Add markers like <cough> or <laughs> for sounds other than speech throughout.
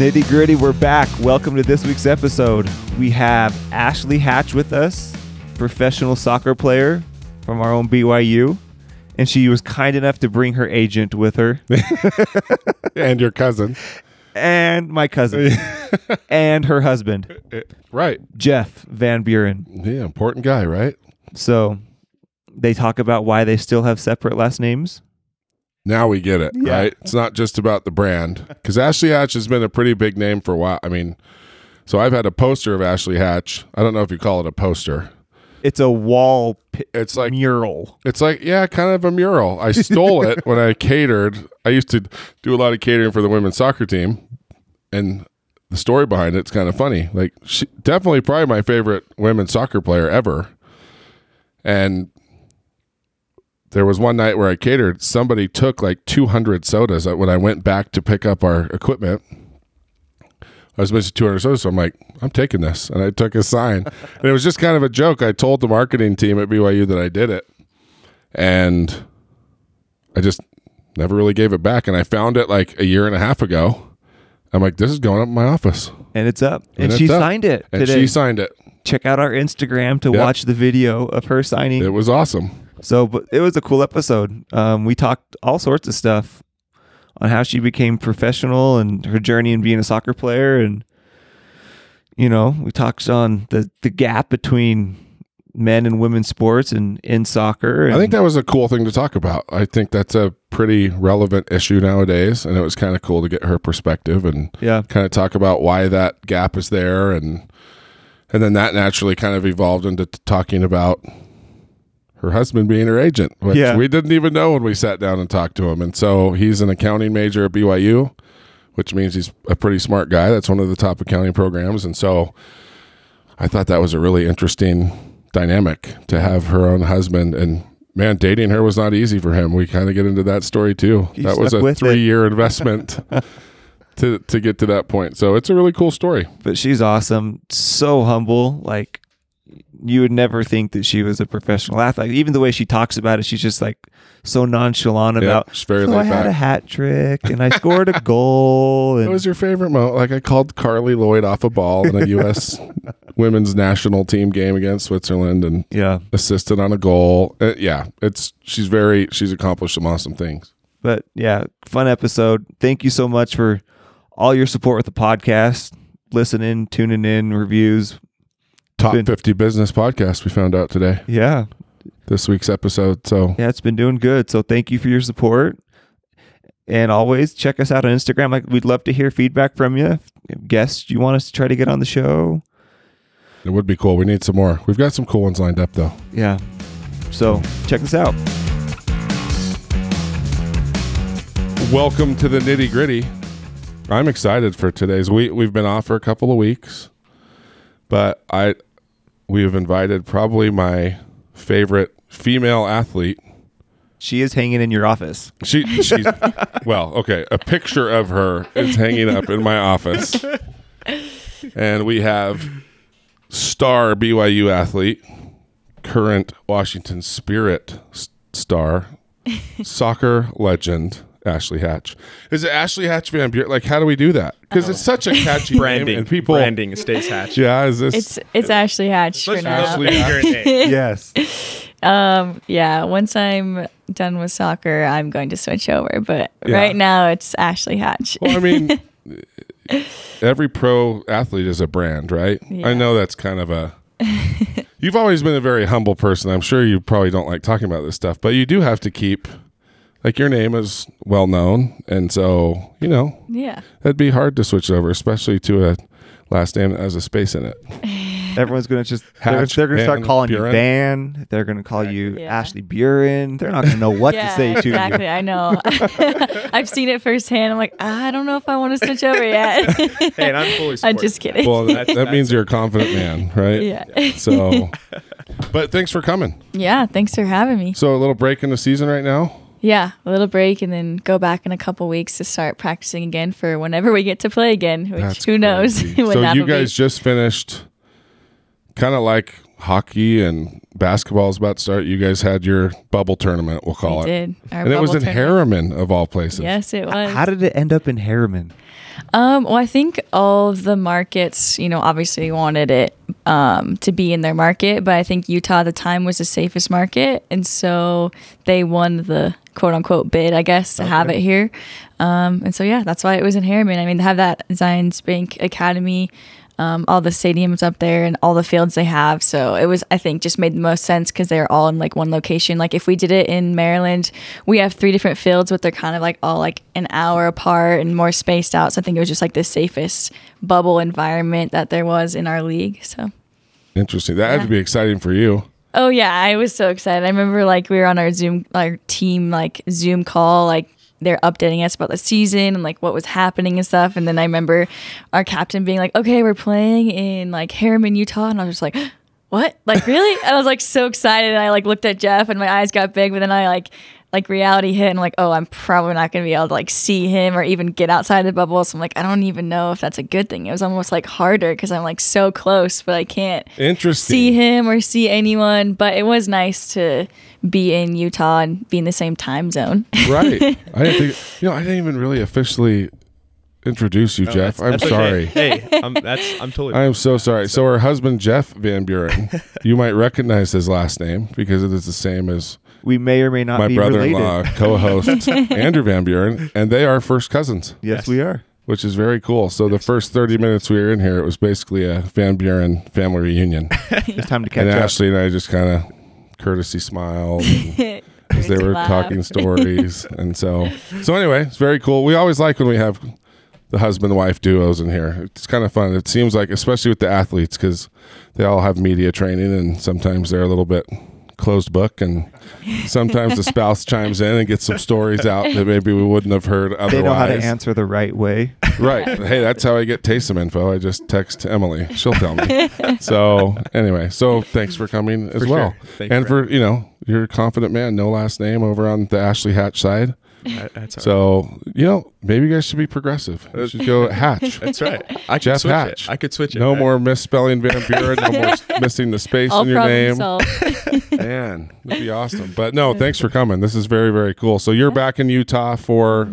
Nitty gritty, we're back. Welcome to this week's episode. We have Ashley Hatch with us, professional soccer player from our own BYU. And she was kind enough to bring her agent with her, <laughs> and your cousin. and my cousin, <laughs> and her husband, Right. Jeff Van Buren. Yeah, important guy, right? So they talk about why they still have separate last names. Now we get it, Yeah. right? It's not just about the brand. Because Ashley Hatch has been a pretty big name for a while. I mean, so I've had a poster of Ashley Hatch. I don't know if you call it a poster. It's a wall pi- It's like mural. it's like yeah, kind of a mural. I stole it when I catered. I used to do a lot of catering for the women's soccer team, and the story behind it's kind of funny. Like she, definitely probably my favorite women's soccer player ever. And there was one night where I catered. Somebody took like 200 sodas when I went back to pick up our equipment. I was missing 200 sodas, so I'm like, I'm taking this, and I took a sign, <laughs> and it was just kind of a joke. I told the marketing team at BYU that I did it, and I just never really gave it back. And I found it like a year and a half ago. I'm like, this is going up in my office, And it's up. And, And she up. signed it and today. she signed it. Check out our Instagram to Yep. watch the video of her signing. It was awesome. So, but it was a cool episode. Um, we talked all sorts of stuff on how she became professional and her journey in being a soccer player, and you know, we talked on the the gap between men and women's sports and in soccer. And I think that was a cool thing to talk about. I think that's a pretty relevant issue nowadays, and it was kind of cool to get her perspective and yeah, kind of talk about why that gap is there, and and then that naturally kind of evolved into t- talking about her husband being her agent, which Yeah. we didn't even know when we sat down and talked to him. And so he's an accounting major at BYU, which means he's a pretty smart guy. That's one of the top accounting programs, and so I thought that was a really interesting dynamic to have her own husband and. Man, dating her was not easy for him. We kind of get into that story too. That was a with it. three-year investment <laughs> to to get to that point. So it's a really cool story. but she's awesome. So humble. Like you would never think that she was a professional athlete. Even the way she talks about it, she's just like so nonchalant about. she's very "So I had a hat trick and I <laughs> scored a goal. And What was your favorite moment? Like I called Carli Lloyd off a ball in a U.S. <laughs> women's national team game against Switzerland and yeah, assisted on a goal. Uh, yeah, it's she's very she's accomplished some awesome things. But yeah, fun episode. Thank you so much for all your support with the podcast, listening, tuning in, reviews. Top Been- 50 business podcast we found out today. Yeah. This week's episode. So Yeah, it's been doing good. So thank you for your support. And always check us out on Instagram. Like we'd love to hear feedback from you. Guests you want us to try to get on the show. it would be cool. We need some more. We've got some cool ones lined up though. Yeah. So check us out. Welcome to the nitty gritty. I'm excited for today's. We we've been off for a couple of weeks, but I we have invited probably my favorite female athlete. She is hanging in your office. She she's <laughs> well, okay. A picture of her is hanging up in my office, and we have star BYU athlete, current Washington Spirit star, soccer legend. Ashley Hatch. Is it Ashley Hatch Van Buren? Like, how do we do that? Because it's such a catchy <laughs> branding name, and people. branding stays hatch. Yeah, is this It's it's Ashley Hatch for now. Ashley Hatch. yes. <laughs> Um, yeah. Once I'm done with soccer, I'm going to switch over. But Yeah. right now, it's Ashley Hatch. Well, I mean, <laughs> every pro athlete is a brand, right? Yeah. I know that's kind of a. You've always been a very humble person. I'm sure you probably don't like talking about this stuff, but you do have to keep, like, your name is well known, and so you know yeah. that'd be hard to switch over, especially to a last name that has a space in it. <laughs> Everyone's gonna just they're, they're gonna start calling Buren. you Van. They're gonna call you Yeah. Ashley Buren. They're not gonna know what yeah, to say to exactly. you. I know. <laughs> I've seen it firsthand. I'm like, ah, I don't know if I want to switch over yet. <laughs> Hey, and I'm fully I'm just kidding. Well, that, that means you're a confident man, right? yeah. So, but thanks for coming. Yeah. Thanks for having me. So, a little break in the season right now. Yeah, a little break and then go back in a couple weeks to start practicing again for whenever we get to play again. Which That's who knows crazy. <laughs> when so you will be. guys just finished kind of like hockey and basketball is about to start. You guys had your bubble tournament, we'll call We it. did. Our And it was in tournament. Herriman of all places. Yes, it was. How did it end up in Herriman? Um, well, I think all of the markets, you know, obviously wanted it um, to be in their market, but I think Utah at the time was the safest market, and so they won the quote unquote bid, I guess, to have it here. Um, and so yeah, that's why it was in Herriman. I mean, to have that Zions Bank Academy. Um, all the stadiums up there and all the fields they have. So it was, I think, just made the most sense because they're all in like one location. Like if we did it in Maryland, we have three different fields, but they're kind of like all like an hour apart and more spaced out. So I think it was just like the safest bubble environment that there was in our league. So. Interesting. That had to be exciting for you. Oh yeah, I was so excited. I remember like we were on our Zoom, our team like Zoom call, like they're updating us about the season and like what was happening and stuff. And then I remember our captain being like, "Okay, we're playing in like Herriman, Utah," and I was just like, <gasps> "What? Like really?" and I was like so excited. And I like looked at Jeff and my eyes got big, but then I like like reality hit and like, "Oh, I'm probably not gonna be able to like see him or even get outside the bubble." So I'm like, I don't even know if that's a good thing. It was almost like harder because I'm like so close, but I can't Interesting. see him or see anyone, but it was nice to be in Utah and be in the same time zone. right. <laughs> I didn't think, you know, I didn't even really officially introduce you, No, Jeff. that's- I'm that's sorry. Okay. Hey, I'm, that's I'm totally. I am so sorry. So her husband Jeff Van Buren, <laughs> you might recognize his last name because it is the same as We may or may not my be brother-in-law, related. <laughs> co-host <laughs> Andrew Van Buren, and they are first cousins, Yes, Yes. we are. which is very cool. So the first 30 minutes we were in here, it was basically a Van Buren family reunion, <laughs> It's time to catch up. and up. Ashley and I just kind of courtesy smiled. and- as they were talking stories and so so anyway it's very cool we always like when we have the husband wife duos in here it's kind of fun it seems like especially with the athletes because they all have media training and sometimes they're a little bit closed book and sometimes the spouse chimes in and gets some stories out that maybe we wouldn't have heard otherwise They know how to answer the right way. right hey that's how i get Taysom info i just text emily she'll tell me so anyway so thanks for coming as For well sure. And for for you know you're a confident man no last name over on the ashley hatch side That- that's all so you know maybe you guys should be progressive you should go <laughs> hatch That's right. I could Jeff switch Hatch. it. I could switch it. no I- more misspelling van buren no more <laughs> missing the space All in your problem name solved. <laughs> <laughs> man that'd be awesome but no thanks for coming this is very very cool so you're back in utah for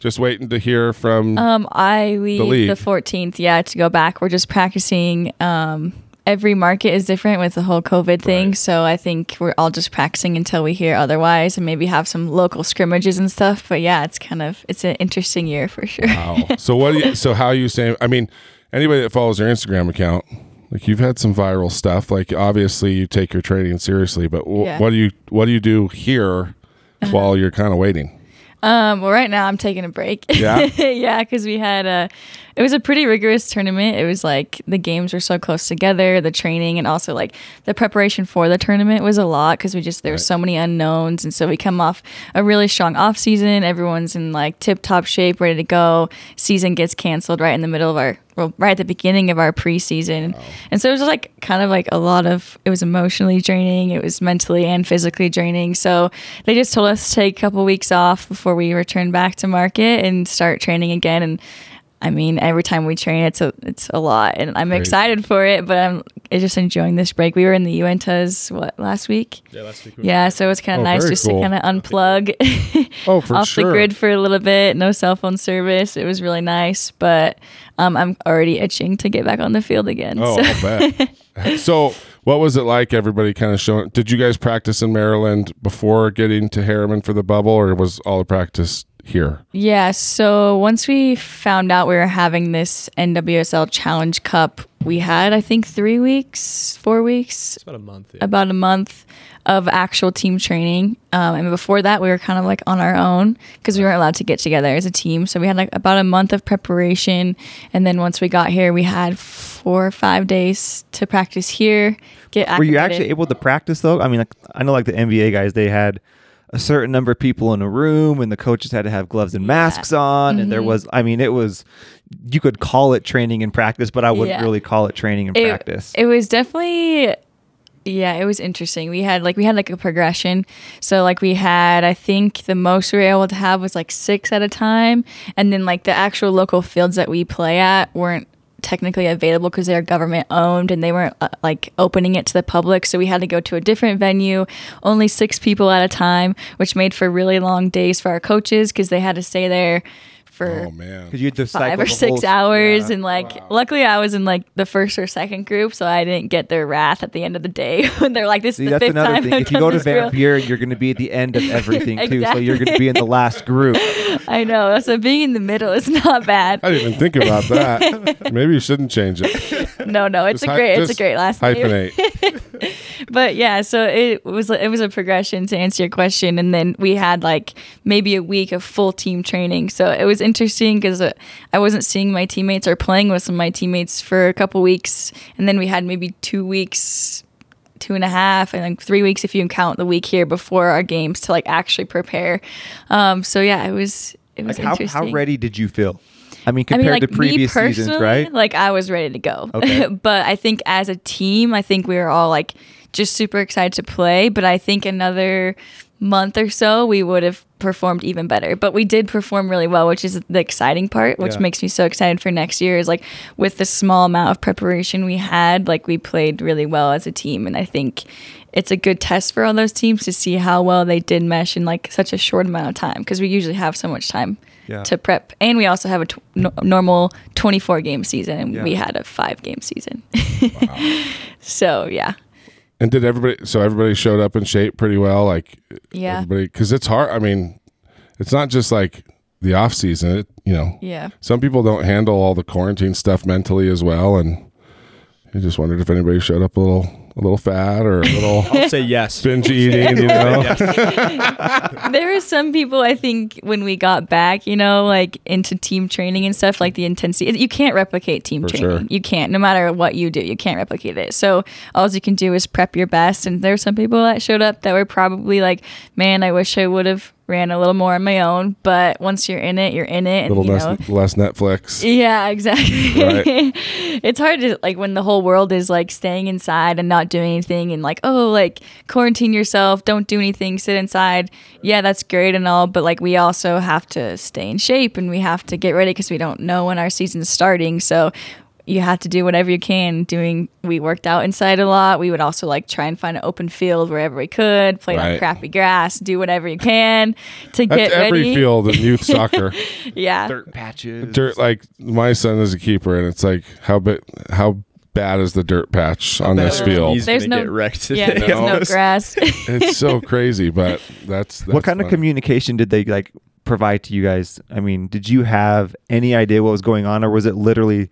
just waiting to hear from Um, I leave the 14th, yeah, to go back. We're just practicing. Um, every market is different with the whole COVID thing, Right. so I think we're all just practicing until we hear otherwise, and maybe have some local scrimmages and stuff. But yeah, it's kind of it's an interesting year for sure. Wow. <laughs> So what? Do you, so how are you saying? I mean, anybody that follows your Instagram account, like you've had some viral stuff. Like obviously you take your training seriously, but wh- Yeah. what do you what do you do here <laughs> while you're kind of waiting? Um, well, right now I'm taking a break. <laughs> Yeah? yeah, because we had a, it was a pretty rigorous tournament. It was like the games were so close together, the training, and also like the preparation for the tournament was a lot because we just there were Right. so many unknowns, and so we come off a really strong off season. Everyone's in like tip top shape, ready to go. Season gets canceled right in the middle of our, well, right at the beginning of our preseason, and so it was like kind of like a lot of it was emotionally draining, it was mentally and physically draining. So they just told us to take a couple weeks off before we return back to market and start training again. And I mean, every time we train, it's a it's a lot, and I'm Crazy. excited for it. But I'm just enjoying this break. We were in the Uintas what last week. Yeah, last week. we Yeah, so it was kind Oh, of nice just cool. to kind of unplug <laughs> Oh, for off sure. the grid for a little bit. No cell phone service. It was really nice, but um, I'm already itching to get back on the field again. Oh, so. Bet. <laughs> so what was it like? Everybody kind of showing. Did you guys practice in Maryland before getting to Herriman for the bubble, or was all the practice here? Yeah, so once we found out we were having this NWSL Challenge Cup, we had I think 3 weeks, 4 weeks, It's about a month. Yeah. about a month of actual team training. Um, and before that, we were kind of like on our own because we weren't allowed to get together as a team. So we had like about a month of preparation. And then once we got here, we had four or five days to practice here. Get Were you actually able to practice though? I mean, like, I know like the NBA guys, they had a certain number of people in a room, and the coaches had to have gloves and masks on, and Mm-hmm. there was, I mean, it was. You could call it training and practice, but I wouldn't Yeah. really call it training and it, practice. It was definitely yeah, it was interesting. We had like we had like a progression. So like we had I think the most we were able to have was like 6 at a time and then like the actual local fields that we play at weren't technically available because they're government owned and they weren't uh, like opening it to the public. So we had to go to a different venue, only six people at a time, which made for really long days for our coaches because they had to stay there for Oh man. Because you had to five or the six whole- hours Yeah. and like luckily i was in like the first or second group so i didn't get their wrath at the end of the day <laughs> when they're like this See, is the that's fifth another time thing. I've If you go to this drill." Van Buren, you're going to be at the end of <laughs> everything too. So you're going to be in the last group. <laughs> i know so being in the middle is not bad I didn't even think about that. Maybe you shouldn't change it. no no it's Just a hy- great it's a great last name Hyphenate. But yeah so it was it was a progression to answer your question and then we had like maybe a week of full team training so it was interesting because i wasn't seeing my teammates or playing with some of my teammates for a couple weeks and then we had maybe two weeks two and a half and then three weeks if you count the week here before our games to like actually prepare um so yeah it was it was Like how, interesting how ready did you feel? I mean, I compared mean, like to previous me seasons, right? Like I was ready to go. Okay. <laughs> but I think as a team, I think we were all like just super excited to play. But I think another month or so, we would have performed even better. But we did perform really well, which is the exciting part, which Yeah. makes me so excited for next year. Is like with the small amount of preparation we had, like we played really well as a team, and I think. It's a good test for all those teams to see how well they did mesh in like such a short amount of time because we usually have so much time Yeah. to prep, and we also have a tw- no- normal 24 game season, and Yeah. we had a five game season. <laughs> so yeah, And did everybody? So everybody showed up in shape pretty well. Like yeah, everybody, because it's hard. I mean, it's not just like the off season. It, you know, yeah. some people don't handle all the quarantine stuff mentally as well, and I just wondered if anybody showed up a little, a little fat or a little <laughs> I'll say yes. binge eating. You know, <laughs> there are some people I think when we got back, you know, like into team training and stuff, like the intensity. You can't replicate team For training. sure. You can't, no matter what you do, you can't replicate it. So all you can do is prep your best. And there were some people that showed up that were probably like, "Man, I wish I would have ran a little more on my own." But once you're in it, you're in it, a and little you less, know. less Netflix. Yeah, exactly. Right. <laughs> it's hard to like when the whole world is like staying inside and not doing anything and like, oh, like quarantine yourself, don't do anything, sit inside. Yeah, that's great and all, but like we also have to stay in shape and we have to get ready because we don't know when our season's starting. So you have to do whatever you can. Doing we worked out inside a lot. We would also like try and find an open field wherever we could, play on crappy grass, do whatever you can to That's get every ready. field in youth <laughs> soccer. Yeah. Dirt patches. dirt like my son is a keeper and it's like how bit how bad is the dirt patch on this field He's There's no- get wrecked Yeah, there's no No. <laughs> grass. <laughs> it's so crazy but that's, that's what kind of communication did they like provide to you guys? I mean, did you have any idea what was going on, or was it literally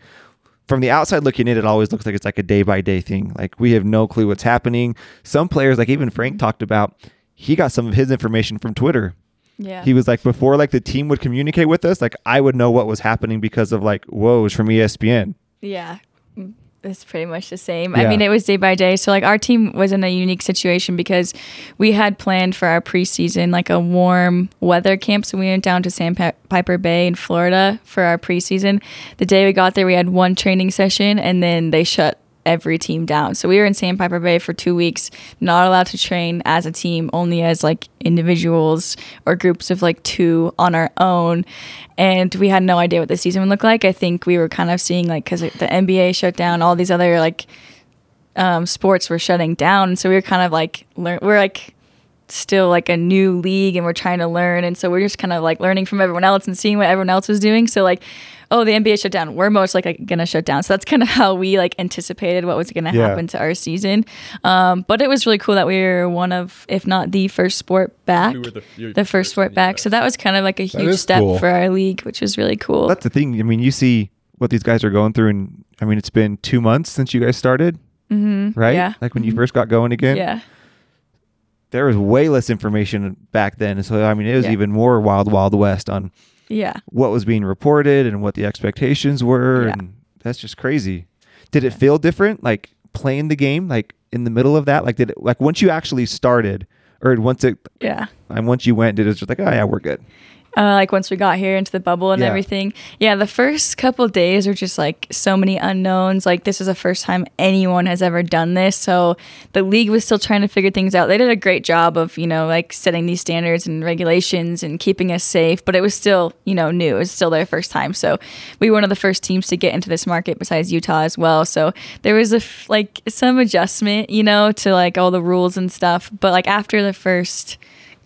from the outside looking in? It always looks like it's like a day by day thing. Like we have no clue what's happening. Some players, like even Frank talked about, he got some of his information from Twitter. yeah. He was like, before like the team would communicate with us, like I would know what was happening because of like Woj from ESPN. Yeah. It's pretty much the same. Yeah. I mean, it was day by day. So, like, our team was in a unique situation because we had planned for our preseason, like, a warm weather camp. So, we went down to Sandpiper Bay in Florida for our preseason. The day we got there, we had one training session, and then they shut every team down. So, we were in Sandpiper Bay for two weeks, not allowed to train as a team, only as like individuals or groups of like two on our own. And we had no idea what the season would look like. I think we were kind of seeing like because the NBA shut down, all these other like um, sports were shutting down. So we were kind of like learn. We're like still like a new league, and we're trying to learn. And so we're just kind of like learning from everyone else and seeing what everyone else was doing. So like, oh, the NBA shut down. We're most likely gonna shut down. So that's kind of how we like anticipated what was gonna Yeah. happen to our season. Um, but it was really cool that we were one of, if not the first sport back. We were the- the first sport back. US. So that was kind of like a huge step cool. for our league, which was really cool. That's the thing. I mean, you see what these guys are going through, and I mean, it's been two months since you guys started, mm-hmm. right? Yeah. Like when you first got going again. Yeah. There was way less information back then, so I mean, it was Yeah. even more wild, wild west on Yeah. what was being reported and what the expectations were, Yeah. and that's just crazy. Did it feel different, like playing the game, like in the middle of that? Like, did it, like once you actually started, or once it, Yeah. and once you went, did it just like, oh yeah, we're good. Uh, like once we got here into the bubble and Yeah. everything. Yeah, the first couple days are just like so many unknowns. Like this is the first time anyone has ever done this, so the league was still trying to figure things out. They did a great job of you know like setting these standards and regulations and keeping us safe, but it was still you know new. It was still their first time, so we were one of the first teams to get into this market besides Utah as well. So there was a f- like some adjustment, you know, to like all the rules and stuff. But like after the first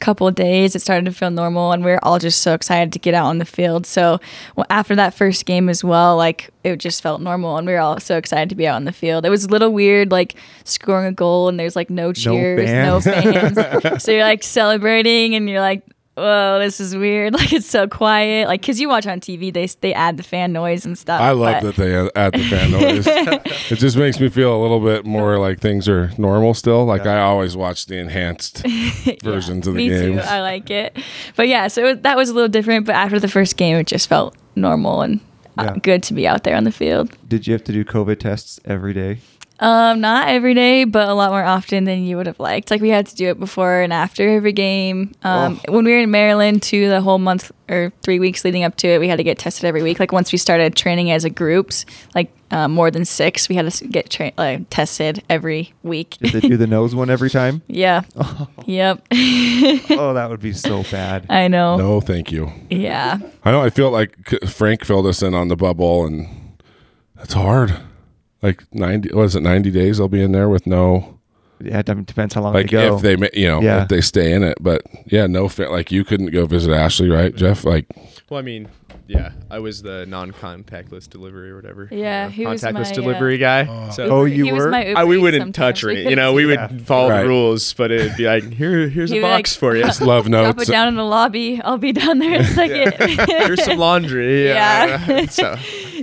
couple of days it started to feel normal and we were all just so excited to get out on the field. So well, after that first game as well like it just felt normal and we were all so excited to be out on the field. It was a little weird like scoring a goal and there's like no cheers no fans, <laughs> so you're like celebrating and you're like whoa this is weird <laughs> like it's so quiet like because you watch on tv they they add the fan noise and stuff I love but- that they add the fan <laughs> noise. it just makes me feel a little bit more like things are normal still. Like I always watch the enhanced <laughs> versions of the Me games. too. I like it. But yeah, so it was, that was a little different. But after the first game, it just felt normal and uh, Yeah. good to be out there on the field. Did you have to do COVID tests every day? Um, not every day, but a lot more often than you would have liked. Like we had to do it before and after every game. Um, Oh. when we were in Maryland, too, the whole month or three weeks leading up to it, we had to get tested every week. Like once we started training as a groups, like uh, more than six, we had to get tra- uh, tested every week. Did they do the <laughs> nose one every time? yeah. <laughs> Yep. <laughs> Oh, that would be so bad. I know. No, thank you. Yeah. I know. I feel like Frank filled us in on the bubble, and that's hard. Like ninety, was it ninety days? I'll be in there with no, Yeah, it depends how long like they go. if they, you know, Yeah. if they stay in it. But yeah, no, like you couldn't go visit Ashley, right, Jeff? Like Well, I mean, yeah, I was the non-contactless delivery or whatever. Yeah, he was contactless my, uh, delivery guy. so Oh, you He was were? my I, we wouldn't touch sometimes. it. You <laughs> know, we see would follow Right. the rules, but it'd be like, here, here's He'd a box like, for you. <laughs> love notes. Drop notes. it down in the lobby. I'll be down there in a second. <laughs> Here's some laundry. Yeah. Yeah. so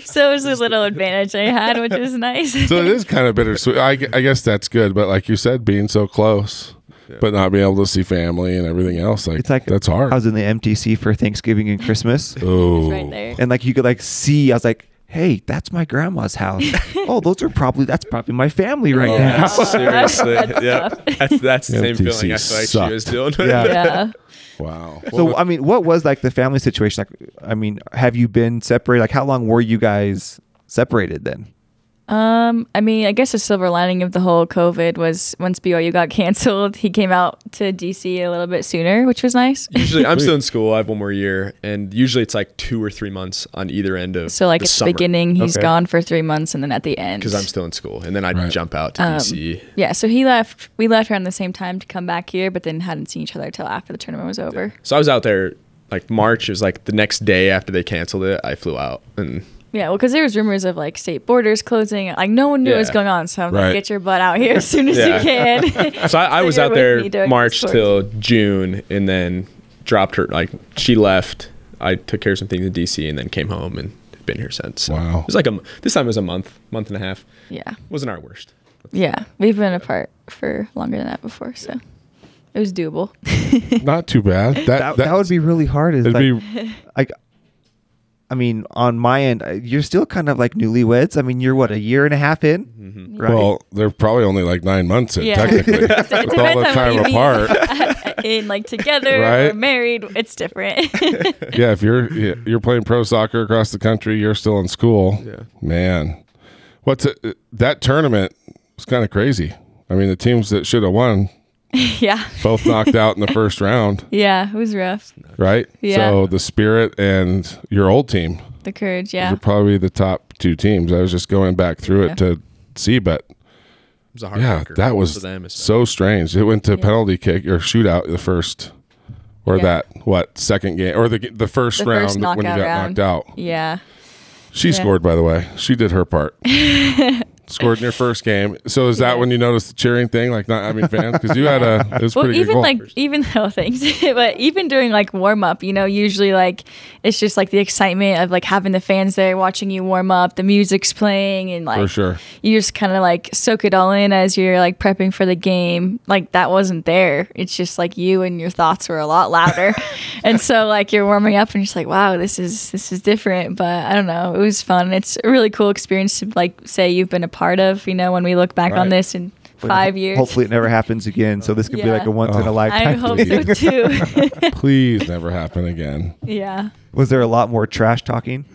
so it was a little advantage I had, which was nice. so it is kind of bittersweet. I, I guess that's good, but like you said, being so close, but not being able to see family and everything else, like, It's like that's hard. I was in the MTC for Thanksgiving and Christmas, <laughs> oh, right there. and like you could like see. I was like, "Hey, that's my grandma's house. <laughs> oh, those are probably that's probably my family right oh, now." <laughs> seriously, yeah, that's that's the same MTC feeling I feel like sucked. she was dealing with. Yeah. yeah. wow. So I mean, what was like the family situation? Like, I mean, have you been separated? Like, how long were you guys separated then? Um, I mean, I guess the silver lining of the whole COVID was once BYU got <laughs> canceled, he came out to DC a little bit sooner, which was nice. Usually, I'm still <laughs> in school. I have one more year, and usually it's like two or three months on either end of. So like the at the beginning, he's Okay. gone for three months, and then at the end, because I'm still in school, and then I'd Right. jump out to Um, DC. yeah. So he left. We left around the same time to come back here, but then hadn't seen each other till after the tournament was over. So I was out there like March. It was like the next day after they canceled it. I flew out, and Yeah, well, because there was rumors of like state borders closing. Like no one knew what was going on. So I'm Right. like, get your butt out here as soon as Yeah. you can. <laughs> so I, I So was out there March till June, and then dropped her. Like she left. I took care of some things in DC, and then came home and been here since. So Wow. It was like a m- this time it was a month, month and a half. yeah, wasn't our worst. yeah, we've been apart for longer than that before, so it was doable. <laughs> Not too bad. That That, that would be really hard. Is It'd like, be like, I mean, on my end, uh, you're still kind of like newlyweds. I mean, you're what a year and a half in, Mm-hmm. right? well. They're probably only like nine months in, Yeah. technically, <laughs> It with all the time apart. <laughs> in like together Right. or married, it's different. <laughs> yeah, if you're you're playing pro soccer across the country, you're still in school. Yeah. Man, what's it, that tournament was kind of crazy. I mean, the teams that should have won <laughs> yeah, both knocked out in the first round, <laughs> yeah, it was rough. right? Yeah. So the Spirit and your old team The courage, yeah. Those are probably the top two teams. I was just going back through Yeah. it to see, but It was a yeah, heartbreaker that was them, so strange. It went to Yeah. penalty kick or shootout the first, or Yeah. that what second game or the the first The round first when you got round. knocked out. yeah. She Yeah. scored, by the way. She did her part. <laughs> scored in your first game. So is that Yeah. when you noticed the cheering thing, like not having fans? Because you had a it was <laughs> Well, pretty good even like even though things, <laughs> but even during like warm up, you know, usually like it's just like the excitement of like having the fans there watching you warm up, the music's playing, and like for sure. you just kind of like soak it all in as you're like prepping for the game. Like that wasn't there. It's just like you and your thoughts were a lot louder. <laughs> and so like you're warming up and you're just like, wow, this is this is different. But I don't know. It was fun. It's a really cool experience to like say you've been a part of, you know, when we look back Right. on this in five years. Hopefully, it never happens again. So this could be like a once in a Oh. I hope thing. so <laughs> too. <laughs> Please never happen again. yeah. Was there a lot more trash talking?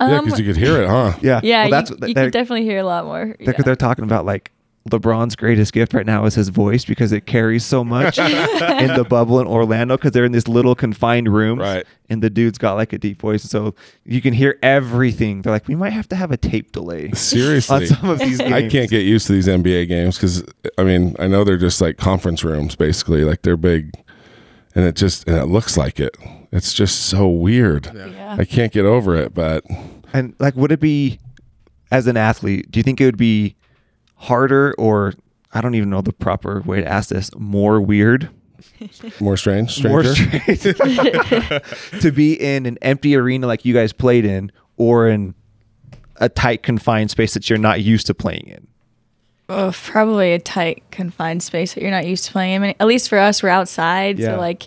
yeah, Um, because you could hear it, huh? Yeah, yeah, Well, that's you, what you they're, could definitely hear a lot more. they're, yeah. they're talking about like LeBron's greatest gift right now is his voice because it carries so much <laughs> in the bubble in Orlando because they're in this little confined room. Right. And the dude's got like a deep voice. So you can hear everything. They're like, we might have to have a tape delay <laughs> on Seriously. some of these games. I can't get used to these NBA games because I mean I know they're just like conference rooms basically, like they're big, and it just and it looks like it. It's just so weird. Yeah. I can't get over it, but And like, would it be, as an athlete, do you think it would be harder or, I don't even know the proper way to ask this, more weird? <laughs> more strange, More stranger. strange <laughs> to be in an empty arena like you guys played in or in a tight confined space that you're not used to playing in. Oh, probably a tight, confined space that you're not used to playing. I mean, at least for us, we're outside, Yeah. so like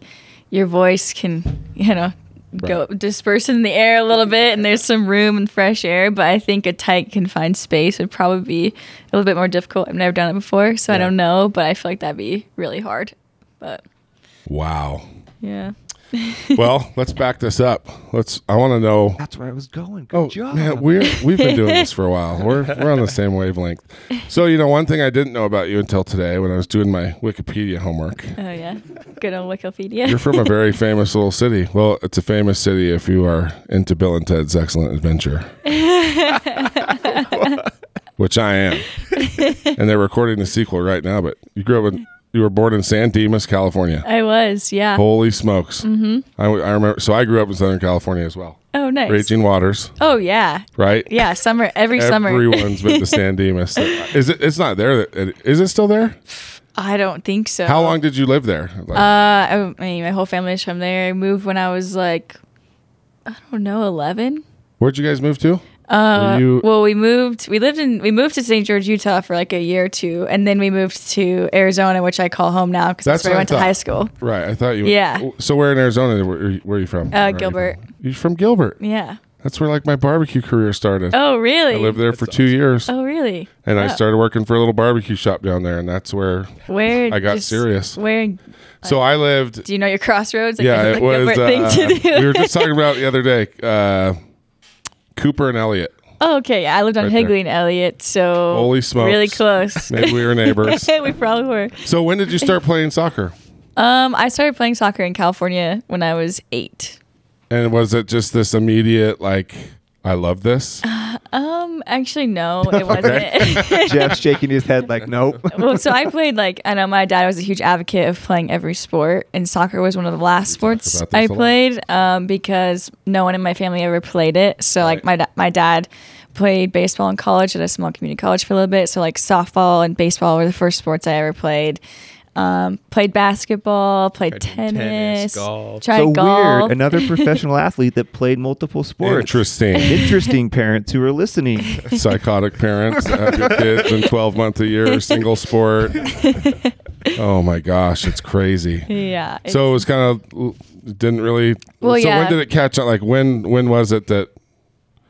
your voice can, you know, go disperse in the air a little bit, and there's some room and fresh air. But I think a tight, confined space would probably be a little bit more difficult. I've never done it before, so I don't know, but I feel like that'd be really hard. But Wow. yeah, Well, let's back this up. Let's. I want to know. That's where I was going. Good Oh job. man, we're we've been doing this for a while. We're we're on the same wavelength. So you know, one thing I didn't know about you until today when I was doing my Wikipedia homework. oh yeah, good on Wikipedia. You're from a very famous little city. Well, it's a famous city if you are into Bill and Ted's Excellent Adventure, <laughs> which I am. And they're recording the sequel right now. But you grew up in, you were born in San Dimas, California. I was, yeah. Holy smokes! Mm-hmm. I, I remember. So I grew up in Southern California as well. Oh, nice. Raging Waters, Oh yeah, right? yeah. Summer every summer. Everyone's been to <laughs> San Dimas. Is it? It's not there. Is it still there? I don't think so. How long did you live there? Like, Uh, I, I mean, my whole family is from there. I moved when I was like, I don't know, eleven. where'd you guys move to? Uh, you- well, we moved. We lived in. We moved to St. George, Utah, for like a year or two, and then we moved to Arizona, which I call home now because That's that's where what I I went to high school. Right. I thought you. Yeah. So where in Arizona? Where, where are you from? Where are you Gilbert. from? You're from Gilbert. Yeah. That's where like my barbecue career started. Oh, really? I lived there for two years, Oh, really? and I Oh. started working for a little barbecue shop down there, and that's where. Where I got just- serious. Where So I lived. do you know your crossroads? Like, Yeah, it a was. Gilbert thing uh, to do. we were just talking about it the other day. Uh, Cooper and Elliot. oh, okay. Yeah, I lived on Right there. Higley and Elliot, so Holy smokes. really close. <laughs> Maybe we were neighbors. <laughs> we probably were. so when did you start playing soccer? Um, I started playing soccer in California when I was eight. And was it just this immediate like, I love this? Um, actually, no, it wasn't. <laughs> Jeff's shaking his head like, nope. <laughs> well, so I played like I know my dad was a huge advocate of playing every sport, and soccer was one of the last sports about this I a lot. played um, because no one in my family ever played it. So like my da- my dad played baseball in college at a small community college for a little bit. So like softball and baseball were the first sports I ever played. Um, played basketball, played tennis, tennis, golf. tried so golf. weird. Another <laughs> professional athlete that played multiple sports. Interesting. Interesting parents who are listening. <laughs> Psychotic parents have your kids in 12 months a year, single sport. <laughs> Oh my gosh, it's crazy. yeah. So it was kind of didn't really. Well, so yeah. when did it catch on? Like when when was it that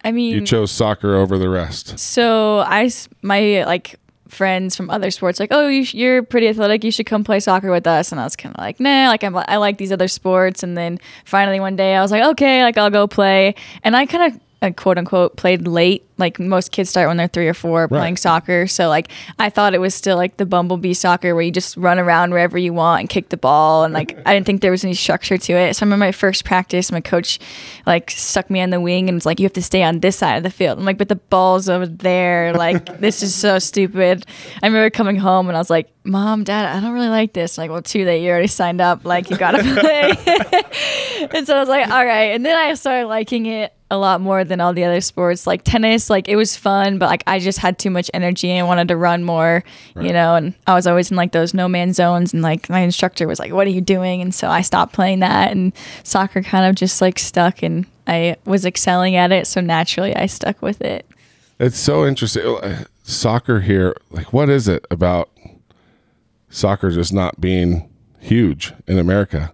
I mean, you chose soccer over the rest? So I my like friends from other sports, like, oh, you you're pretty athletic. You should come play soccer with us. And I was kind of like, nah, like I'm, I like these other sports. And then finally one day I was like, okay, like I'll go play. And I kind of uh, quote unquote played late. Like most kids start when they're three or four playing soccer. So like I thought it was still like the bumblebee soccer where you just run around wherever you want and kick the ball. And like I didn't think there was any structure to it. So I remember my first practice, my coach like stuck me on the wing and was like, you have to stay on this side of the field. I'm like, but the ball's over there. Like <laughs> this is so stupid. I remember coming home and I was like, Mom, Dad, I don't really like this. like, well, too late. You already signed up. Like you gotta <laughs> play. <laughs> and so I was like, all right. And then I started liking it a lot more than all the other sports. Like tennis, like it was fun, but like I just had too much energy and wanted to run more, you know, and I was always in like those no man zones and like my instructor was like, What are you doing? And so I stopped playing that and soccer kind of just like stuck and I was excelling at it, so naturally I stuck with it. It's so interesting. Uh, Soccer here, like, what is it about soccer just not being huge in America?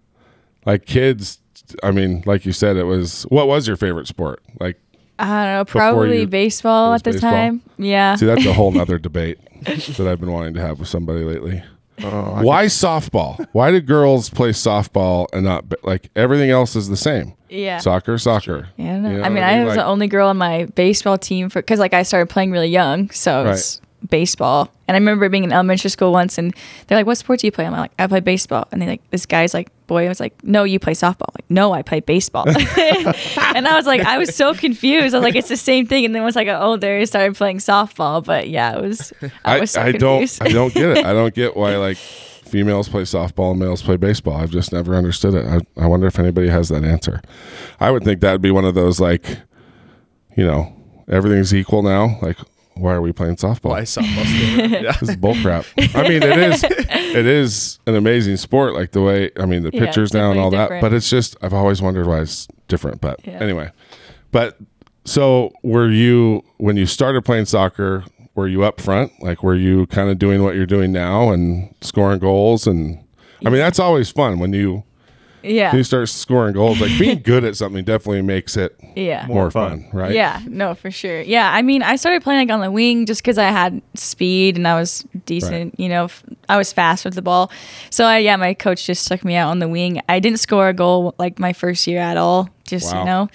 Like, kids, I mean, like you said, it was, what was your favorite sport? Like, I don't know, probably you- baseball at the baseball? time. Yeah. See, that's a whole <laughs> nother debate that I've been wanting to have with somebody lately. Oh, Why softball? Why do girls play softball and not like everything else is the same? yeah. Soccer, soccer. Yeah, I, don't know. You know I mean, what I was Like, the only girl on my baseball team for because like I started playing really young, so it was baseball. And I remember being in elementary school once, and they're like, "What sport do you play?" I'm like, "I play baseball." And they like, this guy's like, "Boy," I was like, "No, you play softball." I'm like, no, I play baseball. <laughs> and I was like, I was so confused. I was like, "It's the same thing." And then once I got older, I started playing softball. But yeah, it was. I, I, was so I don't. I don't get it. I don't get why like <laughs> females play softball and males play baseball. I've just never understood it. I, I wonder if anybody has that answer. I would think that'd be one of those like, you know, everything's equal now. Like, why are we playing softball? Why softball? still- <laughs> yeah. This is bullcrap. I mean, it is it is an amazing sport. Like the way I mean, the Yeah, pitchers it's now and all definitely that. But it's just I've always wondered why it's different. But Yeah. anyway, but so were you when you started playing soccer? Were you up front? Like, were you kind of doing what you're doing now and scoring goals? And I mean, that's always fun when you yeah. when you start scoring goals. Like being <laughs> good at something definitely makes it Yeah. more, More fun. fun. right? Yeah, no, for sure. Yeah, I mean, I started playing like on the wing just because I had speed and I was decent. You know, f- I was fast with the ball. So I, yeah, my coach just stuck me out on the wing. I didn't score a goal like my first year at all. Just Wow. you know,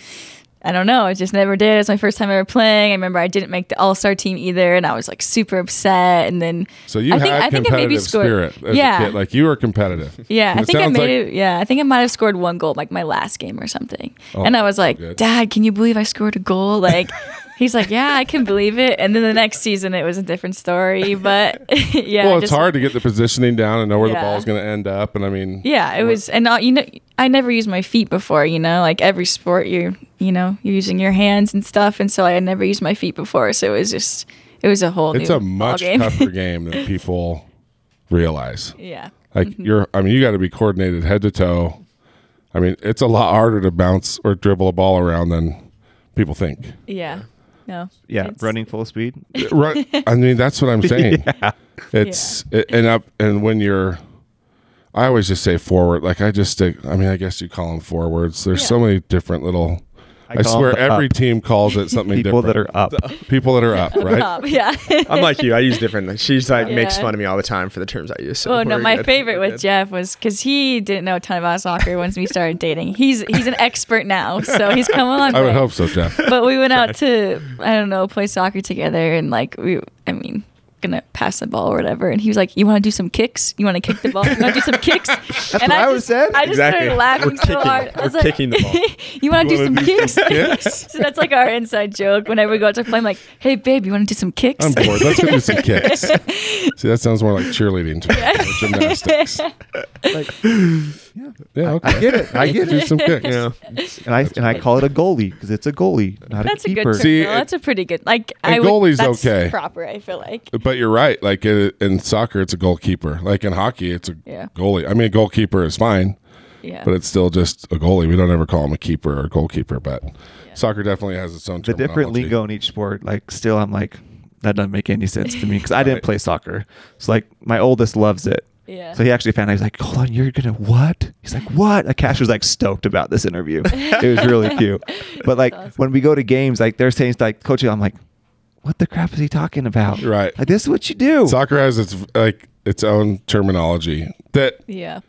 I don't know. I just never did. It was my first time ever playing. I remember I didn't make the All Star team either, and I was like super upset. And then So you I had think- I think I maybe competitive scored- spirit as Yeah. a kid. Like you were competitive. Yeah, I think I made like- it. Yeah, I think I might have scored one goal like my last game or something. Oh, and I was like, good. "Dad, can you believe I scored a goal?" Like, <laughs> he's like, "Yeah, I can believe it." And then the next season, it was a different story. But <laughs> yeah, well, it's just- hard to get the positioning down and know where the Yeah. ball's going to end up. And I mean, Yeah, it was, and uh, you know, I never used my feet before. You know, like every sport, you you know, you're using your hands and stuff, and so I had never used my feet before. So it was just, it was a whole. it's a much ballgame. tougher <laughs> game than people realize. yeah. Like Mm-hmm. you're, I mean, you got to be coordinated head to toe. I mean, it's a lot harder to bounce or dribble a ball around than people think. Yeah. No. Yeah, It's- running full speed. Uh, right? I mean, that's what I'm <laughs> saying. yeah. It's it, and up and when you're, I always just say forward. Like I just stick. I mean, I guess you call them forwards. There's so many different little. I, call swear, every up. team calls it something <laughs> people different. <laughs> People that are up. people that are up, right? Um, yeah. <laughs> I'm like you. I use different. She's like makes fun of me all the time for the terms I use. So Oh no, my good. favorite We're with good. Jeff was because he didn't know a ton about soccer once we started dating. He's he's an expert now, so he's come along. I would hope so, Jeff. But we went out to I don't know play soccer together, and like we, I mean, gonna pass the ball or whatever. And he was like, "You want to do some kicks? You want to kick the ball? You want to do some kicks?" <laughs> That's and what I would've just, said. I just Exactly. started laughing We're so kicking. hard. I We're like, kicking the ball. <laughs> "You want to do some do kicks?" some <laughs> kicks? so that's like our inside joke. Whenever we go out to play, I'm like, "Hey, babe, you want to do some kicks?" I'm bored. Let's go do some kicks. See, that sounds more like cheerleading to me. or gymnastics. Like, Yeah, yeah, okay. I get it. I <laughs> get Do it. some kicks. Yeah. And I and I call it a goalie because it's a goalie, not That's a a good keeper. term. See, though. that's a pretty good. Like and I would, goalie's that's okay. Proper, I feel like. But you're right. Like in, in soccer, it's a goalkeeper. Like in hockey, it's a Yeah. goalie. I mean, a goalkeeper is fine, Yeah. but it's still just a goalie. We don't ever call him a keeper or a goalkeeper. But soccer definitely has its own. the different lingo in each sport, like still, I'm like, that doesn't make any sense to me because I didn't Right. play soccer. So like, my oldest loves it. Yeah. So he actually found out. He's like, "Hold on, you're gonna what?" He's like, "What?" Like, Cash was like stoked about this interview. <laughs> it was really cute. <laughs> But like awesome. when we go to games, like they're saying like coaching, I'm like, "What the crap is he talking about?" Right. Like this is what you do. Soccer has its like its own terminology that yeah.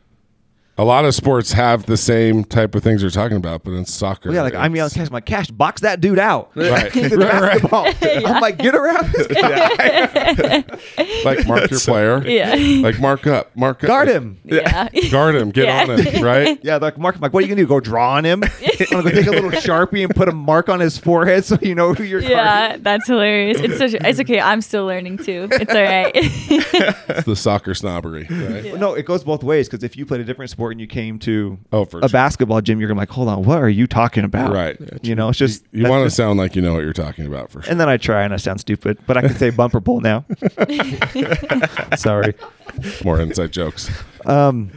A lot of sports have the same type of things you're talking about, but in soccer, Well, yeah, like I'm yelling, it's- Cash. I'm like, Cash, box that dude out. Right. Right, right. <laughs> basketball. <laughs> I'm like, get around this guy. <laughs> like mark your player, Yeah. like mark up, mark up, Guard him. Yeah. guard him, get Yeah. on him, right? Yeah, like Mark. I'm like, what are you gonna do? Go draw on him? I'm gonna go take a little sharpie and put a mark on his forehead so you know who you're. Yeah, that's hilarious. It's such. It's okay. I'm still learning too. It's all right. It's the soccer snobbery, right? Well, No, it goes both ways because if you played a different sport and you came to Oh, for a sure. basketball gym, you're gonna be like, hold on, what are you talking about? Right. You know, it's just You that's want to sound like you know what you're talking about for sure. And then I try and I sound stupid, but I can say bumper bowl now. <laughs> Sorry. More inside jokes. Um,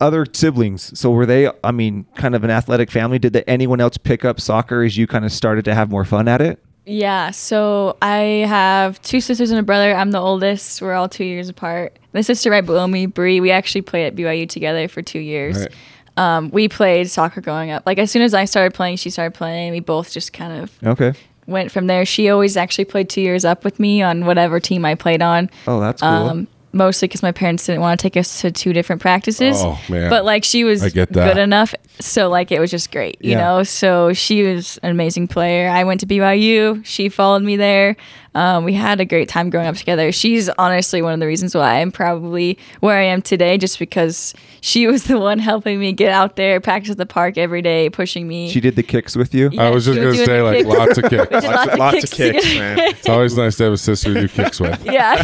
other siblings. So were they? I mean, kind of an athletic family. Did the, anyone else pick up soccer as you kind of started to have more fun at it? Yeah. So I have two sisters and a brother. I'm the oldest. We're all two years apart. My sister right below me, Bree. We actually played at BYU together for two years. Right. Um, we played soccer growing up. Like as soon as I started playing, she started playing. We both just kind of Okay. went from there. She always actually played two years up with me on whatever team I played on. Oh, that's cool. Um, mostly because my parents didn't want to take us to two different practices. Oh, man. But like she was I get that. good enough, so like it was just great, you Yeah. know. So she was an amazing player. I went to BYU. She followed me there. Um, we had a great time growing up together. She's honestly one of the reasons why I'm probably where I am today, just because she was the one <laughs> helping me get out there, practice at the park every day, pushing me. she did the kicks with you. Yeah, I was just gonna say like kicks. lots of <laughs> kicks. did lots, of Lots kicks, of kicks, man. <laughs> It's always nice to have a sister to do kicks with. yeah.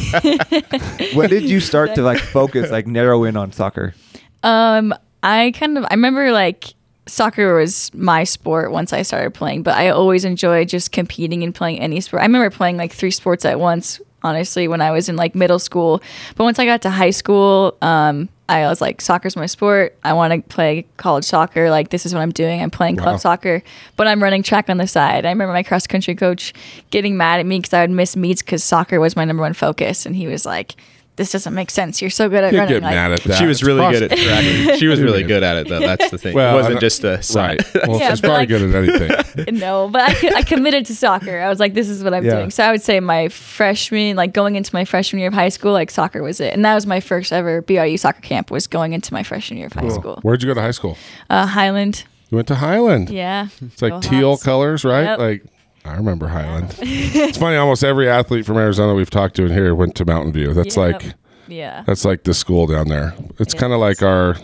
when did you start to like focus, like narrow in on soccer? Um, I kind of I remember like soccer was my sport once I started playing, but I always enjoyed just competing and playing any sport. I remember playing like three sports at once, honestly, when I was in like middle school. But once I got to high school, um, I was like, soccer's my sport. I want to play college soccer. Like, this is what I'm doing. I'm playing club Wow. soccer, but I'm running track on the side. I remember my cross country coach getting mad at me because I would miss meets because soccer was my number one focus. And he was like, this doesn't make sense. You're so good at You running. get like, mad at that. She was It's really good at possible. tracking. <laughs> She was really good at it, though. That's the thing. Well, it wasn't just a side. Right. Well, Yeah, she's probably like- good at anything. <laughs> no, but I, I committed to soccer. I was like, this is what I'm Yeah. doing. So I would say my freshman, like going into my freshman year of high school, like soccer was it. And that was my first ever BYU soccer camp was going into my freshman year of high school. Where'd you go to high school? Uh, Highland. You went to Highland. Yeah. It's like Go teal Hawks. colors, right? Yep. Like I remember Highland. it's funny. Almost every athlete from Arizona we've talked to in here went to Mountain View. That's Yep. like Yeah. that's like the school down there. It's Yeah. kind of like our.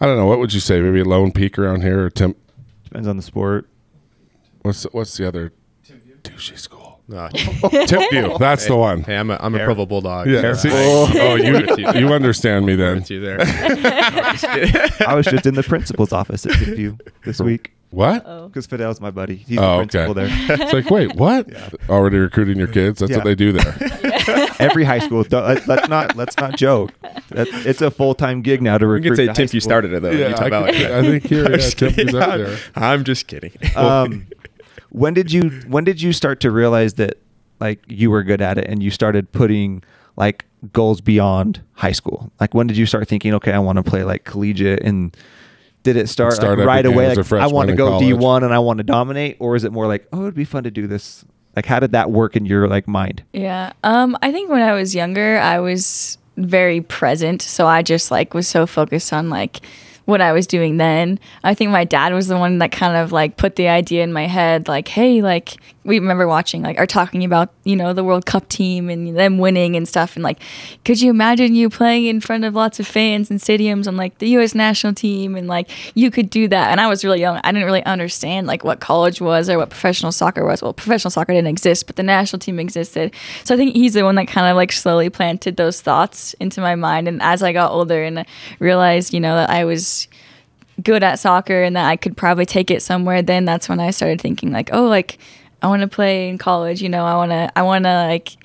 I don't know. What would you say? Maybe Lone Peak around here, or Tim. Depends on the sport. What's what's the other douchey school? No. <laughs> Timpview. That's the one. Hey, I'm a, I'm a Provo Bulldog. Yeah. so see- oh, I- oh, you you. you understand me then? with you. <laughs> I was just in the principal's office at you this <laughs> week What? Oh. because Fidel's my buddy. He's Oh, the okay. principal there. <laughs> It's like, wait, what? Already recruiting your kids? That's Yeah. what they do there. <laughs> Every high school. Don't- let- Let's not let's not joke. That, it's a full time gig now to We recruit. can say to high Timp, you school. started it though. Yeah, You talk I, about like could- that. I think here, <laughs> I'm yeah, just kidding. is up there. I'm just kidding. um, when did you when did you start to realize that like you were good at it and you started putting like goals beyond high school? Like when did you start thinking, okay, I want to play like collegiate and did it start, Start like, right away? Like I want to go college. D one and I want to dominate, or is it more like, oh, it'd be fun to do this? Like, how did that work in your like mind? Yeah. Um, I think when I was younger, I was very present. So I just like was so focused on like what I was doing then. I think my dad was the one that kind of like put the idea in my head, like, hey, like we remember watching like or talking about, you know, the World Cup team and them winning and stuff and like could you imagine you playing in front of lots of fans and stadiums on like the US national team and like you could do that. And I was really young. I didn't really understand like what college was or what professional soccer was. Well, professional soccer didn't exist, but the national team existed. So I think he's the one that kind of like slowly planted those thoughts into my mind. And as I got older and realized, you know, that I was good at soccer and that I could probably take it somewhere, then that's when I started thinking like, oh, like I want to play in college. You know, I want to, I want to like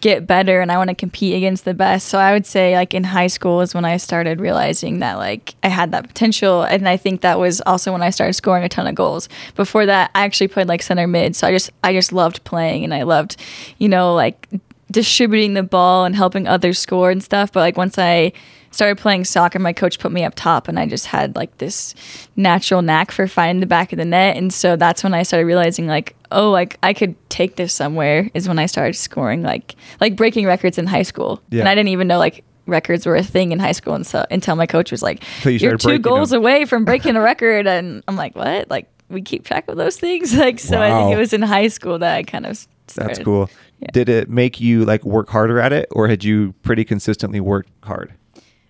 get better and I want to compete against the best. So I would say like in high school is when I started realizing that like I had that potential and I think that was also when I started scoring a ton of goals. Before that I actually played like center mid. So I just I just loved playing and I loved, you know, like distributing the ball and helping others score and stuff. But like once I started playing soccer, my coach put me up top and I just had like this natural knack for finding the back of the net. And so that's when I started realizing like, oh, like I could take this somewhere is when I started scoring like like breaking records in high school. Yeah. And I didn't even know like records were a thing in high school and so until my coach was like, you You're two goals them." away from breaking a <laughs> record and I'm like, What? Like we keep track of those things? <laughs> Like so I think it was in high school that I kind of started. That's cool. Yeah. Did it make you like work harder at it, or had you pretty consistently worked hard?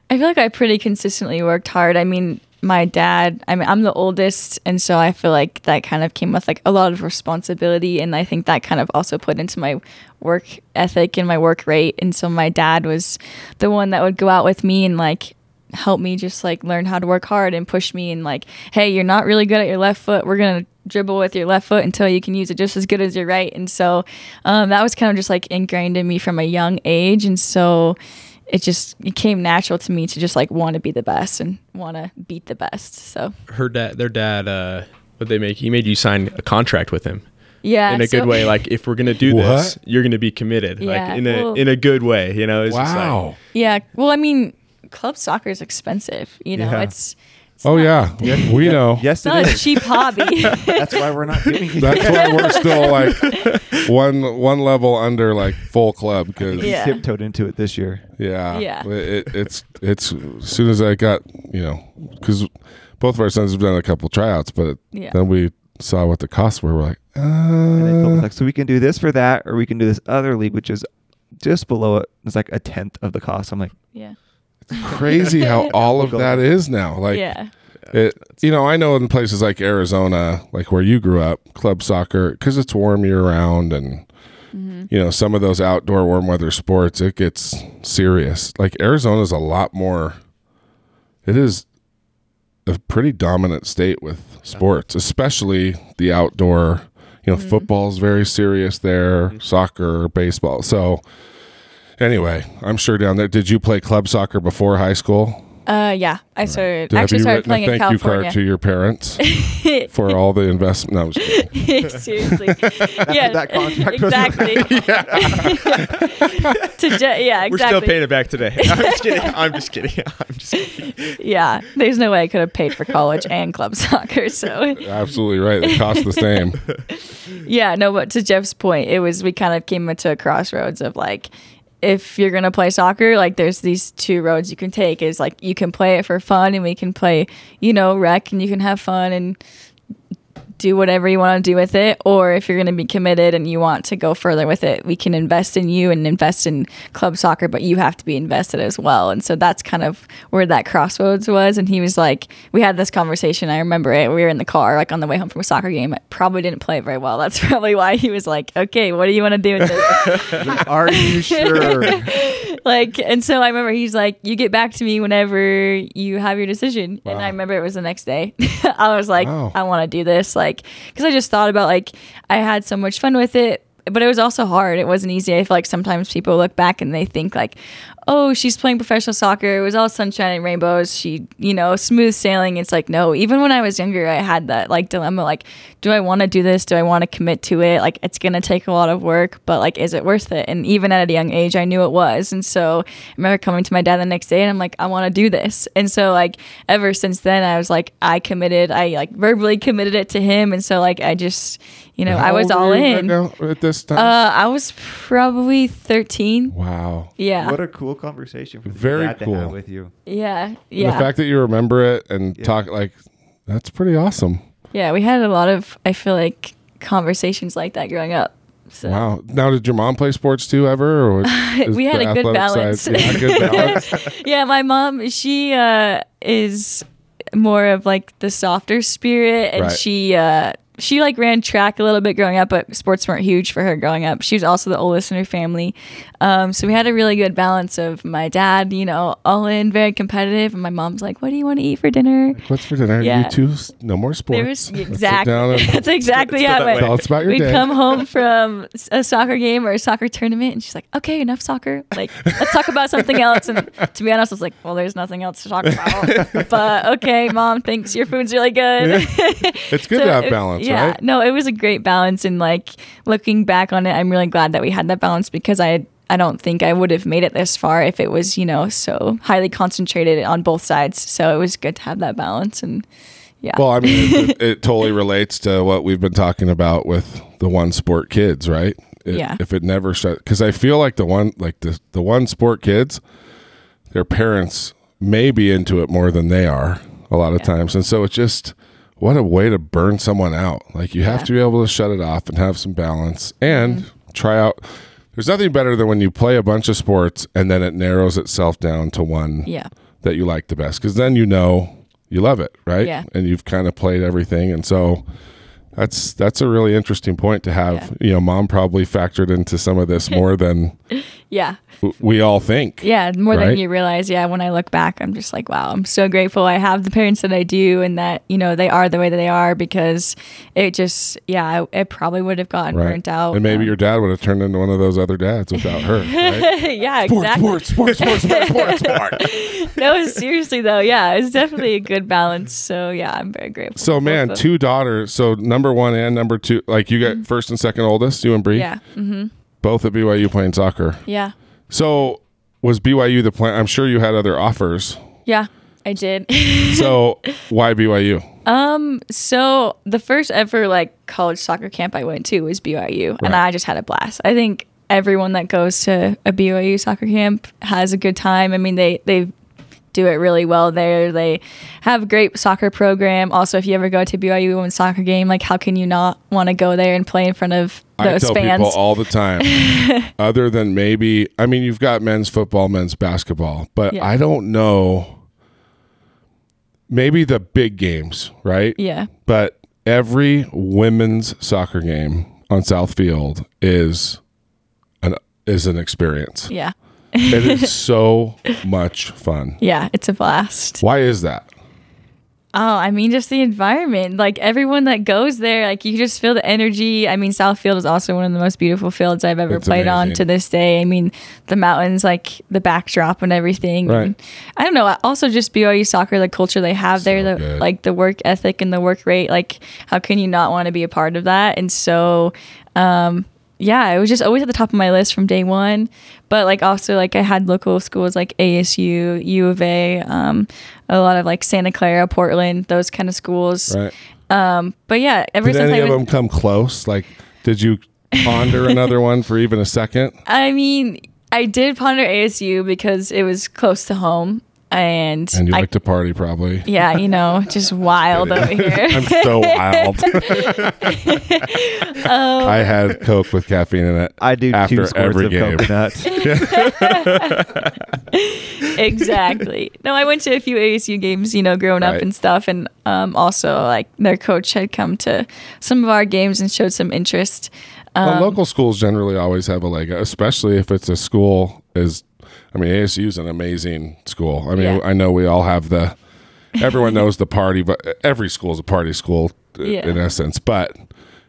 I feel like I pretty consistently worked hard. I mean, my dad, I mean, I'm the oldest, and so I feel like that kind of came with like a lot of responsibility, and I think that kind of also put into my work ethic and my work rate. And so my dad was the one that would go out with me and like help me just like learn how to work hard and push me and like, hey, you're not really good at your left foot. We're gonna dribble with your left foot until you can use it just as good as your right. And so um, that was kind of just like ingrained in me from a young age, and so it just it came natural to me to just like want to be the best and want to beat the best. So Her dad, their dad, uh, what they make? He made you sign a contract with him yeah, in a so- good way. Like if we're gonna do this, you're gonna be committed. Yeah, like in a well- in a good way. You know. It's just like- Wow. Yeah. Well, I mean, club soccer is expensive. You know, Yeah. it's Oh yeah, <laughs> we know. Yes, It's it not a cheap hobby. <laughs> That's why we're not doing it. That's why we're still like <laughs> one one level under like full club because Yeah. tiptoed into it this year. Yeah, Yeah. It, it's it's as soon as I got you know because both of our sons have done a couple tryouts, but Yeah. then we saw what the costs were. We're like, And they told us uh, like, so we can do this for that, or we can do this other league, which is just below it. It's like a tenth of the cost. I'm like, yeah. Crazy how <laughs> all of that is now. Like, yeah. it, you know, I know in places like Arizona, like where you grew up, club soccer, because it's warm year round, and mm-hmm. you know some of those outdoor warm weather sports, it gets serious. Like Arizona's a lot more. It is a pretty dominant state with sports, especially the outdoor. You know, mm-hmm. football's very serious there. Mm-hmm. Soccer, baseball. So, anyway, I'm sure down there. Did you play club soccer before high school? Uh, yeah. I started Have actually you started playing a in thank you California. card to your parents <laughs> for all the investment? No, I'm just kidding. <laughs> Seriously. <laughs> yeah. that contract goes exactly. to Je- yeah, exactly. We're still paying it back today. I'm just kidding. I'm just kidding. I'm just kidding. Yeah. There's no way I could have paid for college and club soccer. So Absolutely right. It costs the same. yeah, no, but to Jeff's point, it was we kind of came into a crossroads of like if you're gonna play soccer, like there's these two roads you can take. Is like you can play it for fun and we can play, you know, rec and you can have fun and do whatever you want to do with it or if you're going to be committed and you want to go further with it we can invest in you and invest in club soccer but you have to be invested as well. And so that's kind of where that crossroads was. And he was like we had this conversation i remember it we were in the car like on the way home from a soccer game. I probably didn't play it very well. That's <laughs> probably why he was like okay what do you want to do with this? <laughs> Are you <laughs> sure? like and so i remember he's like you get back to me whenever you have your decision. And i remember it was the next day. I was like Wow. i want to do this. Like because i just thought about like i had so much fun with it but it was also hard. It wasn't easy. I feel like sometimes people look back and they think like oh she's playing professional soccer. It was all sunshine and rainbows. She you know smooth sailing. It's like no even when i was younger i had that like dilemma like do i want to do this? Do i want to commit to it? Like it's gonna take a lot of work but like is it worth it? And even at a young age i knew it was. And so i remember coming to my dad the next day and i'm like i want to do this. And so like ever since then i was like i committed i like verbally committed it to him. And so like i just you know i was all were right in now at this time. uh i was probably 13 wow. yeah What a cool conversation for Very dad to cool. have with you. yeah yeah The fact that you remember it and Yeah. talk like that's pretty awesome. Yeah, we had a lot of I feel like conversations like that growing up. So Wow. Now, did your mom play sports too ever? Or <laughs> We had a good balance. side- yeah, good <laughs> balance. yeah, my mom, she uh is more of like the softer spirit and Right. she uh she like ran track a little bit growing up, but sports weren't huge for her growing up. She was also the oldest in her family. Um, so we had a really good balance of my dad, you know, all in, very competitive, and my mom's like, "What do you want to eat for dinner?" What's for dinner? Yeah. You two, no more sports. There was <laughs> exactly and <laughs> that's exactly how it went. About your We'd day. come home from a soccer game or a soccer tournament, and she's like, "Okay, enough soccer. Like, let's talk about something else." And to be honest, I was like, "Well, there's nothing else to talk about." <laughs> but okay, mom thinks your food's really good. It's good So to have it- balance, yeah, right? no, it was a great balance, and like looking back on it, I'm really glad that we had that balance because I. I don't think I would have made it this far if it was, you know, so highly concentrated on both sides. So it was good to have that balance, and yeah, Well, I mean, it, <laughs> it totally relates to what we've been talking about with the one sport kids, right? It- Yeah. If it never shut, because I feel like the one, like the the one sport kids, their parents may be into it more than they are a lot of times, and so it's just what a way to burn someone out. Like you have Yeah. to be able to shut it off and have some balance and Mm-hmm. try out. There's nothing better than when you play a bunch of sports and then it narrows itself down to one yeah, that you like the best because then you know you love it right Yeah. and you've kind of played everything and so that's that's a really interesting point to have you know mom probably factored into some of this <laughs> more than yeah. we all think Yeah, more Right? than you realize. Yeah, when I look back, I'm just like, wow, I'm so grateful I have the parents that I do and that, you know, they are the way that they are because it just, yeah, it probably would have gotten right burnt out. and maybe Um, your dad would have turned into one of those other dads without her <laughs> right yeah, exactly. sports sports sports sports sports sports <laughs> No, seriously though, yeah, it's definitely a good balance. So yeah, I'm very grateful. so man two daughters so number one and number two like you got first and second oldest you and Bree them. Mm-hmm. Both at BYU playing soccer Yeah. so was BYU the plan I'm sure you had other offers Yeah. I did. <laughs> So why BYU? um, so the first ever like college soccer camp I went to was BYU, and I just had a blast. I think everyone that goes to a BYU soccer camp has a good time. I mean, they they do it really well there. They have a great soccer program. Also, if you ever go to BYU women's soccer game, like how can you not want to go there and play in front of I those tell fans? people all the time. <laughs> other than maybe, I mean, you've got men's football, men's basketball, but Yeah. I don't know. Maybe the big games, right? yeah, But every women's soccer game on South Field is an is an experience. yeah, It is <laughs> so much fun. yeah. It's a blast. Why is that? Oh, I mean, just the environment. Like everyone that goes there, like you just feel the energy. I mean, South Field is also one of the most beautiful fields I've ever It's played on to this day. I mean, the mountains, like the backdrop and everything. Right. And I don't know. Also, just BYU soccer, the culture they have there, the good. like the work ethic and the work rate. Like, how can you not want to be a part of that? And so, um, yeah, it was just always at the top of my list from day one. But like also like I had local schools like ASU, U of A, um, a lot of like Santa Clara, Portland, those kind of schools. Right? But yeah, ever Did since any I of was, them come close? Like, did you ponder <laughs> another one for even a second? I mean, I did ponder ASU because it was close to home, and, And you I, like to party, probably. yeah, you know, <laughs> just wild over here. I'm so wild. <laughs> I had Coke with caffeine in it. I do after two squirts every of game. coconut. <laughs> exactly. No, I went to a few ASU games, you know, growing Right. up and stuff, and um, also like their coach had come to some of our games and showed some interest. Um, Well, local schools generally always have a leg, especially if it's a school is. I mean, ASU is an amazing school. I mean, Yeah. I know we all have the. Everyone <laughs> knows the party, but every school is a party school uh, Yeah. in essence. But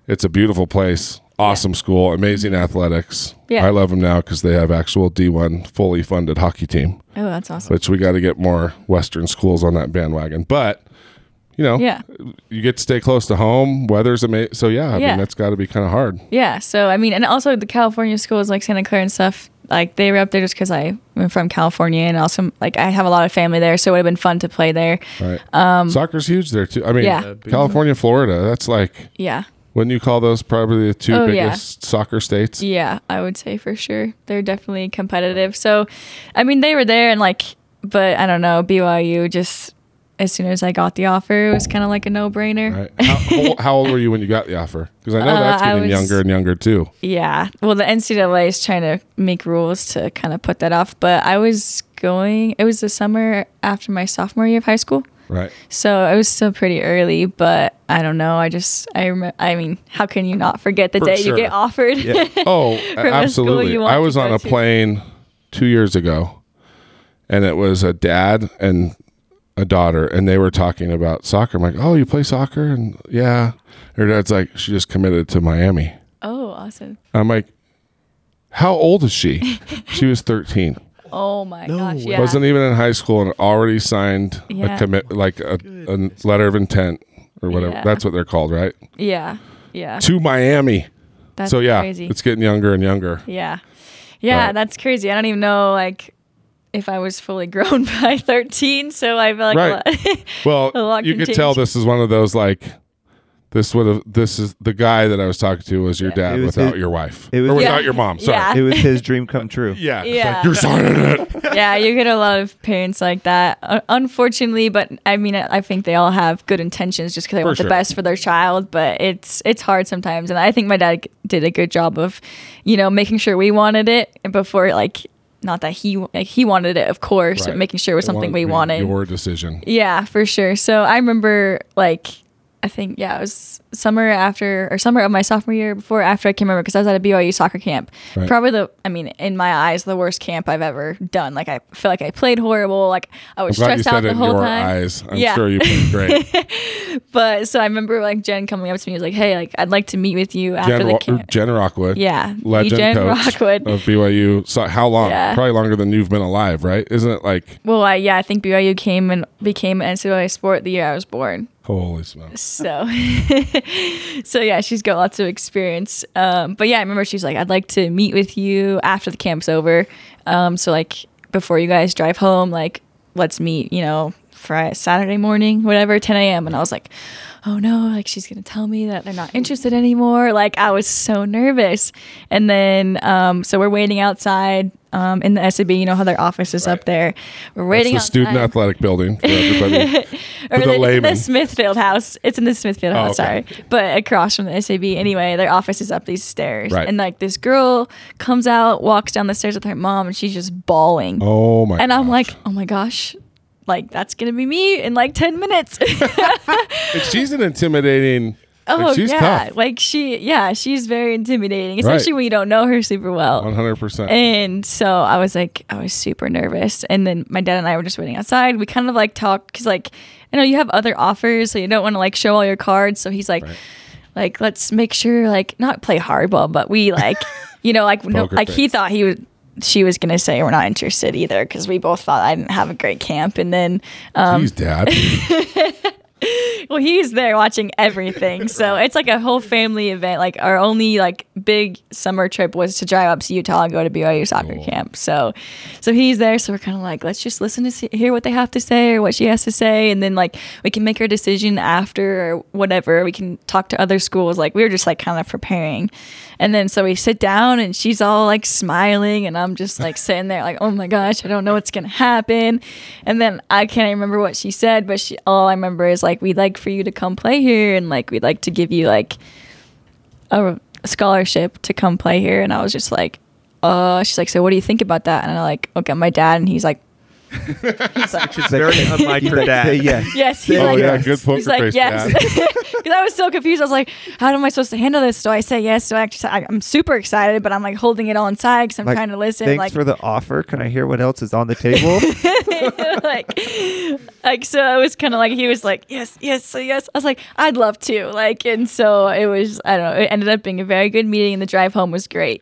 it's a beautiful place, awesome school, amazing athletics. Yeah. I love them now because they have actual D one fully funded hockey team. Oh, that's awesome. Which we got to get more Western schools on that bandwagon. But you know, Yeah. you get to stay close to home. Weather's amazing. So yeah, I Yeah. mean that's got to be kind of hard. Yeah. So I mean, and also the California schools like Santa Clara and stuff, like they were up there just because I am from California and also like I have a lot of family there, so it would have been fun to play there. Right. Soccer's huge there too. I mean, Um, Yeah. California, Florida. That's like, Yeah. wouldn't you call those probably the two Oh, yeah. biggest soccer states? Yeah, I would say for sure. They're definitely competitive. So, I mean, they were there and like, but I don't know, BYU just as soon as I got the offer, it was kind of like a no brainer. Right. How, how, old were you when you got the offer? Because I know Uh, that's getting was- younger and younger too. Yeah. Well, the NCAA is trying to make rules to kind of put that off. But I was going, it was the summer after my sophomore year of high school. Right. So it was still pretty early, but I don't know. I just, I remember, I mean, how can you not forget the For day sure. you get offered? <laughs> Oh, absolutely. I was on a to. plane two years ago, and it was a dad and a daughter, and they were talking about soccer. I'm like, "Oh, you play soccer?" And yeah, her dad's like, "She just committed to Miami." oh, awesome. I'm like, "How old is she?" <laughs> she was 13. Oh my gosh. Yeah. Wasn't even in high school and already signed Yeah. a commit, like a, a letter of intent or whatever. Yeah. That's what they're called, right? yeah. Yeah. To Miami. That's so yeah, crazy. it's getting younger and younger. Yeah. Yeah, But- that's crazy. I don't even know like if I was fully <laughs> grown by 13, so I feel like Right. a lot- <laughs> Well, A lot you can could tell this is one of those like this would have this is the guy that I was talking to was your dad was without his- your wife it was- or without Yeah. your mom. Sorry. Yeah. it was his <laughs> dream come true. Yeah. Yeah. like, You're signing it. yeah, you get a lot of parents like that. Uh, unfortunately, but I mean, I think they all have good intentions just because they For want sure. the best for their child. But it's it's hard sometimes, and I think my dad g- did a good job of, you know, making sure we wanted it before like. Not that he like, he wanted it, of course, but making sure it was It something we wanted. Your decision. Yeah, for sure. So I remember like I think yeah, it was summer after or summer of my sophomore year before after I can remember because I was at a BYU soccer camp. Right. Probably the I mean in my eyes the worst camp I've ever done. Like I feel like I played horrible. Like I was stressed out the whole time. eyes. I'm Yeah. sure you played great. <laughs> But so I remember like Jen coming up to me and was like, "Hey, like I'd like to meet with you after Jen, the camp." Jen Rockwood. Yeah, Legend Jen coach Rockwood. of BYU. So how long? Yeah. Probably longer than you've been alive, right? Isn't it like Well, I, yeah, I think BYU came and became an NCAA sport the year I was born. Holy smokes? So, <laughs> so yeah, she's got lots of experience. Um, but yeah, I remember she's like, I'd like to meet with you after the camp's over. Um, so like before you guys drive home, like let's meet, you know, Friday, Saturday morning, whatever, 10 a.m. And I was like, oh no, like she's gonna tell me that they're not interested anymore. Like I was so nervous. And then um, so we're waiting outside um, in the SAB. You know how their office is up there. We're waiting the outside. student athletic building for everybody. <laughs> or for the the, in the Smith Fieldhouse. It's in the Smithfield Oh, house, okay. sorry. But across from the SAB. Anyway, their office is up these stairs. Right. And like this girl comes out, walks down the stairs with her mom, and she's just bawling. oh my! and I'm like, oh my gosh, like that's gonna be me in like 10 minutes. <laughs> She's an intimidating. Oh like, yeah. tough. Like she yeah, she's very intimidating, especially Right. when you don't know her super well. One hundred percent. And so I was like, I was super nervous. And then my dad and I were just waiting outside. We kind of like talked because, like, I know you have other offers, so you don't want to like show all your cards. So he's like, like, let's make sure, like, not play hardball, but we like, <laughs> you know, like, no, like he thought he would. She was gonna say we're not interested either because we both thought I didn't have a great camp, and then um, Jeez, Dad. <laughs> <laughs> <laughs> well, he's there watching everything. So <laughs> it's like a whole family event. Like our only like big summer trip was to drive up to Utah and go to BYU soccer Cool. camp. So, so he's there. So we're kind of like, let's just listen to see, hear what they have to say or what she has to say, and then like we can make our decision after or whatever. We can talk to other schools. Like we were just like kind of preparing, and then so we sit down and she's all like smiling, and I'm just like <laughs> sitting there like, oh my gosh, I don't know what's gonna happen. And then I can't remember what she said, but she all I remember is like, we'd like for you to come play here, and like we'd like to give you like a scholarship to come play here. And I was just like, uh, she's like, so what do you think about that? And I'm like, look at my dad, and he's like, he's like, It's very <laughs> unlike her dad. Yes. yes, he's oh like, yeah, good poker He's like, face, yes. Because <laughs> I was so confused. I was like, how am I supposed to handle this? Do I say yes? Do I actually? I- I'm super excited, but I'm like holding it all inside because I'm Like, trying to listen. Thanks like, for the offer. Can I hear what else is on the table? <laughs> like, like so I was kind of like he was like, yes, yes, so yes. I was like, I'd love to, like, and so it was. I don't know. It ended up being a very good meeting, and the drive home was great.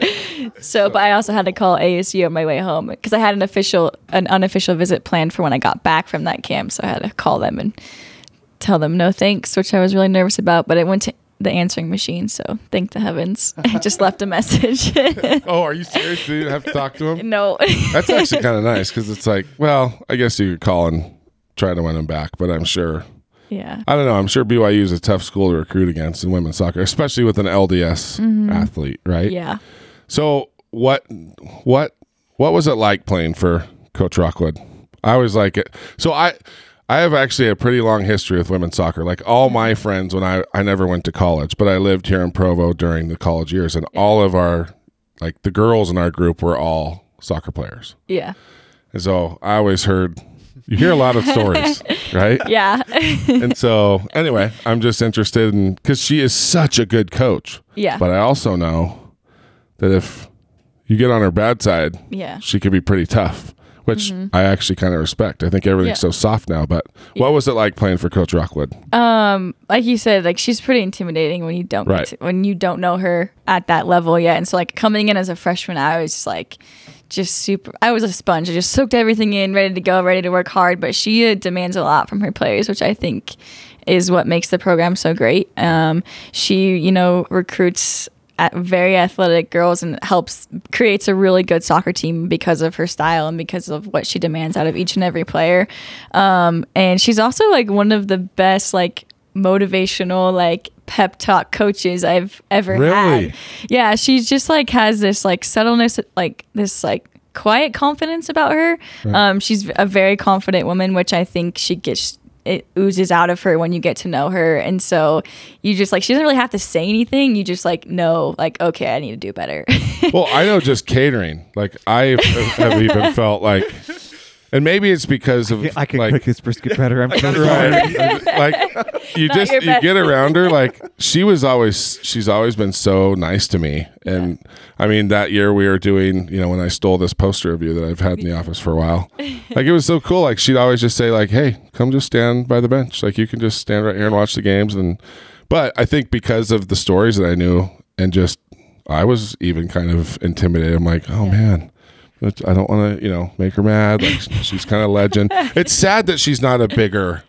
<laughs> so, but I also had to call ASU on my way home because I had an official, an unofficial visit planned for when I got back from that camp. So I had to call them and tell them no thanks, which I was really nervous about. But it went to the answering machine, so thank the heavens. I <laughs> just left a message. <laughs> Oh, are you serious? You have to talk to him? no. That's actually kind of nice because it's like, well, I guess you could call and try to win him back, but I'm sure. yeah. I don't know. I'm sure BYU is a tough school to recruit against in women's soccer, especially with an LDS athlete, right? Mm-hmm. Yeah. So what what what was it like playing for Coach Rockwood? I always like it. So I I have actually a pretty long history with women's soccer. Like all mm-hmm. my friends when I I never went to college, but I lived here in Provo during the college years and all of our like the girls in our group were all soccer players. Yeah. And so I always heard you hear a lot of stories, <laughs> right? Yeah. And so anyway, I'm just interested in cuz she is such a good coach. yeah. But I also know that if you get on her bad side, yeah. she could be pretty tough, which I actually kind of respect. I think everything's Mm-hmm. Yeah. so soft now. But what was it like playing for Coach Rockwood? Um, like you said, like she's pretty intimidating when you don't Right. to- when you don't know her at that level yet. And so like coming in as a freshman, I was like just super. I was a sponge. I just soaked everything in, ready to go, ready to work hard. But she uh, demands a lot from her players, which I think is what makes the program so great. Um, she, you know, recruits very athletic girls and helps creates a really good soccer team because of her style and because of what she demands out of each and every player. Um, and she's also like one of the best like motivational like pep talk coaches I've ever Really? had. Yeah, she's just like has this like subtleness, like this like quiet confidence about her. Um, she's a very confident woman, which I think she gets it oozes out of her when you get to know her. And so you just like she doesn't really have to say anything. You just like know like okay, I need to do better. <laughs> well, I know just catering. Like I have even felt like, and maybe it's because of I can like cook this brisket better. I'm so sorry. right like you Not just you get around her like <laughs> she was always she's always been so nice to me. And i mean that year we were doing you know when i stole this poster of you that i've had in the office for a while <laughs> like it was so cool. Like she'd always just say like hey come just stand by the bench. Like you can just stand right here and watch the games. And but i think because of the stories that i knew and just i was even kind of intimidated. I'm like oh man but I don't want to, you know, make her mad. Like <laughs> she's kind of legend. It's sad that she's not a bigger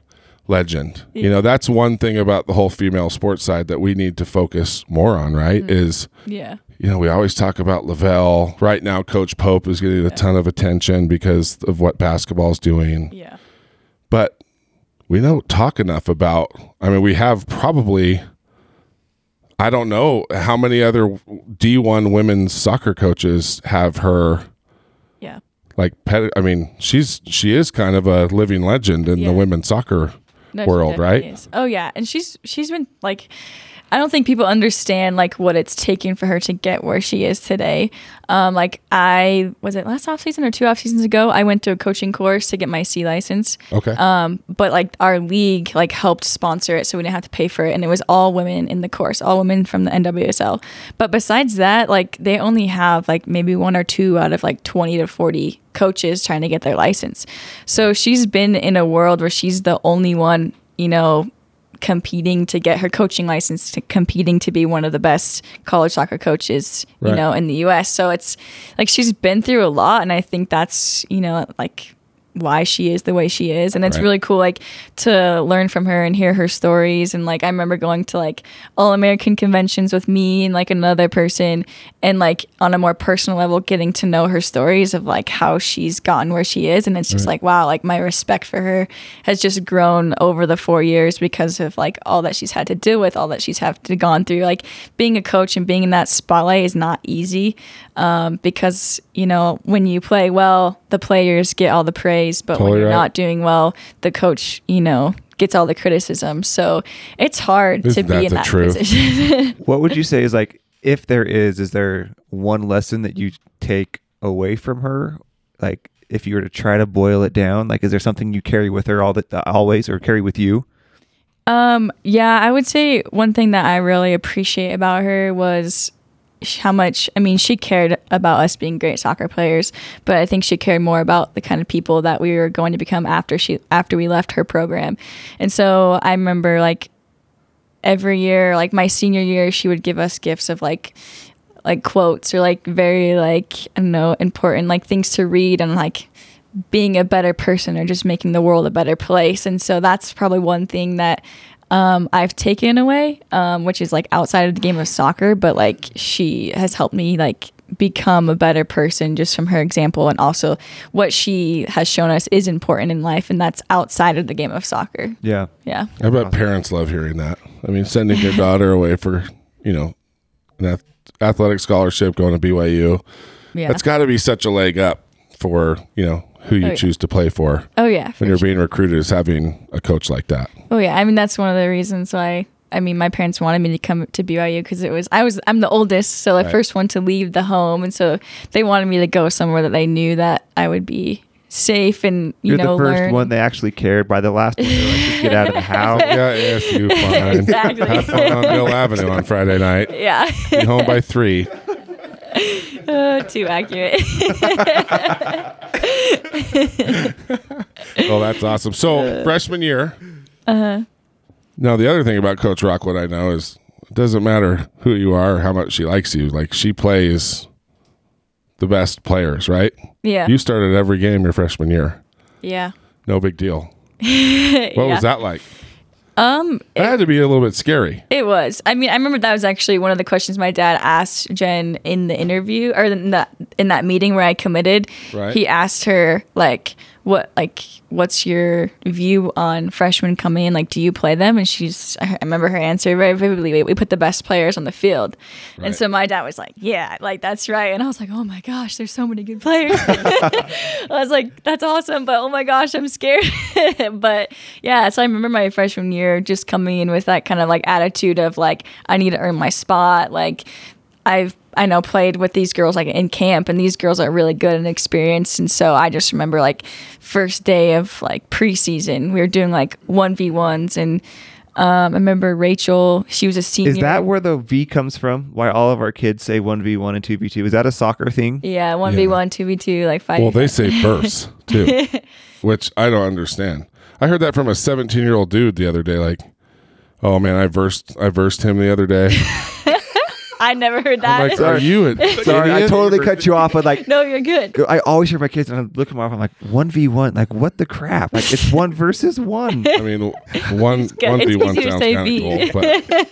legend. You know, that's one thing about the whole female sports side that we need to focus more on, right? Mm-hmm. Is yeah. you know, we always talk about LaVell. Right now, Coach Pope is getting a ton of attention because of what basketball's doing. Yeah. but we don't talk enough about. I mean, we have probably. I don't know how many other D1 women's soccer coaches have her Yeah. Like pet I mean, she's she is kind of a living legend in Yeah. the women's soccer No, world, right? is. Oh yeah, and she's she's been like, I don't think people understand like what it's taken for her to get where she is today. Um, like I was it last off season or two off seasons ago, I went to a coaching course to get my C license. Okay. Um, but like our league like helped sponsor it, so we didn't have to pay for it, and it was all women in the course, all women from the NWSL. But besides that, like they only have like maybe one or two out of like twenty to forty coaches trying to get their license. So she's been in a world where she's the only one, you know, competing to get her coaching license, to competing to be one of the best college soccer coaches, you Right. know, in the U.S. So it's like she's been through a lot, and I think that's you know like why she is the way she is. And it's Right. really cool like to learn from her and hear her stories. And like i remember going to like all american conventions with me and like another person and like on a more personal level getting to know her stories of like how she's gotten where she is. And it's just like wow like my respect for her has just grown over the four years because of like all that she's had to deal with all that she's had to gone through. Like being a coach and being in that spotlight is not easy um, because you know when you play well the players get all the praise but Totally when you're right. not doing well the coach you know gets all the criticism so it's hard Isn't to be in that truth? position <laughs> What would you say is like if there is, is there one lesson that you take away from her? Like if you were to try to boil it down, like is there something you carry with her all the always or carry with you? Um, yeah, I would say one thing that I really appreciate about her was sh- how much I mean she cared about us being great soccer players, but I think she cared more about the kind of people that we were going to become after she after we left her program. And so I remember like every year, like my senior year, she would give us gifts of like like quotes or like very like I don't know important like things to read and like being a better person or just making the world a better place. And so that's probably one thing that um, I've taken away, um, which is like outside of the game of soccer, but like she has helped me like become a better person just from her example and also what she has shown us is important in life and that's outside of the game of soccer. Yeah. Yeah. I bet parents love hearing that. I mean, sending your <laughs> daughter away for, you know, an athletic scholarship going to BYU. Yeah. That's got to be such a leg up for, you know, who you Oh, yeah. choose to play for oh yeah. for when you're sure. being recruited is having a coach like that. Oh yeah, I mean that's one of the reasons why. I mean, my parents wanted me to come to BYU because it was I was I'm the oldest, so the Right. first one to leave the home, and so they wanted me to go somewhere that they knew that I would be safe and you You're know the first learn. one they actually cared. By the last one, like, just get out of the <laughs> house. yeah, yes, you fine. <laughs> Exactly. Have fun on Mill Avenue on Friday night. <laughs> yeah, Be home by three. Uh, <laughs> too accurate. <laughs> Oh, that's awesome. So freshman year. Uh-huh. Now the other thing about Coach Rockwood I know is it doesn't matter who you are or how much she likes you. Like she plays the best players, right? yeah, You started every game your freshman year. yeah. No big deal. <laughs> What was that like? Um, That had to be a little bit scary. It was. I mean, I remember that was actually one of the questions my dad asked Jen in the interview or in that in that meeting where I committed. Right. He asked her like, "What like what's your view on freshmen coming in? Like, do you play them?" And she's. I remember her answer very vividly. We, we put the best players on the field, Right. and so my dad was like, "Yeah, like that's right." And I was like, "Oh my gosh, there's so many good players." <laughs> I was like, "That's awesome," but oh my gosh, I'm scared. <laughs> but yeah, so I remember my freshman year just coming in with that kind of like attitude of like I need to earn my spot. Like I've I know played with these girls like in camp, and these girls are really good and experienced. And so I just remember like first day of like preseason, we were doing like one v ones, and um, I remember Rachel. She was a senior. Is that where the V comes from? Why all of our kids say one v one and two v two? Is that a soccer thing? yeah, one v one, two v two, like five. Well, they say verse <laughs> too, which I don't understand. I heard that from a 17 year old dude the other day. Like, oh man, I versed I versed him the other day. <laughs> <laughs> I never heard I'm that. like, are you a <laughs> Sorry, I idiot? totally cut you off. But like, no, you're good. I always hear my kids and I look them off. I'm like one v one. Like what the crap? Like it's one versus one. <laughs> I mean, one good. one It's v one easier to sounds say kind of cool,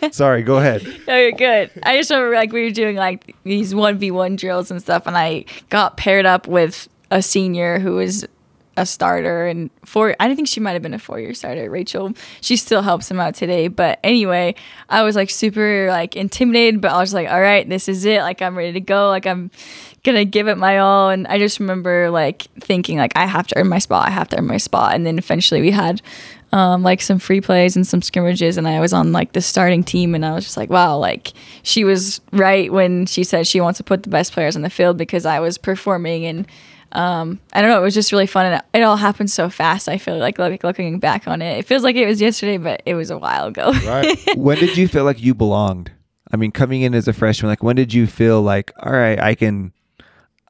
but Sorry, go ahead. No, you're good. I just remember like we were doing like these one v one drills and stuff, and I got paired up with a senior who was a starter and four. I think she might have been a four year starter. Rachel, she still helps him out today. But anyway, I was like super like intimidated, but I was like, all right, this is it. Like I'm ready to go. Like I'm gonna give it my all. And I just remember like thinking like I have to earn my spot. I have to earn my spot. And then eventually we had um, like some free plays and some scrimmages, and I was on like the starting team, and I was just like, wow, like she was right when she said she wants to put the best players on the field because I was performing, and um, I don't know, it was just really fun, and it, it all happened so fast. I feel like, like looking back on it, it feels like it was yesterday, but it was a while ago. Right. <laughs> when did you feel like you belonged? I mean, coming in as a freshman, like when did you feel like, all right, I can,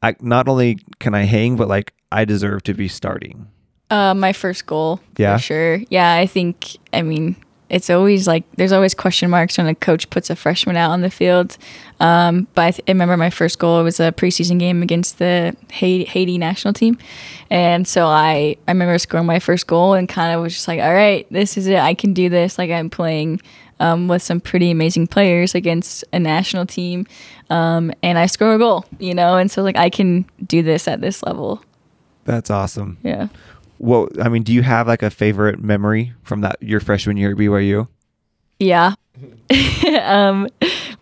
I not only can I hang, but like I deserve to be starting. Uh, my first goal, Yeah? for sure. Yeah, I think. I mean, it's always like there's always question marks when a coach puts a freshman out on the field. Um, but I, th- I remember my first goal was a preseason game against the Haiti, Haiti national team, and so I I remember scoring my first goal and kind of was just like, all right, this is it. I can do this. Like I'm playing. Um, with some pretty amazing players against a national team, um, and I score a goal, you know, and so like I can do this at this level, That's awesome. yeah. Well, I mean, do you have like a favorite memory from that your freshman year at BYU? Yeah. <laughs> um,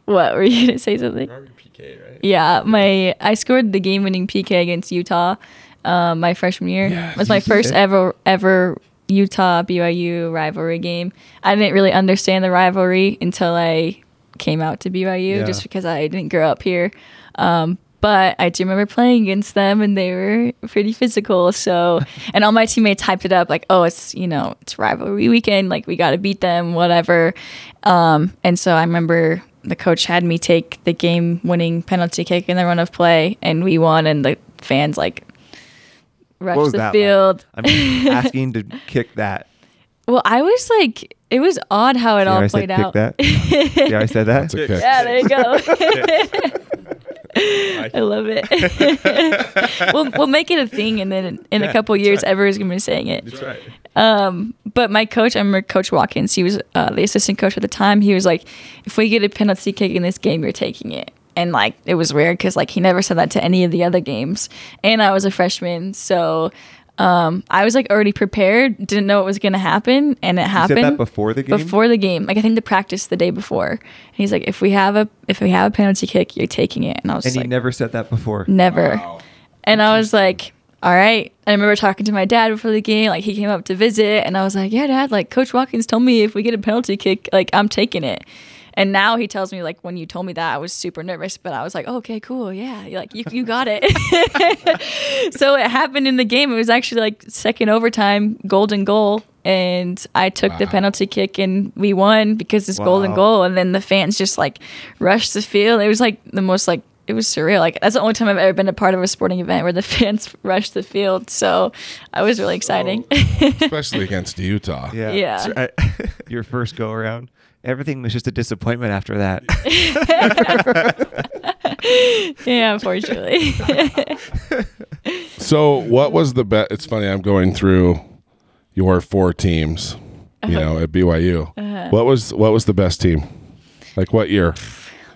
what were you gonna say something? PK, right? Yeah, my I scored the game-winning PK against Utah, um, my freshman year. it was my first did. ever ever Utah BYU rivalry game. I didn't really understand the rivalry until I came out to BYU, Yeah. just because I didn't grow up here. Um, but I do remember playing against them, and they were pretty physical. So, <laughs> and all my teammates hyped it up like, "Oh, it's you know, it's rivalry weekend. Like we got to beat them, whatever." Um, and so I remember the coach had me take the game-winning penalty kick in the run of play, and we won. And the fans like rushed the that like? field. I mean, <laughs> asking to kick that. Well, I was like, it was odd how it See all I said played kick out. that? <laughs> See how I said that? That's a kick. Yeah, there you go. I love it. <laughs> we'll we'll make it a thing, and then in a couple years, everyone's gonna be saying it. That's right. Um, but my coach, I remember Coach Watkins. He was uh, the assistant coach at the time. He was like, "If we get a penalty kick in this game, you're taking it." And like, it was weird because like he never said that to any of the other games. And I was a freshman, so um, I was like already prepared. Didn't know it was gonna happen, and it happened said that before the game. before the game. Like I think the practice the day before. And he's like, if we have a if we have a penalty kick, you're taking it. And I was and just he like, never said that before. never. And I was like, all right. I remember talking to my dad before the game. Like he came up to visit, and I was like, yeah, dad. Like Coach Watkins told me if we get a penalty kick, like I'm taking it. And now he tells me like when you told me that I was super nervous, but I was like, okay, cool, yeah, You're like you you got it. <laughs> so it happened in the game. It was actually like second overtime, golden goal, and I took the penalty kick and we won because it's golden goal. And then the fans just like rushed the field. It was like the most like it was surreal. Like that's the only time I've ever been a part of a sporting event where the <laughs> fans rushed the field. So I was really exciting. <laughs> Especially against Utah. Yeah. Yeah. Right. Your first go around. Everything was just a disappointment after that. <laughs> <laughs> yeah, unfortunately. So, what was the best? It's funny. I'm going through your four teams. You know, at BYU. Uh-huh. What was what was the best team? Like what year?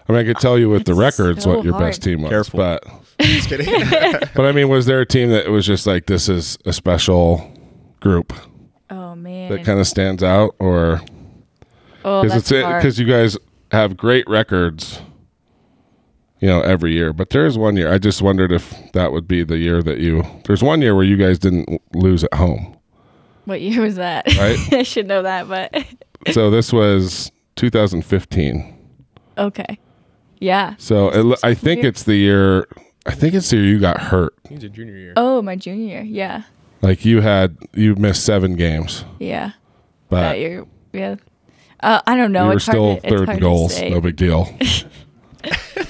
I mean, I could tell you with the It's records so what your hard. best team was, Careful. but <laughs> Just kidding. but I mean, was there a team that was just like this is a special group oh man. that kind of stands out, or oh, because that's it's hard. because you guys have great records, you know, every year. But there's one year I just wondered if that would be the year that you. There's one year where you guys didn't lose at home, What year was that? Right. <laughs> I should know that, but <laughs> so this was 2015. okay. Yeah. So it, I think year. it's the year. I think it's the year you got hurt. He was a junior year. Oh, my junior year. Yeah. Like you had you missed seven games, Yeah. but that year. Yeah. Uh, I don't know. were it's still to, third in goals. No big deal. <laughs>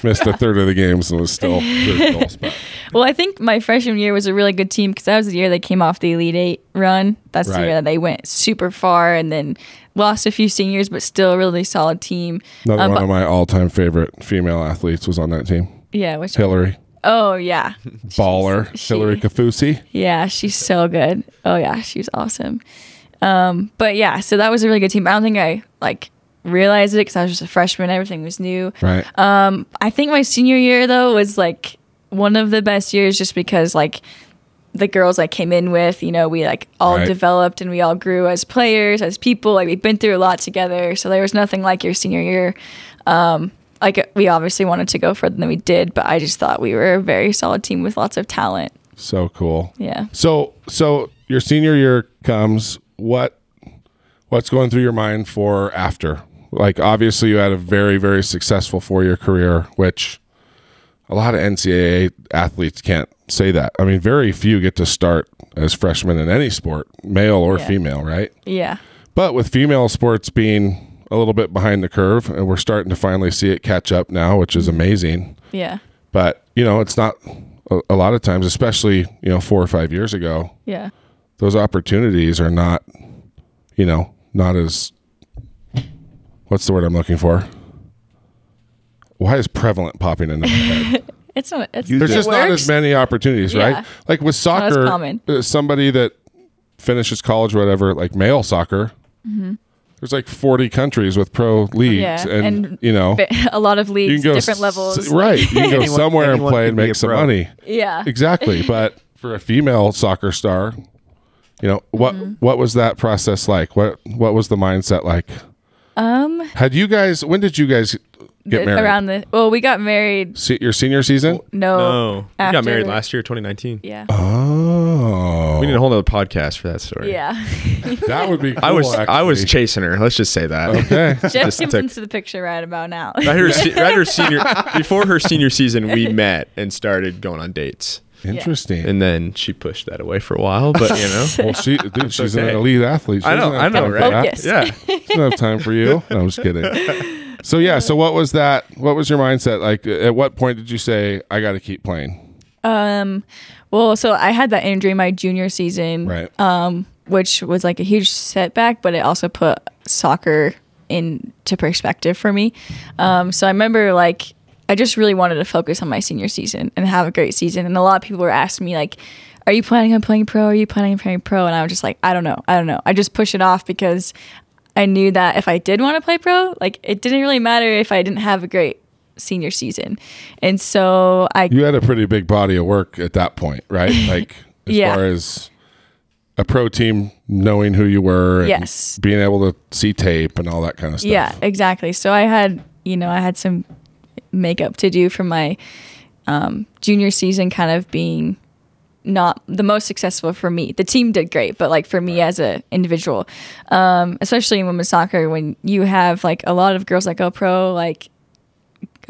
missed a third of the games and was still third in goals. But <laughs> Well, I think my freshman year was a really good team because that was the year they came off the Elite Eight run. That's Right. the year that they went super far and then lost a few seniors, but still a really solid team. another Um, one of my all-time favorite female athletes was on that team. Yeah, which Hillary oh yeah, Baller, She's- she- Hillary Kafusi. yeah, she's so good. Oh yeah, she's awesome. Um, but yeah, so that was a really good team. I don't think I like realized it because I was just a freshman. Everything was new. Right. Um, I think my senior year though was like one of the best years just because like the girls I came in with, you know, we like all Right. developed and we all grew as players, as people. Like we've been through a lot together. So there was nothing like your senior year. Um, like we obviously wanted to go further than we did, but I just thought we were a very solid team with lots of talent. So cool. Yeah. So so your senior year comes. What what's going through your mind for after? Like obviously you had a very very successful four year career, which a lot of NCAA athletes can't say that. I mean, very few get to start as freshmen in any sport, male or Yeah. female, right? Yeah. But with female sports being a little bit behind the curve, and we're starting to finally see it catch up now, which is mm-hmm. amazing. Yeah. But you know, it's not a, a lot of times, especially you know four or five years ago Yeah. Those opportunities are not, you know, not as what's the word I'm looking for? Why is prevalent popping into my head? <laughs> It's not, it's, Use There's it just not as many opportunities, Yeah. right? Like with soccer, uh, somebody that finishes college, or whatever, like male soccer. There's like 40 countries with pro leagues, Mm-hmm. Yeah, and, and you know, <laughs> a lot of you leagues, can go different s- levels. right? You can go Anyone- somewhere and play and make some pro. money. Yeah. Exactly. but <laughs> for a female soccer star, you know, what Mm-hmm. what was that process like? What what was the mindset like? Um, Had you guys when did you guys get th- married? around the well, we got married. Se- your senior season? No, No, we got married last year, 2019. Yeah, Oh. We need a whole other podcast for that story. yeah. <laughs> that would be cool, I was I was chasing her. Let's just say that. Okay. <laughs> Jeff Just comes took- into the picture right about now. Right her, <laughs> right her senior before her senior season, we met and started going on dates, Interesting. and then she pushed that away for a while. But you know, <laughs> well, she dude, she's an elite athlete. She I know, doesn't I know, right? Focus. Yeah, She doesn't have time for you. No, I'm just kidding. <laughs> So yeah, so what was that? What was your mindset like? At what point did you say I got to keep playing? Um, well, so I had that injury my junior season, Right. um, which was like a huge setback, but it also put soccer into perspective for me. Um, so I remember like I just really wanted to focus on my senior season and have a great season. And a lot of people were asking me like, "Are you planning on playing pro? Are you planning on playing pro?" And I was just like, "I don't know. I don't know. I just push it off because I knew that if I did want to play pro, like it didn't really matter if I didn't have a great senior season. And so I You had a pretty big body of work at that point, right? <laughs> Like as Yeah. far as a pro team knowing who you were and Yes. being able to see tape and all that kind of stuff. Yeah, exactly. So I had, you know, I had some makeup to do for my um, junior season, kind of being not the most successful for me. The team did great, but like for me as an individual, um, especially in women's soccer, when you have like a lot of girls that go pro, like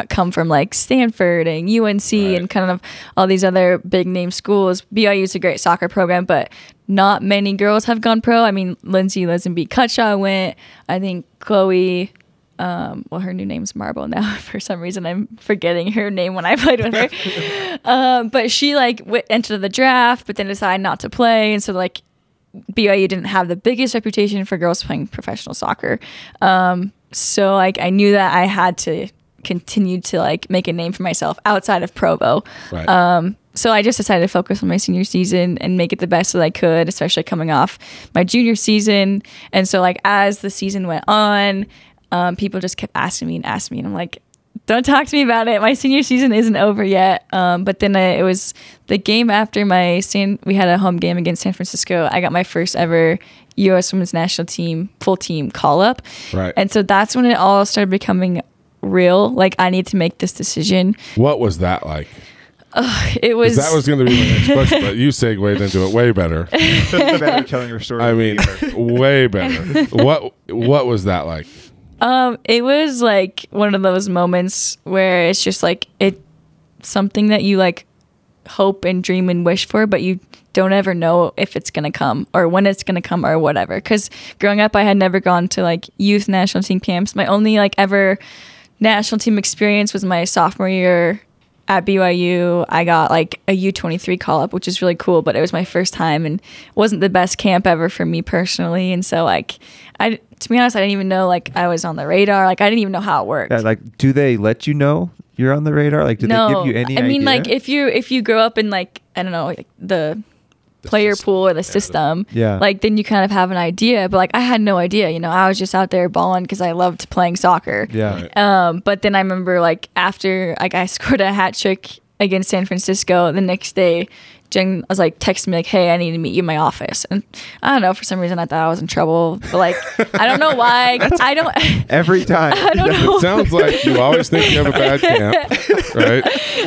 come from like Stanford and UNC and kind of all these other big name schools. BYU is a great soccer program, but not many girls have gone pro. I mean, Lindsi Lisonbee Cutshaw went. I think Chloe, um, well, her new name's Marble now. <laughs> For some reason, I'm forgetting her name when I played with her. <laughs> um, but she like w- entered the draft, but then decided not to play, and so like BYU didn't have the biggest reputation for girls playing professional soccer. Um, so like I knew that I had to continue to like make a name for myself outside of Provo. Right. Um, so I just decided to focus on my senior season and make it the best that I could, especially coming off my junior season. And so like as the season went on, um, people just kept asking me and asking me, and I'm like, don't talk to me about it. My senior season isn't over yet. Um, but then I, it was the game after my San. We had a home game against San Francisco. I got my first ever U.S. Women's National Team full team call up, Right. and so that's when it all started becoming real. Like I need to make this decision. what was that like? It 'Cause was That was going to be my next <laughs> question, but you segued into it way better. better telling your story. I mean, way better. <laughs> What What was that like? Um, it was like one of those moments where it's just like it something that you like hope and dream and wish for, but you don't ever know if it's gonna come or when it's gonna come or whatever. Because growing up, I had never gone to like youth national team camps. My only like ever national team experience was my sophomore year at BYU. I got like a U23 call up, which is really cool, but it was my first time and wasn't the best camp ever for me personally. And so like I to be honest, I didn't even know like I was on the radar. Like I didn't even know how it worked. Yeah, like, do they let you know you're on the radar? Like, do no, they give you any? I mean, idea? like if you if you grow up in like I don't know like the player system. pool or the system, Yeah. like then you kind of have an idea. But like I had no idea. You know, I was just out there balling because I loved playing soccer. yeah, Right. Um, but then I remember like after like I <laughs> scored a hat trick against San Francisco. The next day, Jen was like texting me like, "Hey, I need to meet you in my office." And I don't know for some reason I thought I was in trouble, but like I don't know why. I don't. <laughs> Every time. I don't know. It sounds like you always think you have a bad <laughs> camp, right?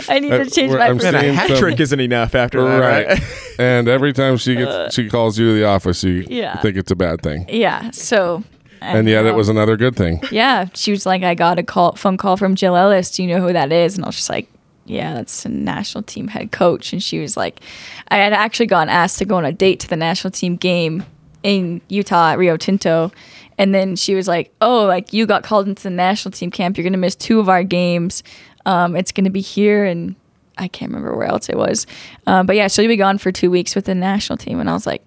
I need to Uh, change we're- my I'm Man, a hat some- trick isn't enough after that, right? Right. and every time she gets she calls you to the office, you Uh, Yeah. think it's a bad thing. Yeah. So. I And yet don't it was another good thing. Yeah, she was like, I got a call, phone call from Jill Ellis. Do you know who that is? And I was just like, Yeah, that's a national team head coach. And she was like, I had actually gotten asked to go on a date to the national team game in Utah at Rio Tinto. And then she was like, Oh, like you got called into the national team camp. You're gonna miss two of our games. Um, it's gonna be here and I can't remember where else it was. Um, but yeah, she'll be gone for two weeks with the national team. And I was like,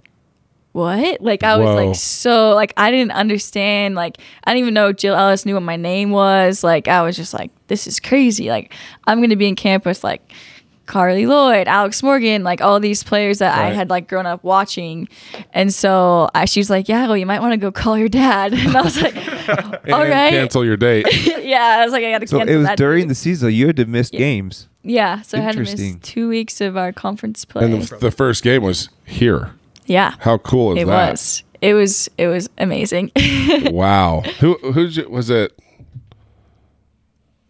what? Like I was Whoa. like so like I didn't understand like I didn't even know Jill Ellis knew what my name was. Like I was just like this is crazy. Like I'm gonna be in camp with like Carli Lloyd, Alex Morgan, like all these players that I had like grown up watching. And so I, she was like, "Yeah, well, you might want to go call your dad." <laughs> And I was like, <laughs> "All and right." cancel your date. <laughs> yeah, I was like, "I got to So cancel it was during date." the season. You had to miss Yeah. games. yeah. So I had to miss two weeks of our conference play. and the, the first game was here. Yeah, How cool is it that? was. It was. It was amazing. <laughs> Wow. Who who's was it?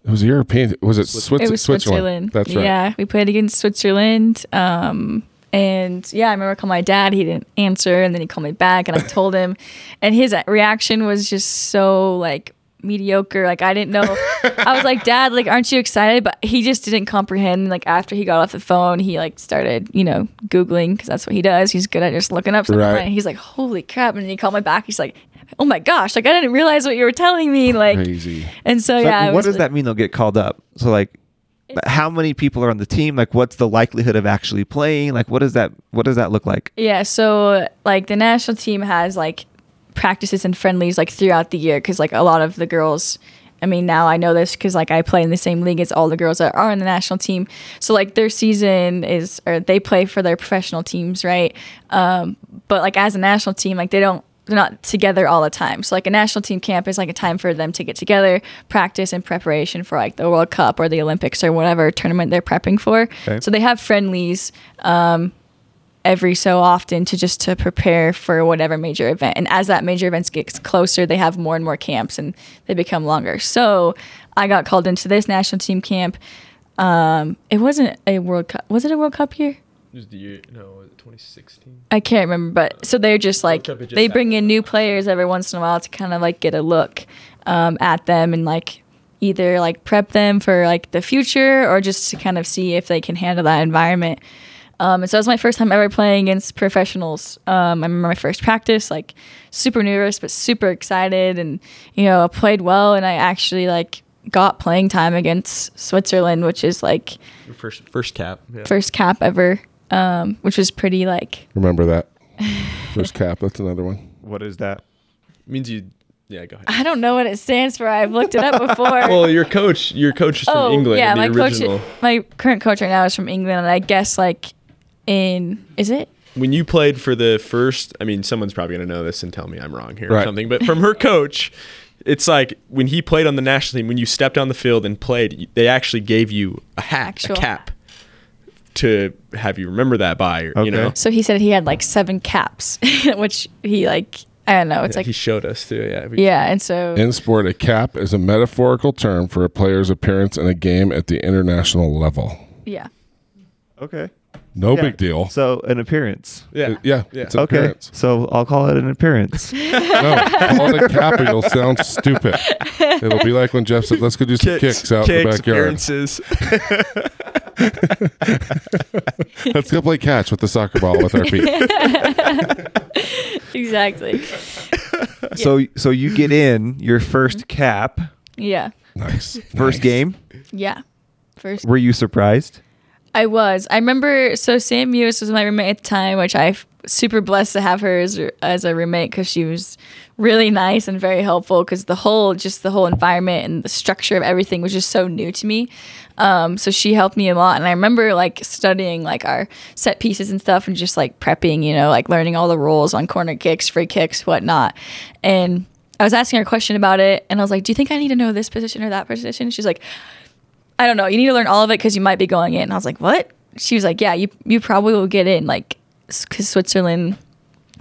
It was European. Was it Switzerland? It was Switzerland. That's right. Yeah, we played against Switzerland. Um, and yeah, I remember calling my dad. He didn't answer, and then he called me back, and I told him, and his reaction was just so like mediocre. Like I didn't know. I was like, <laughs> Dad, like, aren't you excited? But he just didn't comprehend. Like after he got off the phone, he like started, you know, googling because that's what he does. He's good at just looking up something. Right. And he's like, Holy crap! And then he called me back. He's like. Oh my gosh! Like I didn't realize what you were telling me. Like, Crazy. and so, So yeah. what does like- that mean? They'll get called up. So like, how many people are on the team? Like, what's the likelihood of actually playing? Like, what does that? What does that look like? Yeah, so like the national team has like practices and friendlies like throughout the year because like a lot of the girls. I mean, now I know this because like I play in the same league as all the girls that are in the national team. So like their season is, or they play for their professional teams, right? Um, but like as a national team, like they don't, they're not together all the time. So like a national team camp is like a time for them to get together, practice in preparation for like the World Cup or the Olympics or whatever tournament they're prepping for. Okay. So they have friendlies every so often to just to prepare for whatever major event. And as that major event gets closer, they have more and more camps and they become longer. So I got called into this national team camp. Um, it wasn't a World Cup. Was it a World Cup year? Was the year, no, 2016. I can't remember, but so they're just like just they bring in new players every once in a while to kind of like get a look um, at them and like either like prep them for like the future or just to kind of see if they can handle that environment. Um, and so it was my first time ever playing against professionals. Um, I remember my first practice, like super nervous but super excited, and you know I played well, and I actually like got playing time against Switzerland, which is like Your first first cap. Yeah. first cap ever, um, which was pretty like Remember that. <laughs> First cap. That's another one. What is that? It means you. Yeah, go ahead. I don't know what it stands for. I've looked it up before. <laughs> Well, your coach, your coach is from England. Oh, Yeah, the my original. coach, my current coach right now is from England, and I guess like in is it? when you played for the first, I mean, someone's probably going to know this and tell me I'm wrong here or something, but from her coach, it's like when he played on the national team, when you stepped on the field and played, they actually gave you a hat, Actual a cap to have you remember that by, Okay. you know. So he said he had like seven caps, <laughs> which he like I don't know. It's Yeah, like he showed us too. Yeah. We- yeah, and so In sport, a cap is a metaphorical term for a player's appearance in a game at the international level. yeah, Okay. No Yeah. big deal. So an appearance. Yeah. Uh, yeah, Yeah. it's an Okay. appearance. So I'll call it an appearance. <laughs> No, call it a cap. It'll sound stupid. It'll be like when Jeff said, "Let's go do some kicks, out in the backyard. appearances. <laughs> Let's go play catch with the soccer ball with our feet." <laughs> exactly. So so you get in your first cap, Yeah, Nice. first Nice. game. yeah. First, Were you surprised? I was. I remember. So Sam Mewis was my roommate at the time, which I super blessed to have her as, as a roommate because she was really nice and very helpful. Because the whole, just the whole environment and the structure of everything was just so new to me. Um, so she helped me a lot, and I remember like studying like our set pieces and stuff, and just like prepping, you know, like learning all the rules on corner kicks, free kicks, whatnot. And I was asking her a question about it, and I was like, "Do you think I need to know this position or that position?" She's like, I don't know. You need to learn all of it because you might be going in. And I was like, what? She was like, yeah, you you probably will get in, like, because Switzerland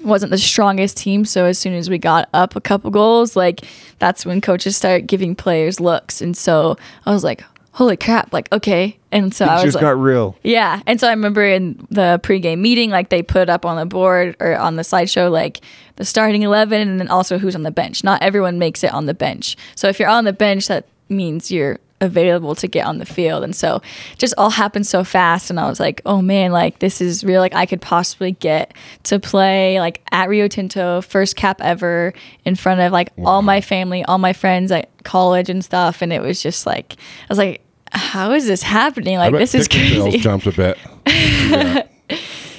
wasn't the strongest team. So as soon as we got up a couple goals, like that's when coaches start giving players looks. And so I was like, holy crap, like okay. And so I was just like, got real. yeah. And so I remember in the pregame meeting, like they put up on the board or on the slideshow, like the starting 11 and then also who's on the bench. Not everyone makes it on the bench. So if you're on the bench, that means you're available to get on the field. And so it just all happened so fast. And I was like, oh man, like this is real. Like I could possibly get to play like at Rio Tinto, first cap ever in front of like all my family, all my friends at college and stuff. And it was just like, I was like, how is this happening? Like this is Ticket sales crazy. jumped a bit. <laughs>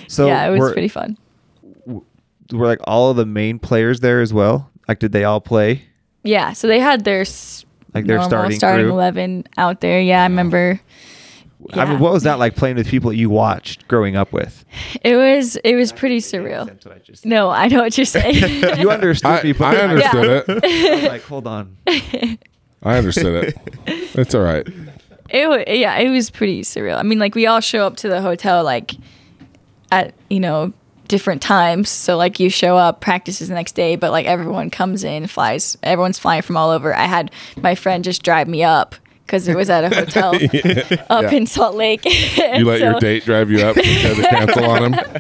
So yeah, it was pretty fun. were like all of the main players there as well? Like, did they all play? Yeah, so they had their s- Like their normal starting, crew? eleven out there. Yeah, I remember. I mean, what was that like playing with people you watched growing up with? It was it was pretty surreal. I No, I know what you're saying. <laughs> you understood I, me, but I understood it. Like, hold on. I understood it. It's all right. it yeah, it was pretty surreal. I mean, like we all show up to the hotel like at you know different times. So like you show up, practices the next day, but like everyone comes in, flies. Everyone's flying from all over. I had my friend just drive me up because it was at a <laughs> hotel up Yeah. in Salt Lake. You <laughs> let your date drive you up and had to cancel on him. <laughs>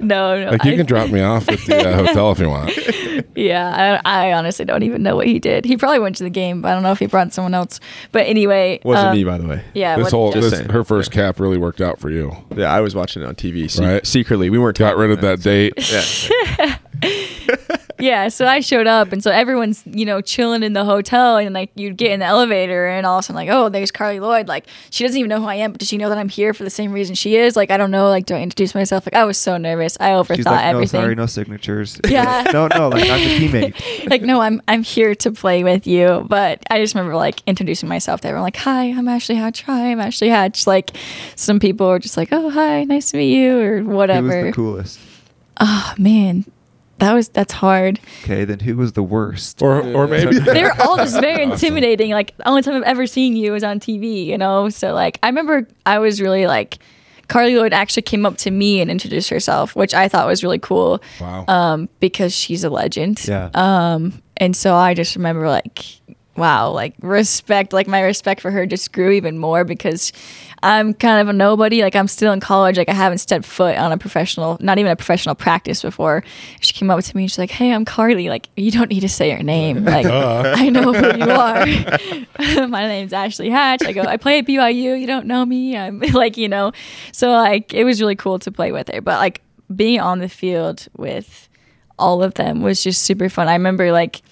No, no. Like you I- can drop me off at the uh, hotel if you want. Yeah, I, I honestly don't even know what he did. He probably went to the game, but I don't know if he brought someone else. But anyway, Wasn't um, me, by the way. Yeah, This what- whole Just this, saying. her first cap really worked out for you. Yeah, I was watching it on TV se- Right. secretly. We weren't Got rid of about that date. Yeah. Yeah. So I showed up, and so everyone's you know chilling in the hotel, and like you'd get in the elevator, and all of a sudden like, oh, there's Carli Lloyd. Like she doesn't even know who I am, but does she know that I'm here for the same reason she is? Like I don't know. Like do I introduce myself? Like I was so nervous. I overthought She's like, no, everything. sorry, no signatures. <laughs> Yeah. no, no, like I'm the <laughs> teammate. like no i'm i'm here to play with you but i just remember like introducing myself to everyone like hi i'm ashley hatch hi i'm ashley hatch like some people were just like oh hi nice to meet you or whatever. Who was the coolest? oh man that was that's hard Okay, then who was the worst? Or or maybe <laughs> they were all just very intimidating like the only time i've ever seen you was on tv you know so like i remember i was really like carli lloyd actually came up to me and introduced herself which i thought was really cool wow. um because she's a legend yeah. Um, and so I just remember like, wow, like respect, like my respect for her just grew even more because I'm kind of a nobody. Like I'm still in college. Like I haven't stepped foot on a professional, not even a professional practice before. She came up to me and she's like, "Hey, I'm Carli. Like you don't need to say your name. <laughs> Like <laughs> I know who you are. <laughs> my name's Ashley Hatch. I go, I play at BYU. You don't know me. I'm like, you know. So like it was really cool to play with her. But like being on the field with all of them was just super fun. I remember like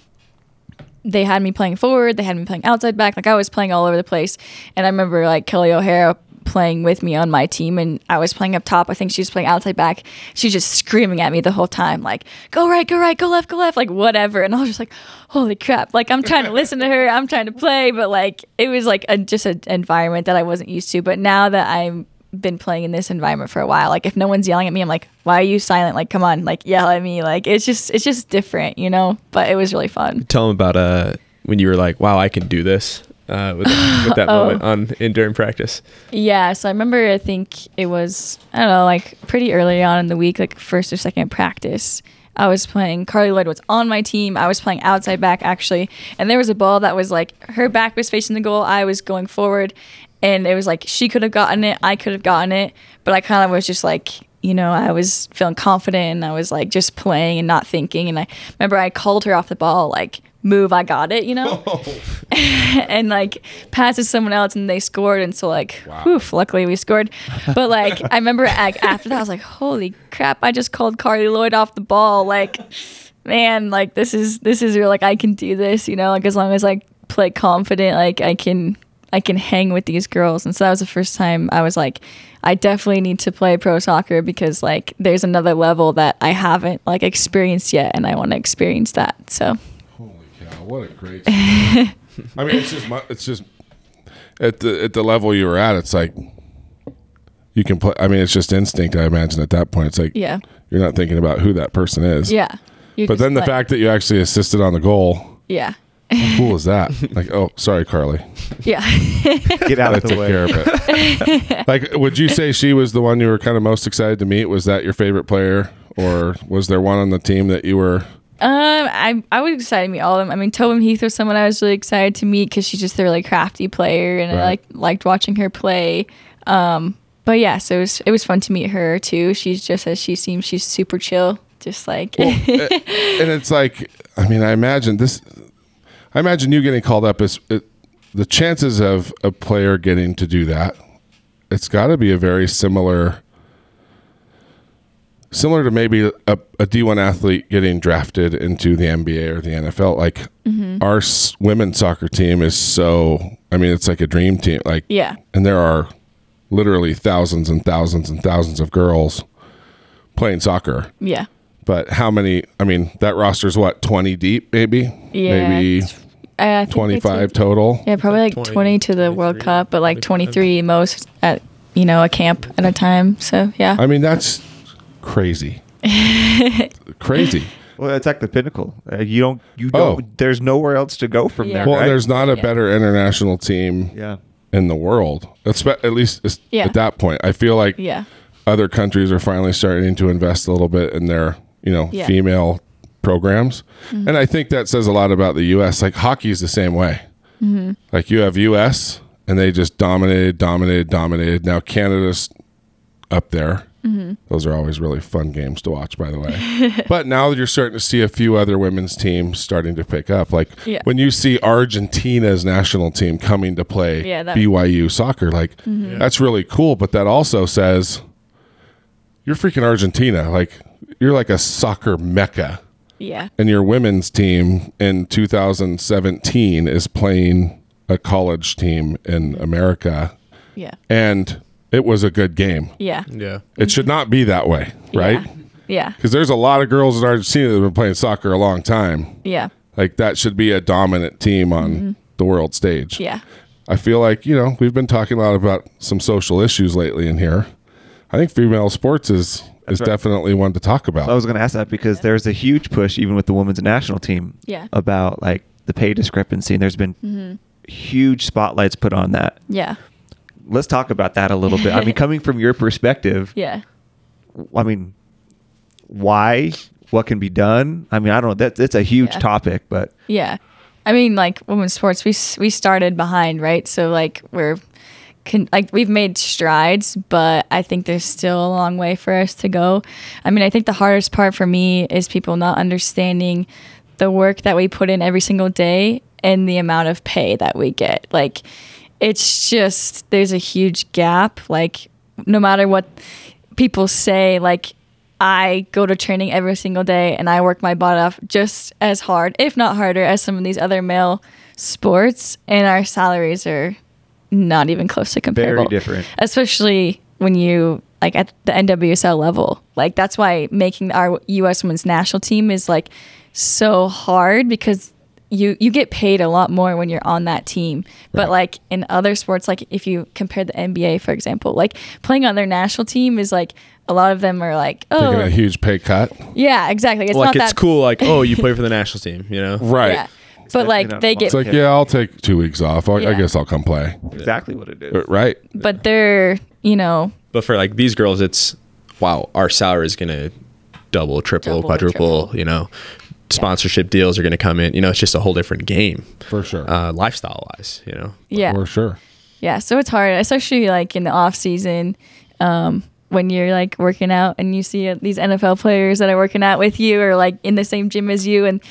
they had me playing forward, they had me playing outside back, like I was playing all over the place. And I remember like Kelley O'Hara playing with me on my team and I was playing up top. I think she was playing outside back. She was just screaming at me the whole time, like, go right, go right, go left, go left, like whatever. And I was just like, holy crap. Like I'm trying to listen to her, I'm trying to play, but like it was like a, just an environment that I wasn't used to. But now that I'm been playing in this environment for a while. Like if no one's yelling at me, I'm like, why are you silent? Like, come on, like yell at me. Like it's just it's just different, you know. But it was really fun. Tell them about uh when you were like, "Wow, I can do this." Uh, with, <laughs> with that Oh. moment on in during practice. Yeah, so I remember I think it was I don't know, like pretty early on in the week, like first or second practice. I was playing Carli Lloyd was on my team. I was playing outside back actually. And there was a ball that was like her back was facing the goal, I was going forward, and it was like she could have gotten it, I could have gotten it, but I kind of was just like you know, I was feeling confident and I was like just playing and not thinking. And I remember I called her off the ball, like, move, I got it, you know? <laughs> <laughs> and like passes someone else and they scored. And so, like, whew, luckily we scored. But like, I remember like, after that, I was like, holy crap, I just called Carli Lloyd off the ball. Like, man, like, this is, this is real. Like, I can do this, you know? Like, as long as I play confident, like, I can. I can hang with these girls. And so that was the first time I was like, I definitely need to play pro soccer because like there's another level that I haven't like experienced yet and I want to experience that. So Holy cow! What a great. <laughs> I mean, it's just mu- it's just at the at the level you were at. It's like you can play. I mean, it's just instinct. I imagine at that point, it's like yeah. you're not thinking about who that person is. Yeah. But then the like- fact that you actually assisted on the goal. Yeah. How cool is that? <laughs> Like, oh, sorry, Carli. Yeah. <laughs> Get out of the way. care of it. <laughs> like, would you say she was the one you were kind of most excited to meet? Was that your favorite player, or was there one on the team that you were? Um, I I was excited to meet all of them. I mean, Tobin Heath was someone I was really excited to meet because she's just a really crafty player, and I like liked watching her play. Um, but yeah, so it was it was fun to meet her too. She's just as she seems. She's super chill, just like Well, <laughs> and it's like, I mean, I imagine this. I imagine you getting called up is it, the chances of a player getting to do that. It's got to be a very similar, similar to maybe a, a D1 athlete getting drafted into the NBA or the NFL. Like mm-hmm. our s- women's soccer team is so. I mean, it's like a dream team. Like yeah, and there are literally thousands and thousands and thousands of girls playing soccer yeah, but how many i mean that roster's what 20 deep maybe Yeah, maybe I, I think 25 took- total Yeah, probably like 20, 20, to the World Cup, but like 25. 23 most at you know a camp at a time. So yeah, i mean that's crazy <laughs> crazy Well, it's like the pinnacle. Uh, you don't. You Oh. don't. There's nowhere else to go from Yeah. there. well right? there's not a Yeah. better international team Yeah. in the world Espe- at least it's- Yeah. at that point i feel like yeah, other countries are finally starting to invest a little bit in their you know Yeah. female programs. Mm-hmm. And i think that says a lot about the us like hockey's the same way. Mm-hmm. Like you have us and they just dominated dominated dominated. Now canada's up there. Mm-hmm. Those are always really fun games to watch by the way. <laughs> But now you're starting to see a few other women's teams starting to pick up. Like Yeah. when you see argentina's national team coming to play Yeah, that- byu soccer like that's really cool. But that also says you're freaking Argentina. Like you're like a soccer mecca. Yeah, And your women's team in 2017 is playing a college team in America. yeah, And it was a good game. yeah, Yeah. It should not be that way, right? Yeah. Yeah, Because there's a lot of girls in Argentina that have been playing soccer a long time. yeah, Like that should be a dominant team on mm-hmm. the world stage. yeah, I feel like, you know, we've been talking a lot about some social issues lately in here. I think female sports is is right. definitely one to talk about. I was going to ask that because there's a huge push, even with the women's national team, Yeah. about like the pay discrepancy, and there's been Mm-hmm. huge spotlights put on that. yeah, Let's talk about that a little bit. I mean, <laughs> coming from your perspective, yeah, I mean, why? What can be done? I mean, I don't know. That it's a huge Yeah. topic, but yeah. I mean, like women's sports, we we started behind, right? So like we're can like we've made strides, but I think there's still a long way for us to go. I mean, I think the hardest part for me is people not understanding the work that we put in every single day and the amount of pay that we get. Like it's just there's a huge gap like no matter what people say like I go to training every single day and I work my butt off just as hard, if not harder, as some of these other male sports, and our salaries are not even close to comparable. Very different. Especially when you like at the NWSL level. Like that's why making our US women's national team is like so hard because you you get paid a lot more when you're on that team. But Right. like in other sports, like if you compare the NBA, for example, like playing on their national team is like a lot of them are like, Taking oh, a huge pay cut. yeah, exactly. It's like not it's that cool. Like oh, you play for the national team. You know. Right. Yeah. But definitely like not they get, It's like, yeah, I'll take two weeks off. I, I Yeah. guess I'll come play. exactly what it is. Uh, Right. but they're you know But for like these girls, it's wow, our salary is gonna double, triple, Double, quadruple. triple. You know, sponsorship deals are gonna come in. You know, it's just a whole different game, For sure. uh, lifestyle wise. You know. yeah For sure. yeah. So it's hard, especially like in the off season. Um, when you're like working out and you see uh, these NFL players that are working out with you or like in the same gym as you and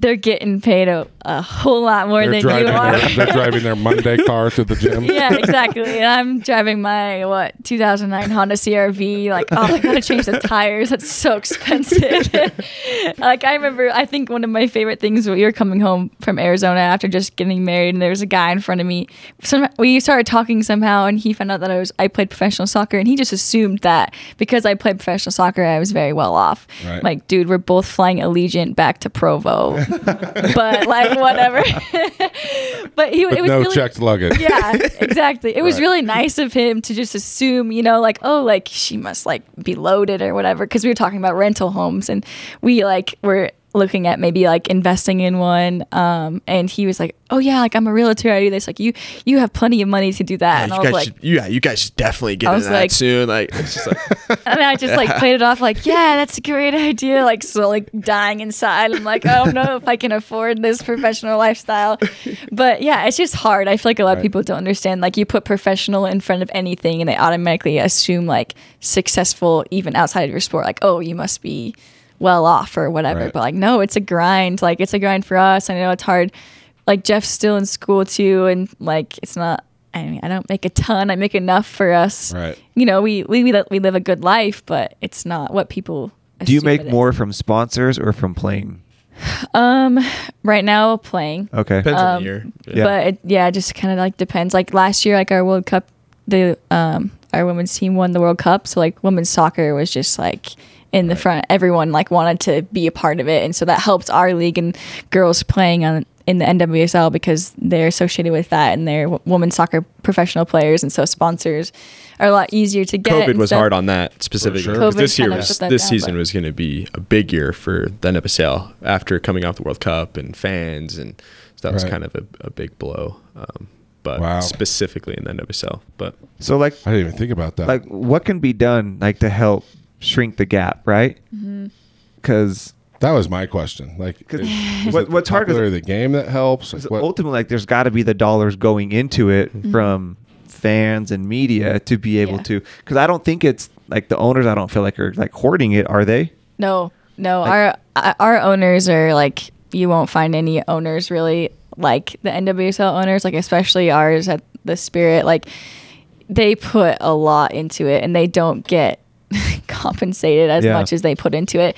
they're getting paid a, a whole lot more They're than you are. their, they're driving their Monday <laughs> car to the gym. yeah, exactly. And I'm driving my what 2009 Honda CRV. Like, oh, I gotta change the tires. That's so expensive. <laughs> like, I remember. I think one of my favorite things when we were coming home from Arizona after just getting married, and there was a guy in front of me. Some we started talking somehow, and he found out that I was I played professional soccer, and he just assumed that because I played professional soccer, I was very well off. Right. Like, dude, we're both flying Allegiant back to Provo, <laughs> but like <laughs> whatever. <laughs> but he With it was no really, checked luggage. <laughs> yeah, exactly. It was really nice of him to just assume, you know, like, oh, like she must like be loaded or whatever. Cause we were talking about rental homes and we like were looking at maybe like investing in one. Um, and he was like, "Oh yeah, like I'm a realtor. I do this. Like you, you have plenty of money to do that." and I was like, should, yeah, you guys should definitely get into that like- soon. Like, it's just like, <laughs> and I just like played it off like, yeah, that's a great idea. Like, so like dying inside. I'm like, I don't know if I can afford this professional lifestyle. But yeah, it's just hard. I feel like a lot of people don't understand. Like, you put professional in front of anything, and they automatically assume like successful even outside of your sport. Like, oh, you must be well off or whatever. Right. But like, no, it's a grind. Like, it's a grind for us. I know it's hard. Like Jeff's still in school too, and like it's not. I mean, I don't make a ton. I make enough for us Right. you know, we we we, we live a good life, but it's not what people. Do you make it is. more from sponsors or from playing? Um, right now playing, Okay. depends on Um, the year. Yeah. but it, yeah, it just kind of like depends. Like last year, like our World Cup, the um our women's team won the World Cup, so like women's soccer was just like in the front. Everyone like wanted to be a part of it, and so that helped our league and girls playing on in the NWSL because they're associated with that and they're w- women's soccer professional players, and so sponsors are a lot easier to get. COVID was stuff. hard on that specifically. sure. 'cause COVID This year was this down, season but- was going to be a big year for the NWSL after coming off the World Cup and fans, and so that was kind of a, a big blow. Um, but Wow. specifically in the NWSL, but So like I didn't even think about that. like what can be done like to help shrink the gap, right? Mm-hmm. Because that was my question. Like, is, <laughs> is what- it what's hard is- the game that helps? Like, what- ultimately, like there's got to be the dollars going into it Mm-hmm. from fans and media to be able Yeah. to. Because I don't think it's like the owners. I don't feel like are like hoarding it. Are they? No, no. Like- our uh, our owners are like you won't find any owners really like the NWSL owners, like especially ours at the Spirit. Like they put a lot into it, and they don't get <laughs> compensated as Yeah. much as they put into it.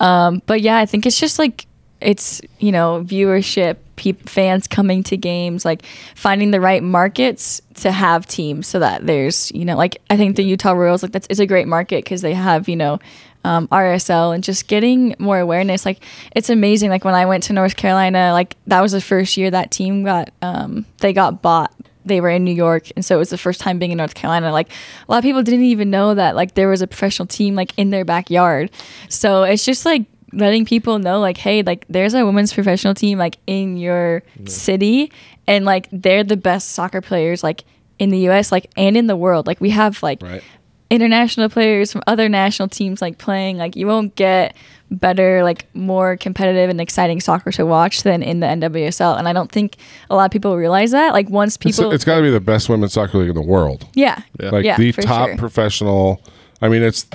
Um, but yeah, I think it's just like it's you know viewership, peop fans coming to games, like finding the right markets to have teams so that there's you know like I think the Utah Royals like that's it's a great market because they have you know um, RSL and just getting more awareness. Like it's amazing. Like when I went to North Carolina, like that was the first year that team got um, they got bought. They were in New York, and so it was the first time being in North Carolina. Like a lot of people didn't even know that like there was a professional team like in their backyard. So it's just like letting people know like hey like there's a women's professional team like in your city and like they're the best soccer players like in the US like and in the world like we have like right. international players from other national teams like playing like you won't get better like more competitive and exciting soccer to watch than in the NWSL and I don't think a lot of people realize that like once It's, people it's got to be the best women's soccer league in the world. yeah Yeah. Like Yeah, the top sure. professional. I mean, it's.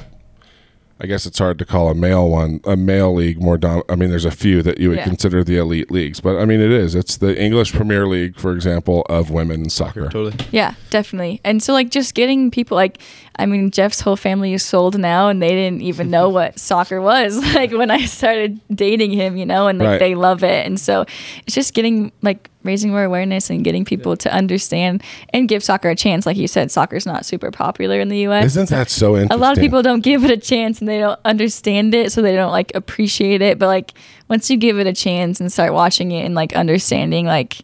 I guess it's hard to call a male one a male league more dom. I mean, there's a few that you would Yeah. consider the elite leagues, but I mean, it is. It's the English Premier League, for example, of women's soccer. totally. Yeah, definitely. And so like just getting people like I mean Jeff's whole family is sold now and they didn't even know <laughs> what soccer was <laughs> like when I started dating him, you know, and like Right. they love it. And so it's just getting like raising more awareness and getting people to understand and give soccer a chance. Like you said, soccer's not super popular in the US. Isn't that so interesting? a lot of people don't give it a chance and they don't understand it so they don't like appreciate it but like once you give it a chance and start watching it and like understanding like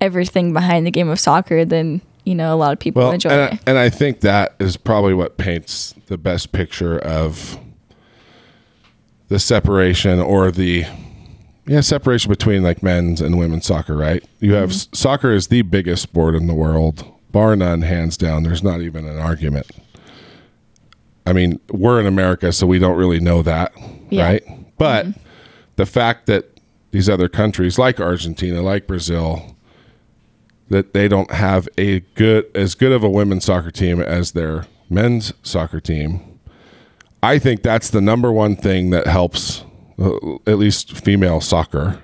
everything behind the game of soccer then you know a lot of people well, enjoy and, it I, and I think that is probably what paints the best picture of the separation or the yeah separation between like men's and women's soccer. Right? You have mm-hmm. s soccer is the biggest sport in the world, bar none, hands down. There's not even an argument. I mean, we're in America, so we don't really know that, Yeah. right? But mm-hmm. the fact that these other countries, like Argentina, like Brazil, that they don't have a good as good of a women's soccer team as their men's soccer team. I think that's the number one thing that helps uh, at least female soccer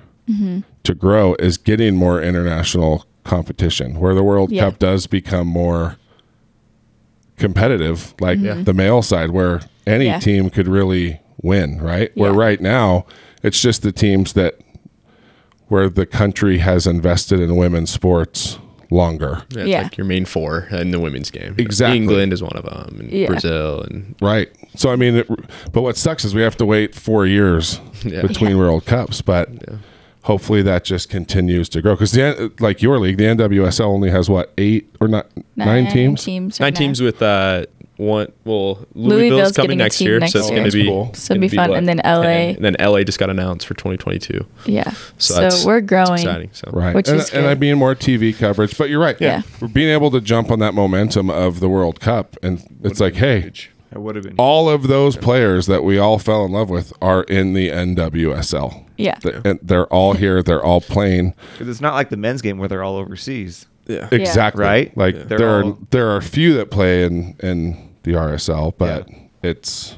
to grow is getting more international competition where the World Yeah. Cup does become more competitive like Yeah. the male side where any Yeah. team could really win, right? Where right now it's just the teams that where the country has invested in women's sports longer. Yeah, Yeah. like your main four in the women's game. Exactly. England is one of them, and Yeah. Brazil, and Right. So I mean, it, but what sucks is we have to wait four years <laughs> Yeah. between World Cups. But Yeah. hopefully that just continues to grow because the like your league, the NWSL only has what eight or not nine, teams. teams nine now. teams with uh, one. Well, Louisville's Louisville's coming getting a next year, next so it's year. going to be cool. So it'd gonna be fun. like And then LA. And then LA just got announced for 2022. Yeah. So, So, that's we're it's growing. exciting. So Right. Which and, is and. I mean more TV coverage. But you're right. Yeah. We're being able to jump on that momentum of the World Cup. And it's like, hey, That would have been. all of those players that we all fell in love with are in the NWSL. Yeah. Th- And they're all here. They're all playing. <laughs> Because it's not like the men's game where they're all overseas. yeah. Exactly. Right? Like Yeah. They're there are there are a few that play in in the RSL, but it's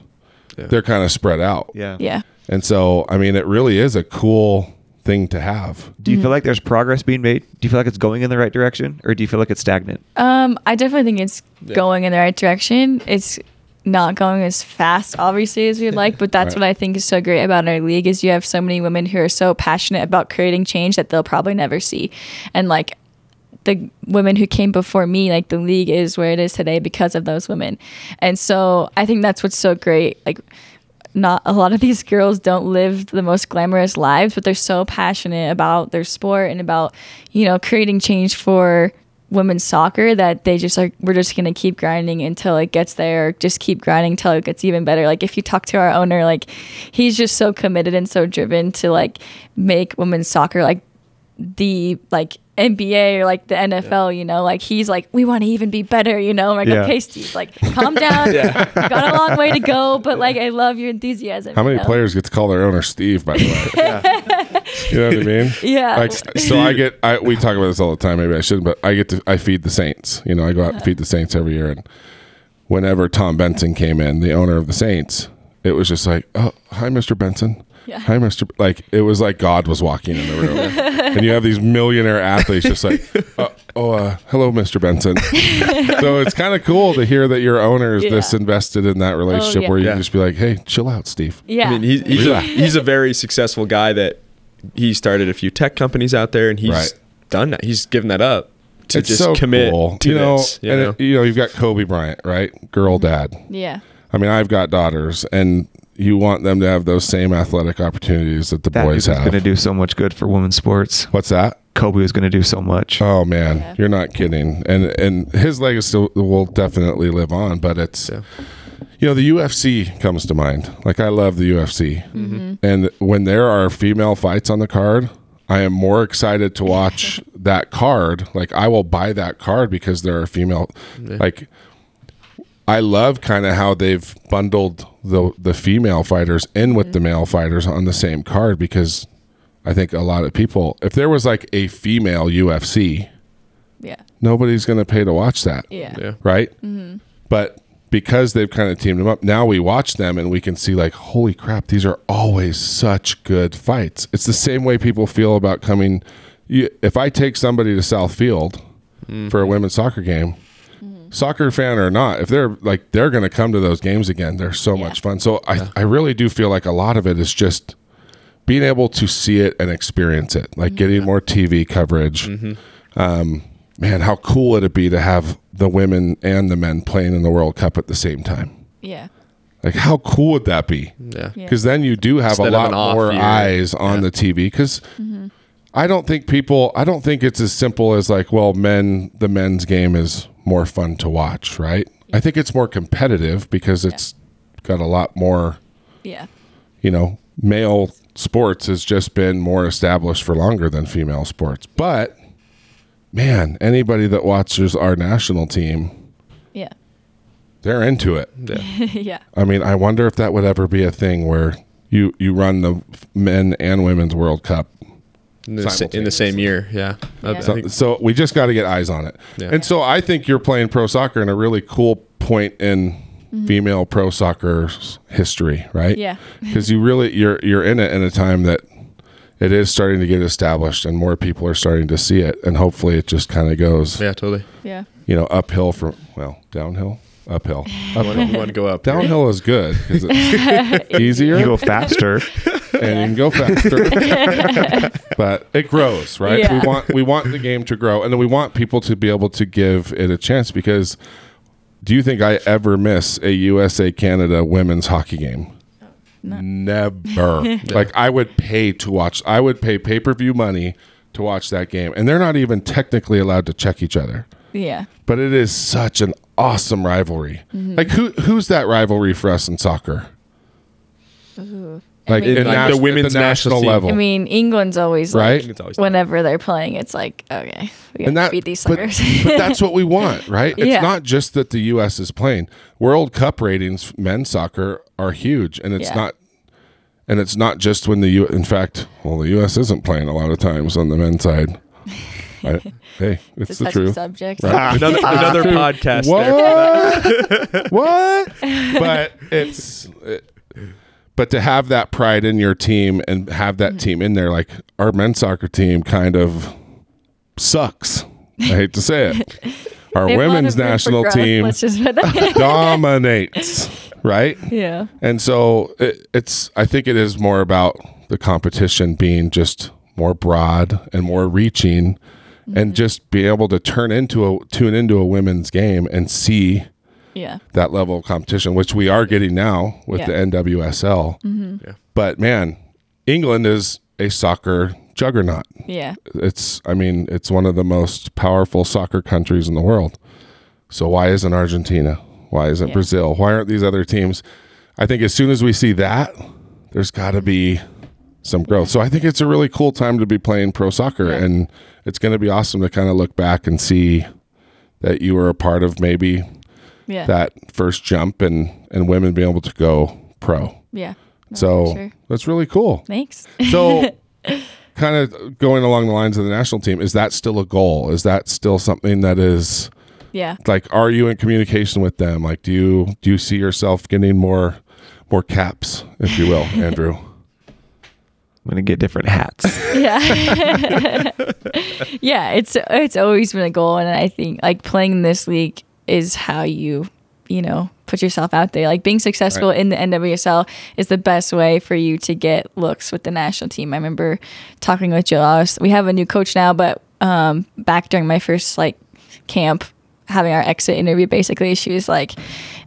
Yeah. they're kind of spread out. Yeah. Yeah. And so I mean it really is a cool thing to have. Do you feel like there's progress being made? Do you feel like it's going in the right direction, or do you feel like it's stagnant? Um, I definitely think it's Yeah. going in the right direction. It's not going as fast, obviously, as we'd like, but that's Right. what I think is so great about our league is you have so many women who are so passionate about creating change that they'll probably never see, and like the women who came before me, like the league is where it is today because of those women, and so I think that's what's so great. Like not a lot of these <laughs> girls don't live the most glamorous lives, but they're so passionate about their sport and about, you know, creating change for women's soccer that they just like we're just gonna keep grinding until it gets there, just keep grinding until it gets even better. Like if you talk to our owner, like he's just so committed and so driven to like make women's soccer like the like NBA or like the NFL, you know, like he's like, we want to even be better, you know. I'm like, Yeah. okay, Steve, like calm down. <laughs> Yeah. You got a long way to go, but like I love your enthusiasm. How many know? players get to call their owner Steve by the way? <laughs> you know what I mean? Yeah. Like so I get I we talk about this all the time, maybe I shouldn't, but I get to I feed the Saints. You know, I go out and feed the Saints every year and whenever Tom Benson came in, the owner of the Saints, it was just like, Oh, hi Mr. Benson. Yeah. Hi, Mr. B-" Like it was like God was walking in the room, <laughs> and you have these millionaire athletes just like, uh, oh, uh, hello, Mr. Benson. <laughs> so it's kind of cool to hear that your owner is this invested in that relationship, yeah. where you Yeah. can just be like, hey, chill out, Steve. yeah. I mean, he's he's a, he's a very successful guy that he started a few tech companies out there, and he's Right. done that. He's given that up to it's just so commit cool. to you know, this. You and know? It, you know, you've got Kobe Bryant, right? Girl dad. yeah. I mean, I've got daughters, and you want them to have those same athletic opportunities that the That boys is have. going to do so much good for women's sports. What's that? Kobe was going to do so much. Oh man, Yeah. you're not kidding. And and his legacy will definitely live on, but it's Yeah. you know the UFC comes to mind. Like I love the UFC, mm-hmm. and when there are female fights on the card, I am more excited to watch <laughs> that card. Like I will buy that card because there are female. Like I love kind of how they've bundled the the female fighters in with the mm-hmm. male fighters on the same card because I think a lot of people, if there was like a female UFC, Yeah. nobody's going to pay to watch that, Yeah. yeah. right? Mm-hmm. But because they've kind of teamed them up, now we watch them and we can see like, holy crap, these are always such good fights. It's the same way people feel about coming. You, if I take somebody to South Field mm. for a women's soccer game, soccer fan or not, if they're like they're going to come to those games again, they're so Yeah. much fun. So I, I really do feel like a lot of it is just being able to see it and experience it, like getting more TV coverage. Um, man, how cool would it be to have the women and the men playing in the World Cup at the same time? Yeah. Like, how cool would that be? Yeah. Yeah. Because then you do have Instead a lot more year. eyes on Yeah. the TV. Because I don't think people, I don't think it's as simple as like, well, men, the men's game is more fun to watch, right? I think it's more competitive because it's got a lot more Yeah. you know, male sports has just been more established for longer than female sports. But man, anybody that watches our national team, Yeah. they're into it. Yeah. <laughs> yeah. I mean, I wonder if that would ever be a thing where you you run the men and women's World Cup. In the, sa- in the same year. Yeah. I- I Yeah. So, think- so we just got to get eyes on it. Yeah. And so I think you're playing pro soccer in a really cool point in mm-hmm. female pro soccer's history, right? Yeah. <laughs> because you really you're you're in it in a time that it is starting to get established and more people are starting to see it and hopefully it just kind of goes yeah, totally. Yeah. you know uphill from well downhill uphill I want, to, want to go up. downhill is good because it's <laughs> easier You go faster. and you can go faster <laughs> but it grows right Yeah. we want we want the game to grow and then we want people to be able to give it a chance because do you think i ever miss a usa canada women's hockey game No. Never. <laughs> Like I would pay to watch. I would pay pay per view money to watch that game, and they're not even technically allowed to check each other. Yeah. But it is such an awesome rivalry. Mm-hmm. Like who who's that rivalry for us in soccer? Like, mean- in Like nas- the at women's national team. level, I mean, England's always right? like always whenever they're playing, it's like okay, we and gotta that, beat these but, suckers. but that's what we <laughs> want, right? It's Yeah. not just that the U.S. is playing. World Cup ratings, men's soccer are huge, and it's Yeah. not. And it's not just when the U. In fact, well, the U.S. isn't playing a lot of times on the men's side. <laughs> I, <laughs> hey, it's, it's a the touchy truth. subject. Right. Ah, another another podcast. there. <laughs> <laughs> What? what? But it's. It, but to have that pride in your team and have that mm-hmm. team in there, like our men's soccer team, kind of sucks. I hate to say it. Our They have a lot women's of room for national team Let's just put that. dominates, right? yeah. And so it, it's. I think it is more about the competition being just more broad and more reaching, Mm-hmm. and just be able to turn into a tune into a women's game and see Yeah. that level of competition, which we are getting now with Yeah. the NWSL. Yeah. But man, England is a soccer juggernaut. Yeah. It's, I mean, it's one of the most powerful soccer countries in the world. So why isn't Argentina? Why isn't Yeah. Brazil? Why aren't these other teams? I think as soon as we see that, there's got to be some growth. So I think it's a really cool time to be playing pro soccer, Yeah. and it's going to be awesome to kind of look back and see that you were a part of maybe Yeah. that first jump and and women being able to go pro. yeah. No, so sure. that's really cool. Thanks. So <laughs> kind of going along the lines of the national team, is that still a goal? Is that still something that is yeah. like are you in communication with them? Like do you do you see yourself getting more more caps, if you will, <laughs> Andrew? I'm gonna get different hats. <laughs> yeah <laughs> yeah it's it's always been a goal and i think like playing in this league is how you you know put yourself out there like being successful Right. in the nwsl is the best way for you to get looks with the national team i remember talking with jill we have a new coach now but um back during my first like camp having our exit interview basically she was like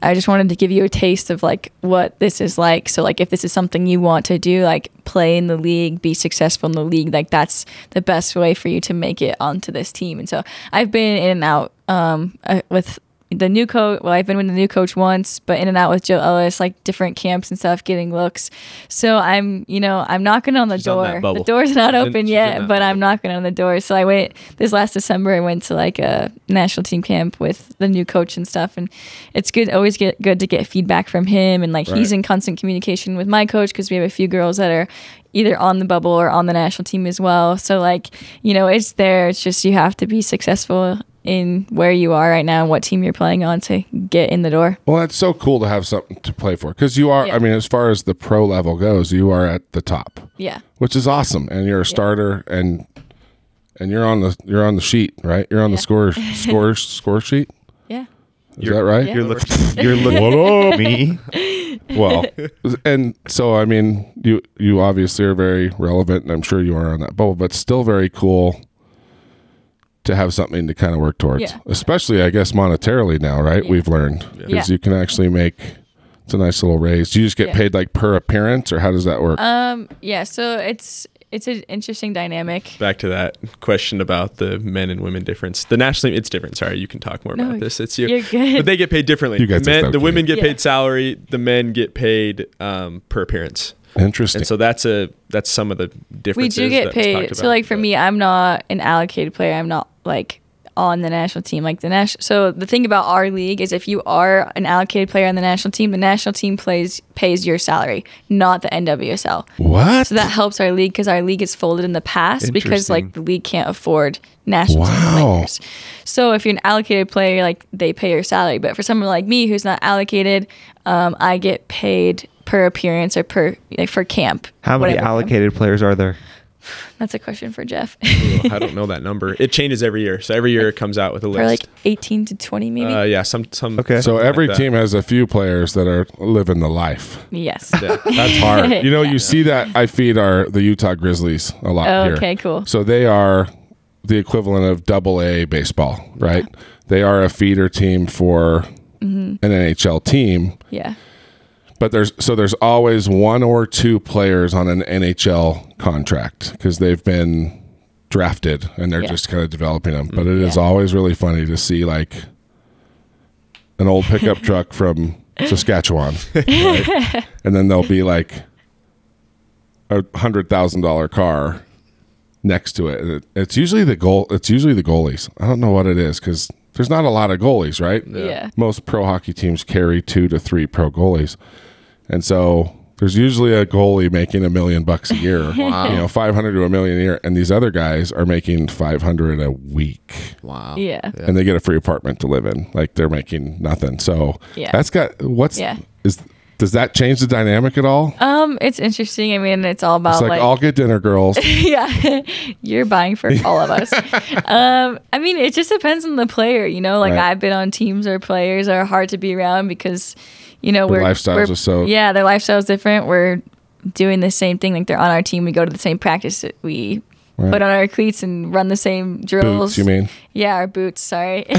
i just wanted to give you a taste of like what this is like. So like if this is something you want to do like play in the league be successful in the league like that's the best way for you to make it onto this team. And so i've been in and out um uh, with the new coach well i've been with the new coach once but in and out with jill ellis like different camps and stuff getting looks. So i'm you know i'm knocking on the She's on door. the door's not open in yet but i'm knocking on the door. So i went this last december i went to like a national team camp with the new coach and stuff and it's good always get good to get feedback from him and like he's in constant communication with my coach because we have a few girls that are either on the bubble or on the national team as well. So like you know it's there. It's just you have to be successful in where you are right now and what team you're playing on to get in the door Well, that's so cool to have something to play for because you are. Yeah. I mean, as far as the pro level goes, you are at the top, yeah which is awesome, and you're a starter, and and you're on the you're on the sheet, right? You're on the score <laughs> score score sheet. yeah Is that right? Yeah. You're looking. <laughs> You're looking at me. <laughs> Well, and so I mean, you you obviously are very relevant, and I'm sure you are on that bubble, but still very cool to have something to kind of work towards. Yeah. Especially, I guess, monetarily now, right? Yeah. We've learned because Yeah. you can actually make it's a nice little raise. Do you just get Yeah. paid like per appearance, or how does that work? um yeah so it's it's an interesting dynamic Back to that question about the men and women difference. The national team, it's different. Sorry, you can talk more No, about this. It's you. you're good. But they get paid differently. You guys the, men, so the women get Yeah. paid salary. The men get paid um, per appearance. Interesting. And so that's a that's some of the differences. we do get that was talked paid. So like for but- me, I'm not an allocated player. I'm not like on the national team. Like the national. So the thing about our league is, if you are an allocated player on the national team, the national team plays pays your salary, not the NWSL. what? So that helps our league because our league is folded in the past because like the league can't afford national Wow. team players. So if you're an allocated player, like they pay your salary. But for someone like me who's not allocated, um, I get paid per appearance or per like for camp. How many allocated players are there? <laughs> That's a question for Jeff. Ooh, I don't know that number. It changes every year. So every year it comes out with a list. for like 18 to 20 maybe. uh, yeah, some some. Okay. so every like team has a few players that are living the life. yes. Yeah. That's <laughs> hard. You know, Yeah. you see that I feed our the Utah Grizzlies a lot Oh, here. okay, cool. So they are the equivalent of double A baseball, right? They are a feeder team for Mm-hmm. an NHL team, Yeah. But there's so there's always one or two players on an NHL contract because they've been drafted and they're Yeah. just kind of developing them. But it is Yeah. always really funny to see like an old pickup <laughs> truck from Saskatchewan, right? <laughs> and then there'll be like a hundred thousand dollar car next to it. It's usually the goal. It's usually the goalies. I don't know what it is because there's not a lot of goalies, right? Yeah. Most pro hockey teams carry two to three pro goalies, and so there's usually a goalie making a million bucks a year. <laughs> Wow. You know, five hundred to a million a year, and these other guys are making five hundred a week Wow. Yeah. and they get a free apartment to live in. Like they're making nothing. So Yeah. that's got what's Yeah. is does that change the dynamic at all? Um, it's interesting. I mean, it's all about It's like, like, I'll get dinner, girls. <laughs> yeah, <laughs> you're buying for all of us. <laughs> um, I mean, it just depends on the player. You know, like Right. I've been on teams where players are hard to be around because, you know, Their we're lifestyles we're- are so- yeah, their lifestyle is different. We're doing the same thing. Like they're on our team. We go to the same practice. We Right. put on our cleats and run the same drills. Boots, you mean? Yeah, our boots. Sorry. <laughs>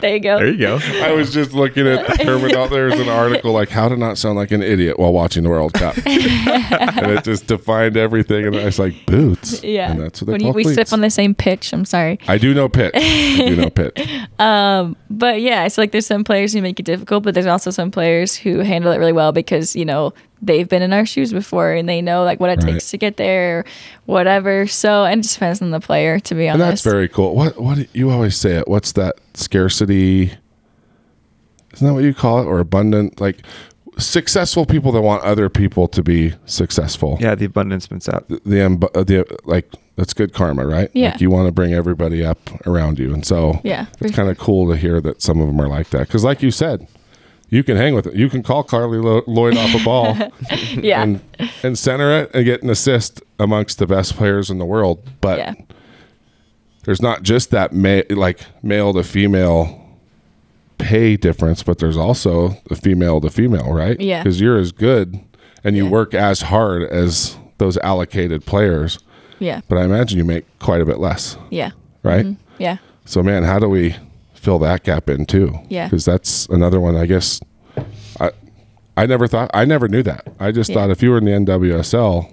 there you go. There you go. I was just looking at the terminology. There's an article like how to not sound like an idiot while watching the World Cup, <laughs> and it just defined everything. And I was like, boots. Yeah, and that's what they when call you, we cleats. slip on the same pitch. I'm sorry. I do know pitch. I do know pitch. <laughs> um, But yeah, it's like there's some players who make it difficult, but there's also some players who handle it really well because you know they've been in our shoes before and they know like what it Right. takes to get there, or whatever. So and it just depends on the player, to be And honest. that's very cool. What what you always say it? What's that scarcity? Isn't that what you call it? Or abundant? Like successful people that want other people to be successful. Yeah, the abundance spins out. The, the, uh, the like that's good karma, right? Yeah. Like you want to bring everybody up around you, and so Yeah, it's kind of cool to hear that some of them are like that. Because, like you said, you can hang with it. You can call Carli Lo- Lloyd off a ball <laughs> yeah, and and center it and get an assist amongst the best players in the world. But yeah, there's not just that ma- like male to female pay difference, but there's also the female to female, right? Yeah. Because you're as good and you Yeah. work as hard as those allocated players, yeah, but I imagine you make quite a bit less, yeah, right? Mm-hmm. yeah. So, man, how do we fill that gap in too? Yeah. Because that's another one. I guess I I never thought I never knew that. I just Yeah. thought if you were in the NWSL,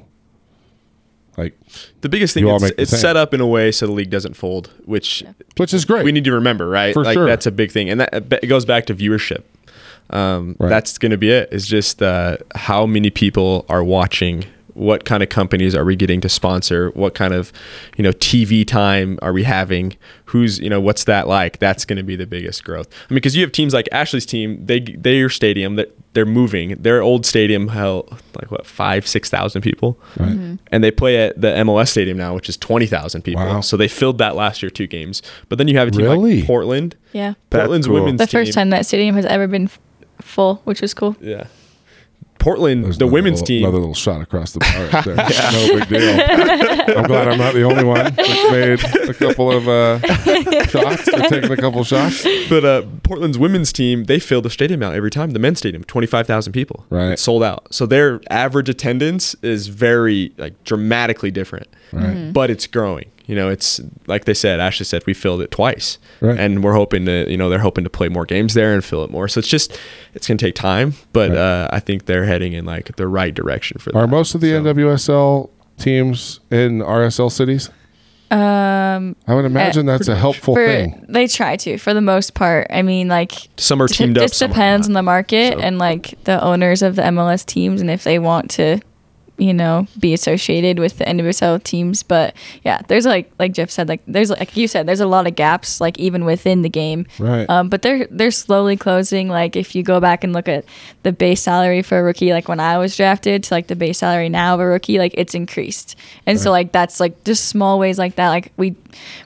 like The biggest thing is make the it's set up in a way so the league doesn't fold, which which is great. we need to remember, right? For like sure. that's a big thing, and that it goes back to viewership. Um, Right. That's going to be it. it. Is just uh, how many people are watching. What kind of companies are we getting to sponsor? What kind of, you know, TV time are we having? Who's, you know, what's that like? That's going to be the biggest growth. I mean, because you have teams like Ashley's team. They their stadium that they're moving. Their old stadium held like what five six thousand people, Right. Mm-hmm. and they play at the MLS stadium now, which is twenty thousand people. Wow. So they filled that last year two games. But then you have a team Really? like Portland. Yeah. Portland's cool. women's The team. first time that stadium has ever been full, which was cool. Yeah. Portland, There's the women's little, team. Another little shot across the bar right there. <laughs> No big deal. I'm glad I'm not the only one that's made a couple of uh, shots or taken a couple shots. But uh, Portland's women's team, they fill the stadium out every time. The men's stadium, twenty five thousand people, Right. It's sold out. So their average attendance is very like dramatically different, Right. but it's growing. You know, it's like they said. Ashley said we filled it twice, Right. and we're hoping to. You know, they're hoping to play more games there and fill it more. So it's just, it's gonna take time, but Right. uh, I think they're heading in like the right direction for that. Are most of the So- NWSL teams in RSL cities? Um, I would imagine Uh, that's a helpful for, thing. They try to, for the most part. I mean, like Some are Just- teamed it up. just depends on the market So- and like the owners of the MLS teams and if they want to, you know, be associated with the NWSL teams. But yeah, there's like like Jeff said, like there's like you said, there's a lot of gaps like even within the game. Right. Um, but they're they're slowly closing. Like if you go back and look at the base salary for a rookie, like when I was drafted to like the base salary now of a rookie, like it's increased. And so like that's like just small ways like that. Like we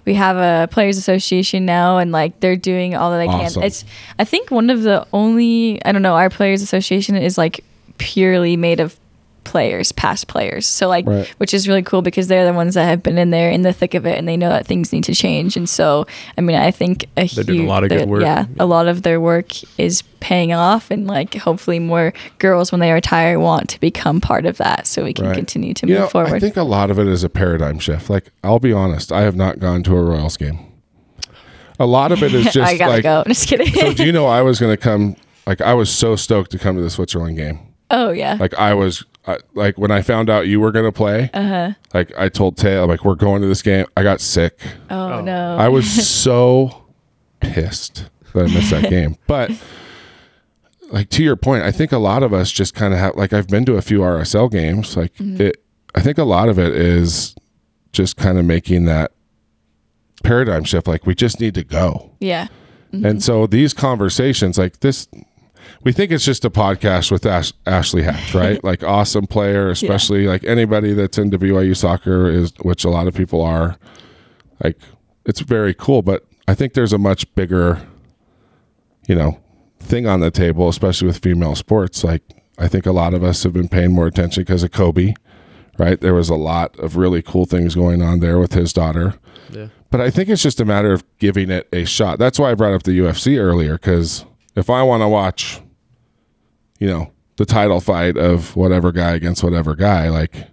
we have a players association now and like they're doing all that they Awesome. can. It's I think one of the only I don't know, our players association is like purely made of players, past players. So like Right. which is really cool because they're the ones that have been in there in the thick of it and they know that things need to change. And so I mean I think a They're doing a lot of good that- work. Yeah, a lot of their work is paying off and like hopefully more girls when they retire want to become part of that so we can Right. continue to you move know, forward. I think a lot of it is a paradigm shift. Like, I'll be honest, I have not gone to a Royals game. A lot of it is <laughs> just I gotta like, go. I'm just kidding. so do you know <laughs> I was going to come? Like, I was so stoked to come to the Switzerland game. oh yeah. Like, I was, I, like, when I found out you were going to play, uh-huh. like, I told Tay, I'm like, we're going to this game. I got sick. oh, no. I was <laughs> so pissed. that I missed that <laughs> game. But like to your point, I think a lot of us just kind of have like I've been to a few RSL games. Like it, I think a lot of it is just kind of making that paradigm shift. Like we just need to go. Yeah. And so these conversations, like this, we think it's just a podcast with Ash- Ashley Hatch, <laughs> right? like awesome player, especially like anybody that's into BYU soccer is, which a lot of people are. Like it's very cool, but I think there's a much bigger, you know, thing on the table, especially with female sports. Like I think a lot of us have been paying more attention because of Kobe, right? There was a lot of really cool things going on there with his daughter. Yeah. But I think it's just a matter of giving it a shot. That's why I brought up the UFC earlier because if I want to watch, you know, the title fight of whatever guy against whatever guy, like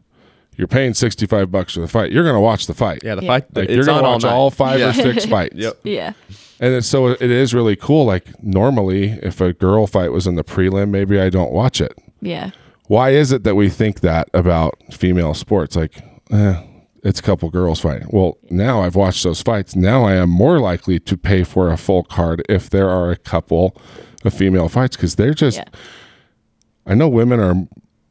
you're paying 65 bucks for the fight, you're going to watch the fight. Yeah, the Yeah. fight. Like it's you're going on to watch night. all five Yeah. or six <laughs> fights. Yep. Yeah. And it's, so it is really cool. Like normally, if a girl fight was in the prelim, maybe I don't watch it. Yeah. Why is it that we think that about female sports? Like, eh, it's a couple girls fighting. Well, now I've watched those fights. Now I am more likely to pay for a full card if there are a couple of female fights because they're just. Yeah. I know women are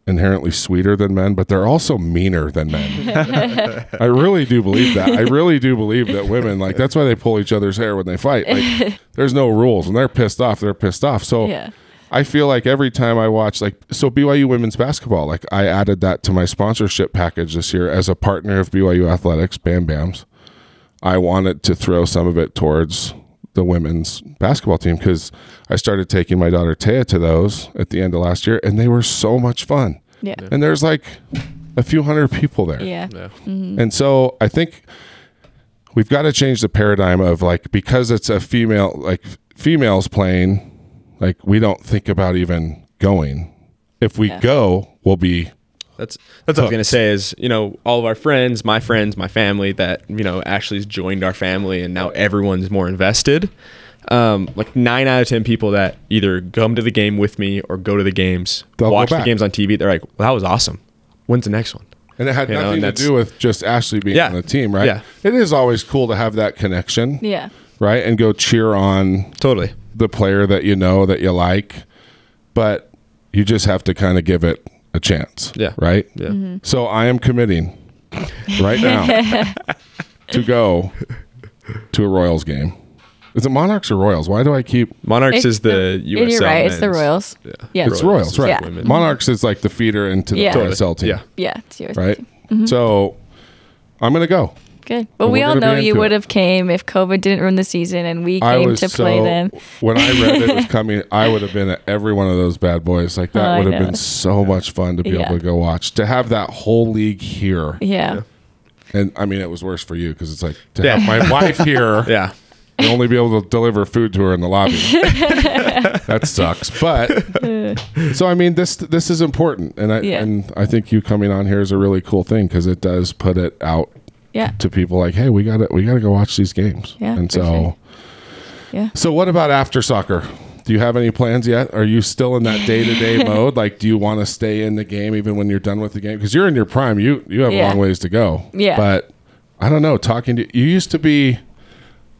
inherently sweeter than men, but they're also meaner than men. <laughs> I really do believe that. I really do believe that women like that's why they pull each other's hair when they fight. Like <laughs> there's no rules. When they're pissed off, they're pissed off. So Yeah. I feel like every time I watch like so BYU women's basketball, like I added that to my sponsorship package this year as a partner of BYU Athletics, Bam Bams. I wanted to throw some of it towards the women's basketball team because I started taking my daughter Taya to those at the end of last year, and they were so much fun. Yeah. And there's like a few hundred people there. Yeah. Yeah. Mm-hmm. And so I think we've got to change the paradigm of like because it's a female like females playing, like we don't think about even going. If we Yeah. go, we'll be That's that's what I was gonna say is you know all of our friends, my friends, my family that you know Ashley's joined our family and now everyone's more invested. Um, like nine out of ten people that either come to the game with me or go to the games, They'll watch the games on TV. They're like, well, "That was awesome. When's the next one?" and it had You nothing and to do with just Ashley being Yeah. on the team, right? Yeah. It is always cool to have that connection, Yeah. right? And go cheer on Totally. the player that you know that you like, but you just have to kind of give it a chance. Yeah. Right. Yeah. Mm-hmm. So I am committing right now <laughs> to go to a Royals game. Is it Monarchs or Royals? Why do I keep? Monarchs It's is the no, USL. You're right. It's the. Royals. Yeah. Yeah. It's Royals, right? Yeah. Monarchs is like the feeder into the Yeah. Totally. RSL team, Yeah. Yeah. It's yours. right? Mm-hmm. So I'm gonna go. Good. But And we all know you would have came if COVID didn't ruin the season and we I came was to play so them. when I read it was <laughs> coming. I would have been at every one of those bad boys. Like that Oh, would have been so much fun to be Yeah. able to go watch. To have that whole league here, Yeah. and I mean it was worse for you because it's like to Yeah. have my wife here. <laughs> Yeah. and only be able to deliver food to her in the lobby. <laughs> that sucks. But so I mean this this is important, and I Yeah. and I think you coming on here is a really cool thing because it does put it out Yeah. to people like, hey, we got to we got to go watch these games. Yeah, and so. Yeah. so what about after soccer? Do you have any plans yet? Are you still in that day to day mode? Like, do you want to stay in the game even when you're done with the game? Because you're in your prime. You you have a long ways to go. Yeah. But I don't know. Talking to you used to be.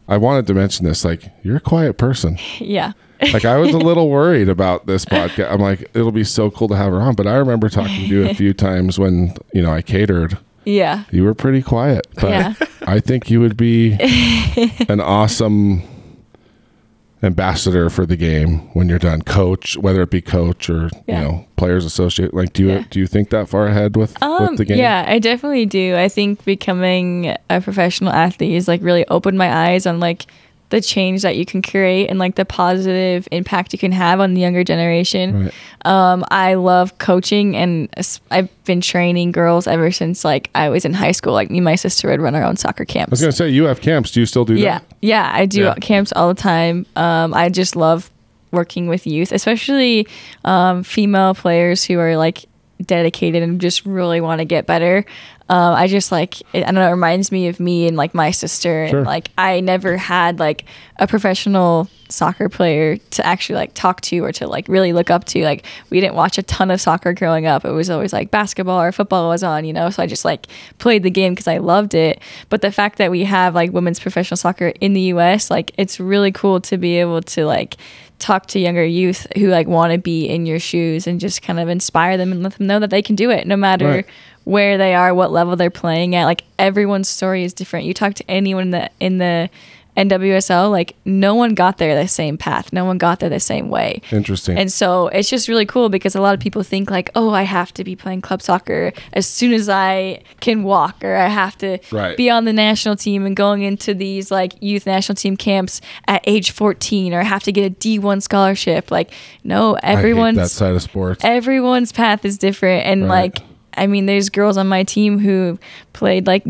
I wanted to mention this. Like, you're a quiet person. <laughs> Yeah. Like, I was a <laughs> little worried about this podcast. I'm like, it'll be so cool to have her on. But I remember talking to you a <laughs> few times when you know I catered. Yeah. You were pretty quiet, but Yeah. <laughs> I think you would be <laughs> an awesome ambassador for the game when you're done. Coach, whether it be coach or Yeah. you know players associate. Like, do you Yeah. do you think that far ahead with Um, with the game? Yeah, I definitely do. I think becoming a professional athlete has like really opened my eyes on like the change that you can create and like the positive impact you can have on the younger generation. Right. Um, I love coaching and I've been training girls ever since like I was in high school. Like me and my sister would run our own soccer camps. I was gonna say you have camps. Do you still do Yeah, that? yeah, I do Yeah. camps all the time. Um, I just love working with youth, especially um, female players who are like dedicated and just really want to get better. Um, I just like it, I don't know. It reminds me of me and like my sister, Sure. and like I never had like a professional soccer player to actually like talk to or to like really look up to. Like we didn't watch a ton of soccer growing up. It was always like basketball or football was on, you know. So I just like played the game because I loved it. But the fact that we have like women's professional soccer in the U.S., like it's really cool to be able to like talk to younger youth who like want to be in your shoes and just kind of inspire them and let them know that they can do it no matter Right. where they are, what level they're playing at. Like everyone's story is different. You talk to anyone in the in the NWSL, like no one got there the same path. No one got there the same way. Interesting. And so it's just really cool because a lot of people think like, oh, I have to be playing club soccer as soon as I can walk, or I have to Right. be on the national team and going into these like youth national team camps at age 14, or have to get a D1 scholarship. Like, no, everyone's that side of sports. everyone's path is different and Right. like i mean there's girls on my team who played like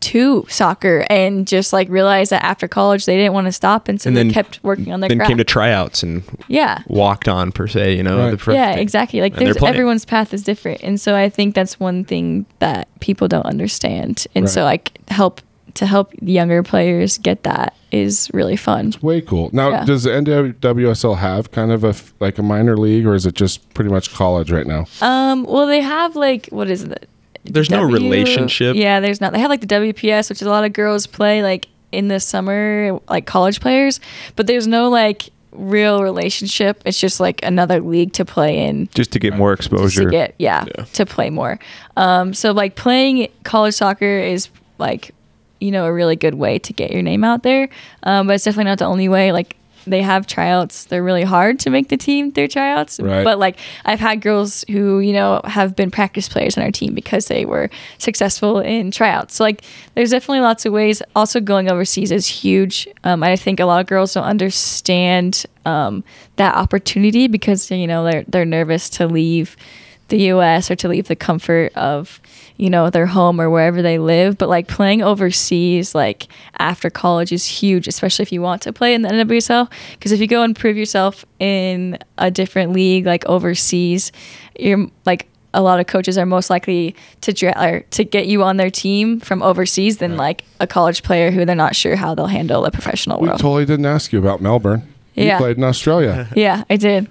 d2 soccer and just like realized that after college they didn't want to stop and so And they then- kept working on their then craft came to tryouts and yeah walked on per se. You know, Right. the pro- yeah thing. exactly like there's everyone's path is different and so i think that's one thing that people don't understand and so like help to help younger players get that is really fun It's Way cool. Now, Yeah. does the NWSL have kind of a like a minor league, or is it just pretty much college right now? Um, well, they have like what is it? There's no relationship. Yeah, there's not. They have like the WPS, which is a lot of girls play like in the summer, like college players. But there's no like real relationship. It's just like another league to play in. just to get more just to exposure. get yeah, Yeah. to play more. Um, so like playing college soccer is like you know a really good way to get your name out there. Um, but it's definitely not the only way. Like they have tryouts. They're really hard to make the team through tryouts. Right. But like I've had girls who you know have been practice players on our team because they were successful in tryouts. So like there's definitely lots of ways. Also going overseas is huge. Um, I think a lot of girls don't understand um, that opportunity because you know they're they're nervous to leave the US or to leave the comfort of you know their home or wherever they live but like playing overseas like after college is huge especially if you want to play in the NWSL because if you go and prove yourself in a different league like overseas you're like a lot of coaches are most likely to dra- or to get you on their team from overseas than like a college player who they're not sure how they'll handle a professional We world. totally didn't ask you about Melbourne. You Yeah. played in Australia. <laughs> yeah, I did.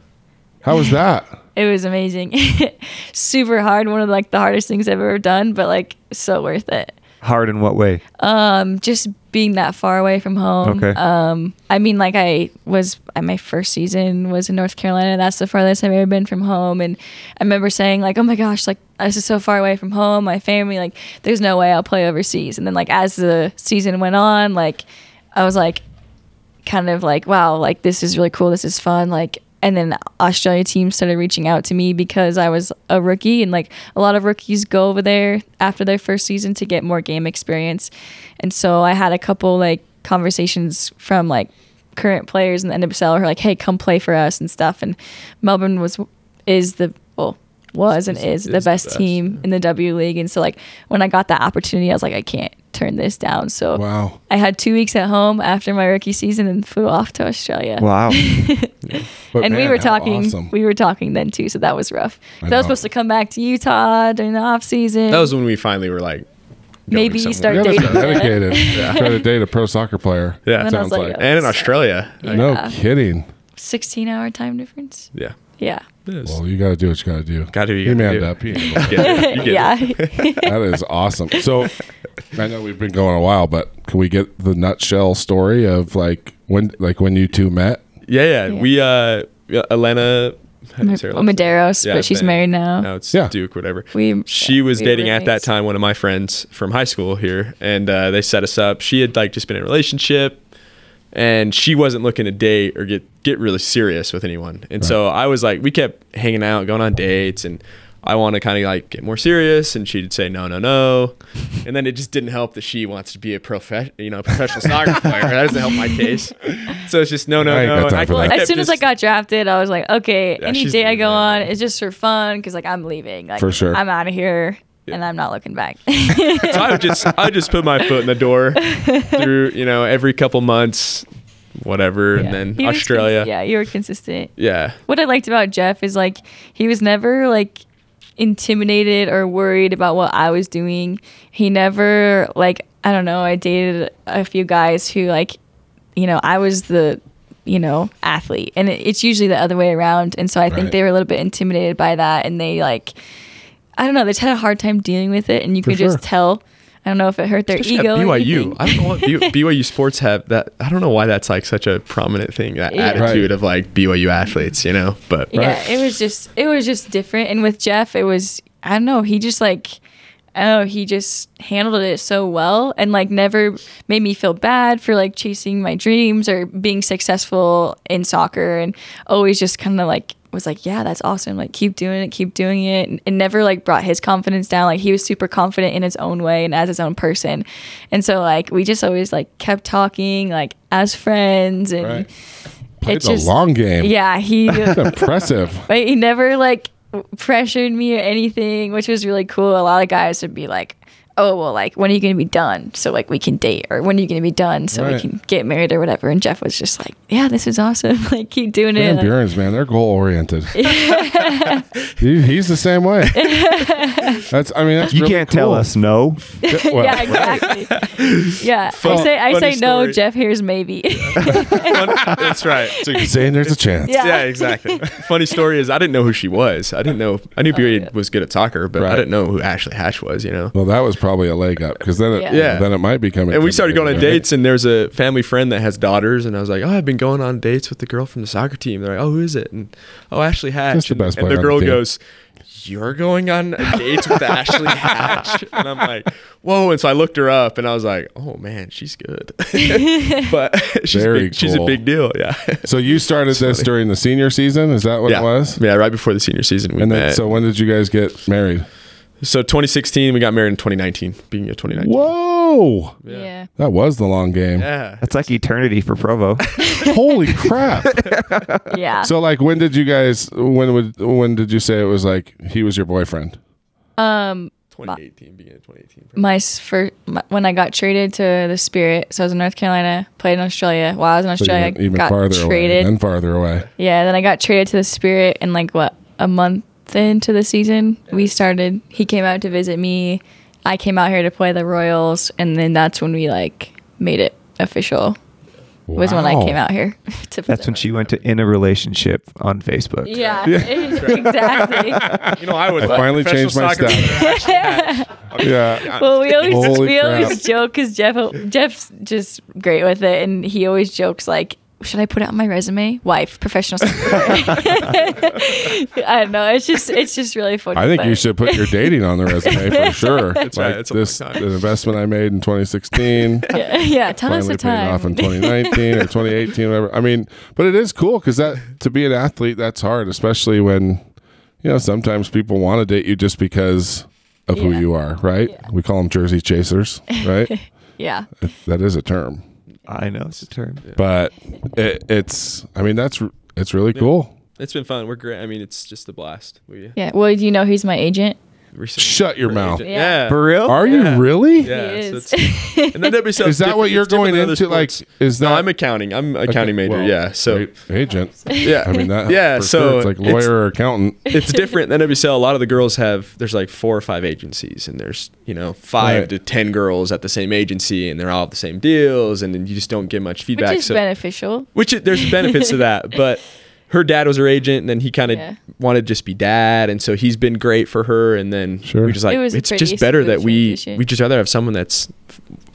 How was that? <laughs> It was amazing. <laughs> Super hard. One of like the hardest things I've ever done, but like so worth it. Hard in what way? Um, just being that far away from home. Okay. Um, I mean, like I was my first season was in North Carolina. That's the farthest I've ever been from home. And I remember saying like, "Oh my gosh, like this is so far away from home, my family. Like, there's no way I'll play overseas." And then like as the season went on, like I was like, kind of like, wow, like this is really cool. This is fun. Like, and then Australia teams started reaching out to me because I was a rookie, and like a lot of rookies go over there after their first season to get more game experience. And so I had a couple like conversations from like current players in the NWSL who are like, hey, come play for us and stuff. And Melbourne was is the well was and is, the is the best, best, team in the W League. And so like when I got that opportunity, I was like, I can't turn this down. So Wow. I had two weeks at home after my rookie season and flew off to Australia. Wow. <laughs> But and we were talking, awesome. we were talking then too, so that was rough. I I was supposed to come back to Utah during the off season. That was when we finally were like, Maybe somewhere. start You dating. start again. dedicated. <laughs> Try to date a pro soccer player. Yeah. And then I was sounds like, like. and in Australia. Yeah. No kidding. Sixteen hour time difference. Yeah. Yeah, It is. Well, you got to do what you got to do. Gotta do what you He manned do. up. <laughs> Yeah, you get it. yeah. <laughs> that is awesome. So, I know we've been going a while, but can we get the nutshell story of like when, like when you two met? Yeah, yeah. Yeah. We uh yeah, Elena how do you say her last name? Medeiros, Yeah, but she's Ma- married now. No, it's Yeah. Duke, whatever. We She was we dating at that time one of my friends from high school here, and uh, they set us up. She had like just been in a relationship, and she wasn't looking to date or get get really serious with anyone. And so I was like, we kept hanging out, going on dates, and I want to kind of like get more serious, and she'd say no, no, no, <laughs> and then it just didn't help that she wants to be a prof, you know, professional soccer player. That doesn't help my case. So it's just no, no, I no. And I for kept that. As soon as I got drafted, I was like, okay, Yeah, any she's day I go on, it's just for fun because like I'm leaving. Like, For sure. I'm out of here and I'm not looking back. <laughs> so I would just I would just put my foot in the door through you know every couple months whatever, Yeah. and then He Australia. cons- yeah, you were consistent. yeah. What I liked about Jeff is like he was never like intimidated or worried about what I was doing. He never like I don't know, I dated a few guys who like you know, I was the you know, athlete and it, it's usually the other way around and so I think they were a little bit intimidated by that and they like I don't know, they just had a hard time dealing with it and you For could sure. just tell I don't know if it hurt their Especially ego. or BYU. anything. I don't know what BYU <laughs> sports have that. I don't know why that's like such a prominent thing. That Yeah. attitude Right. of like BYU athletes, you know. But yeah Right. it was just it was just different and with jeff it was i don't know he just like oh he just handled it so well and like never made me feel bad for like chasing my dreams or being successful in soccer and always just kind of like was like yeah that's awesome like keep doing it keep doing it and it never like brought his confidence down like he was super confident in his own way and as his own person and so like we just always like kept talking like as friends and Right. Played it's the just long game. yeah he <laughs> Impressive. but he never like pressured me or anything, which was really cool. A lot of guys would be like, "Oh, well, like when are you gonna be done? So like we can date, or when are you gonna be done? So Right. we can get married or whatever." And Jeff was just like, "Yeah, this is awesome. <laughs> like keep doing Van it." Buren's, man, they're goal oriented. <laughs> he, he's the same way. <laughs> That's, I mean, that's You really can't tell us no. Well, yeah, exactly. yeah, Fun- I say I funny say no. Jeff hears maybe. that's right. So saying there's a chance. Yeah. yeah, exactly. Funny story is I didn't know who she was. I didn't know. I knew BYU oh, was good at soccer, but Right. I didn't know who Ashley Hatch was. You know. Well, that was probably a leg up because then, it, Yeah. Yeah. then it might become. And we started going on intimidating, dates, and there's a family friend that has daughters, and I was like, "Oh, I've been going on dates with the girl from the soccer team." They're like, "Oh, who is it?" And oh, Ashley Hatch. Just the and, best and player the on the girl goes, "You're going on a date with Ashley Hatch?" <laughs> And I'm like, "Whoa!" And so I looked her up, and I was like, "Oh man, she's good." <laughs> <laughs> but she's Very big, she's a big deal. Yeah. So you started this during the senior season. Is that what yeah. it was? Yeah, right before the senior season we And then, met. so when did you guys get married? So 2016, we got married in 2019, beginning of 2019. Whoa, yeah. that was the long game. Yeah. That's like eternity for Provo. <laughs> Holy crap! <laughs> Yeah. So like, when did you guys? When would? When did you say it was like he was your boyfriend? um, 2018, beginning of 2018. my first, my, when I got traded to the Spirit, so I was in North Carolina, played in Australia. While I was in So Australia, even, even got farther traded. away, and farther away. Yeah, then I got traded to the Spirit in like what a month into the season. We started. He came out to visit me. I came out here to play the Royals, and then that's when we like made it official. Was when I came out here. <laughs> to That's when she went to in a relationship on Facebook. Yeah, <laughs> exactly. You know, I would I finally changed my status. <laughs> Yeah. Well, we always Holy we crap. always joke because Jeff Jeff's just great with it, and he always jokes like, "Should I put it on my resume? Wife, professional." <laughs> I don't know. It's just it's just really funny. I think you should put your dating on the <laughs> resume for sure. That's like right, it's this long the investment I made in 2016 <laughs> Yeah, yeah tell us finally the paid time. off in 2019 or 2018, whatever. I mean, but it is cool because that to be an athlete, that's hard, especially when you know sometimes people want to date you just because of who you are, right? Yeah. We call them jersey chasers, right? yeah, that is a term, I know it's a term. but it, it's. I mean, that's it's really cool. It's been fun. We're great. I mean, it's just a blast. We yeah. Well, do you know he's my agent? Recently- Shut your mouth. Yeah. Yeah. For real? Are Yeah. you really? Yeah, He so is. it's- <laughs> and then that'd be so Is that what different- you're it's different going than other into? Like, sports. is that? no, I'm accounting. I'm Okay, accounting major. well, yeah. So great agent. <laughs> yeah, I mean that. yeah. for So sure. it's like lawyer or accountant. <laughs> it's different than WCL. A lot of the girls have there's like four or five agencies, and there's you know five Right. to ten girls at the same agency, and they're all the same deals, and then you just don't get much Which feedback. is so beneficial. which it- there's benefits to that, but her dad was her agent, and then he kind of Yeah. wanted to just be dad, and so he's been great for her. And then Sure. we just like It it's just better that we transition. we just rather have someone that's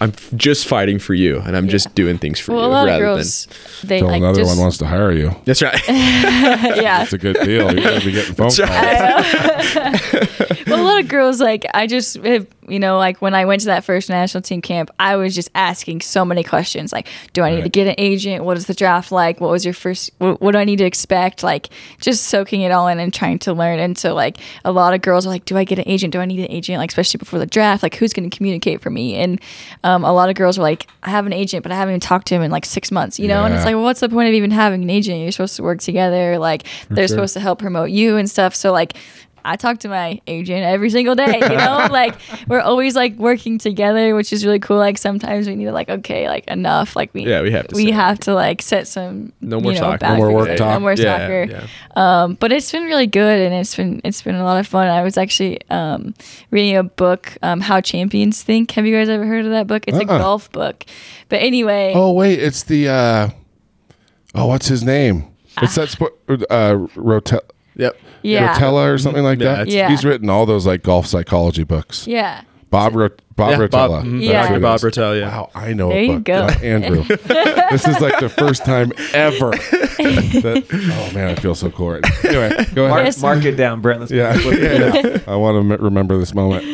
I'm just fighting for you, and I'm Yeah. just doing things for Well, you a lot of rather girls, they Till like another just one wants to hire you. that's right. <laughs> yeah. It's a good deal. You're gonna be getting phone calls. right. <laughs> well, a lot of girls like I just have, you know like when I went to that first national team camp, I was just asking so many questions like, do I need to get an agent? What is the draft like? What was your first? What, what do I need to expect? Like just soaking it all in and trying to learn. And so like a lot of girls are like, do I get an agent? Do I need an agent? Like especially before the draft, like who's going to communicate for me? And um, a lot of girls are like, I have an agent, but I haven't even talked to him in like six months. You know, and it's like, well, what's the point of even having an agent? You're supposed to work together. Like they're sure. supposed to help promote you and stuff. So like I talk to my agent every single day. You know, <laughs> like we're always like working together, which is really cool. Like sometimes we need to like okay, like enough. Like we Yeah, we have to we say- have to like set some No more you know, soccer. No more work talk. No more Yeah, soccer. yeah. Um, but it's been really good, and it's been it's been a lot of fun. I was actually um, reading a book, um, How Champions Think. Have you guys ever heard of that book? It's a Uh-uh. golf book. But anyway, Oh wait, it's the uh oh, what's his name? It's that sport, uh, Rotel- Yep. yeah, Rotella or something like Yeah, that. it's- Yeah. He's written all those like golf psychology books. yeah. Bob Ro- Bob Yeah, Rotella. Bob- That's mhm, Yeah. who it Bob. Rotella, yeah. Wow, I know There a you book. go. Uh, Andrew. <laughs> this is like the first time ever. <laughs> that, oh man, I feel so cool right. Anyway, go Mark, ahead. Yes. mark it down, Brent. Let's Yeah, yeah, <laughs> yeah. I want to m- remember this moment.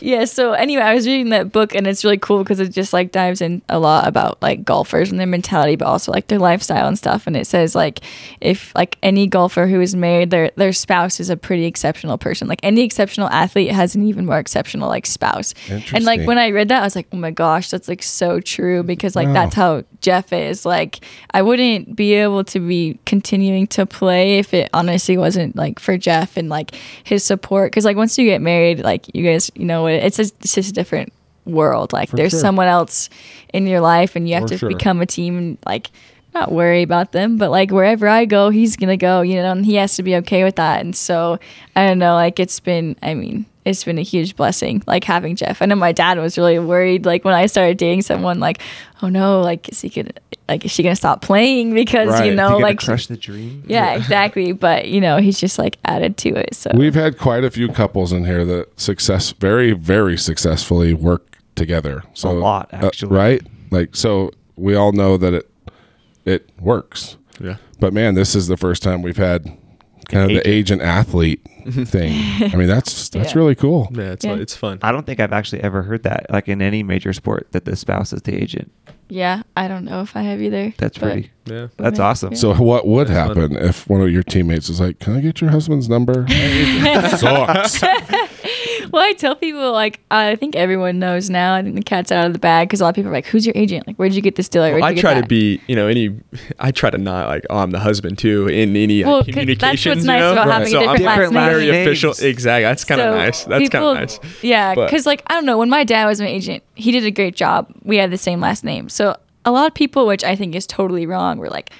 Yeah, so anyway, I was reading that book and it's really cool because it just like dives in a lot about like golfers and their mentality, but also like their lifestyle and stuff. And it says like if like any golfer who is married, their their spouse is a pretty exceptional person. Like any exceptional athlete has an even more exceptional like spouse. And like when I read that, I was like, oh my gosh, that's like so true because like Wow. that's how Jeff is. Like I wouldn't be able to be continuing to play if it honestly wasn't like for Jeff and like his support. Because like once you get married, like you guys, you know, it's just, it's just a different world. Like there's sure. someone else in your life, and you have For to sure. become a team and like. Not worry about them, but like wherever I go, he's gonna go, you know, and he has to be okay with that. And so I don't know, like it's been, I mean, it's been a huge blessing, like having Jeff. I know my dad was really worried, like when I started dating someone, like, oh no, like is he gonna, like is she gonna stop playing <laughs> because Right. you know, You gotta like, crush the dream. yeah, exactly. <laughs> But you know, he's just like added to it. So We've had quite a few couples in here that success, very, very successfully work together. So A lot, uh, actually. right? Like, so we all know that it it works. Yeah. But man, this is the first time we've had kind of the agent athlete mm-hmm. thing. I mean, that's <laughs> that's Yeah. really cool. Yeah, it's Yeah. it's fun. I don't think I've actually ever heard that, like in any major sport, that the spouse is the agent. yeah, I don't know if I have either. That's but- pretty. Yeah. That's Yeah. awesome. Yeah. So what would That's fun. happen if one of your teammates is like, "Can I get your husband's number?" <laughs> Sucks. <laughs> Well, I tell people like I think everyone knows now. I think the cat's out of the bag because a lot of people are like, "Who's your agent? Like, where'd you get this deal? Like, Well, I try to be, you know, any. I try to not like, oh, I'm the husband too in any uh, Well, like, 'cause that's communications. what's nice know? about having a so different I'm last Different name. very official. Exactly. That's kind of So nice. That's kind of nice. Yeah, because like I don't know, when my dad was my agent, he did a great job. We had the same last name, so a lot of people, which I think is totally wrong, were like,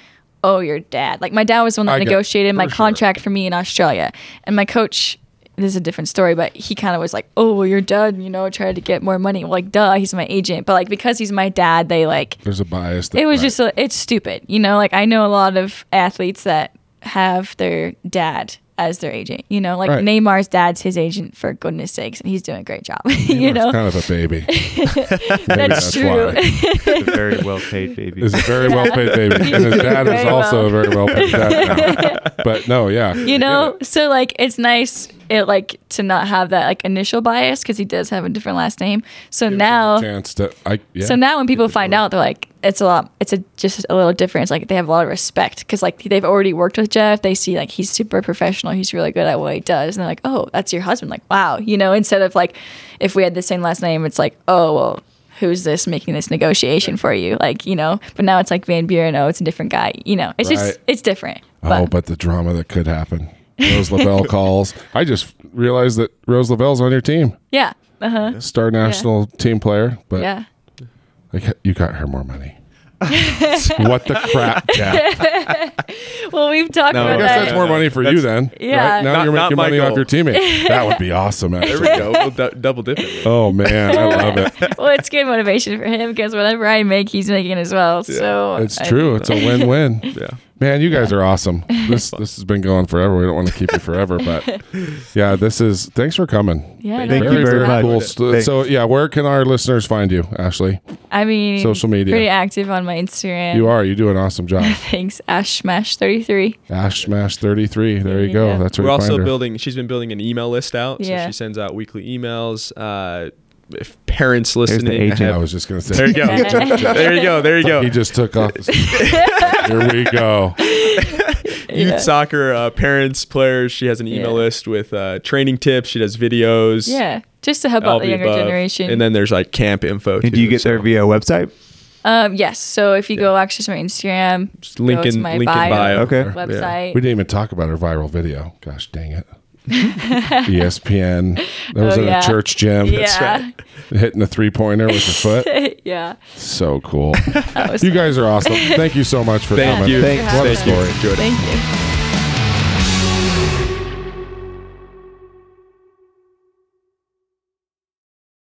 "Oh, your dad." Like my dad was the one that I negotiated my sure. contract for me in Australia, and my coach. This is a different story, but he kind of was like, "Oh, well, your dad, you know, tried to get more money." Well, like, duh, he's my agent, but like because he's my dad, they like There's a bias. That, it was right. just a, it's stupid you know like i know a lot of athletes that have their dad as their agent you know like Right. neymar's dad's his agent for goodness sakes and he's doing a great job <laughs> you know kind of a baby. <laughs> Maybe that's, true why. It's a very well paid baby. is a very <laughs> well paid baby, and his dad is Very also well. a very well paid dad now. But no, yeah, you know so like it's nice it like to not have that like initial bias because he does have a different last name so now chance to I yeah. So now when people find out, they're like, it's a lot, it's a just a little different. It's like they have a lot of respect because like they've already worked with Jeff. They see like he's super professional. He's really good at what he does. And they're like, oh, that's your husband. Like, wow, you know, instead of like if we had the same last name, it's like, oh, well, who's this making this negotiation for you? Like, you know, but now it's like Van Buren. Oh, it's a different guy. You know, it's Right. just, it's different. oh, but the drama that could happen. Rose Lavelle <laughs> calls. I just realized that Rose Lavelle's on your team, yeah. Uh huh. star national team player. But Yeah. like, you got her more money. <laughs> what the crap, Jeff? <laughs> Well, we've talked No, I about guess that. that's more money for you then. Yeah. Right? Now Not- you're not making my money off goal. your teammate. That would be awesome. There Actually. we go. We'll du- double dip. it. Oh man, I love it. well, it's good motivation for him because whatever I make, he's making as well. So It's I- true. It's a win-win. Yeah. Man, you guys are awesome. This <laughs> this has been going forever. We don't want to keep you forever, but <laughs> yeah, this is. Thanks for coming. Yeah, Thank no, you thanks very much. Cool. me. So, so yeah, where can our listeners find you, Ashley? I mean, Social media. Pretty active on my Instagram. You are. You do an awesome job. <laughs> Thanks, Ash Smash thirty three. Ash Smash thirty three. There you Yeah. go. That's where We're you find also her. building. She's been building an email list out, Yeah. so she sends out weekly emails. Uh, if parents the listening, agent. I was just gonna say. there you go. <laughs> there you go. There you go. He just took off. <laughs> Here we go. Youth Yeah. soccer uh, parents, players. She has an email Yeah. list with uh, training tips. She does videos. Yeah, just to help out the the younger above. generation. And then there's like camp info. And do you get there via website? um, yes. So if you go access my Instagram, just link go to in my link in bio. bio. Okay. website. We didn't even talk about her viral video. Gosh dang it. ESPN. That was Oh, in yeah. a church gym. yeah. Hitting a three pointer with your foot. <laughs> yeah. So cool. <laughs> That was You guys are awesome. Thank you so much for Thank coming. you. Thanks. What a Thank you. story. Enjoyed it. Thank you.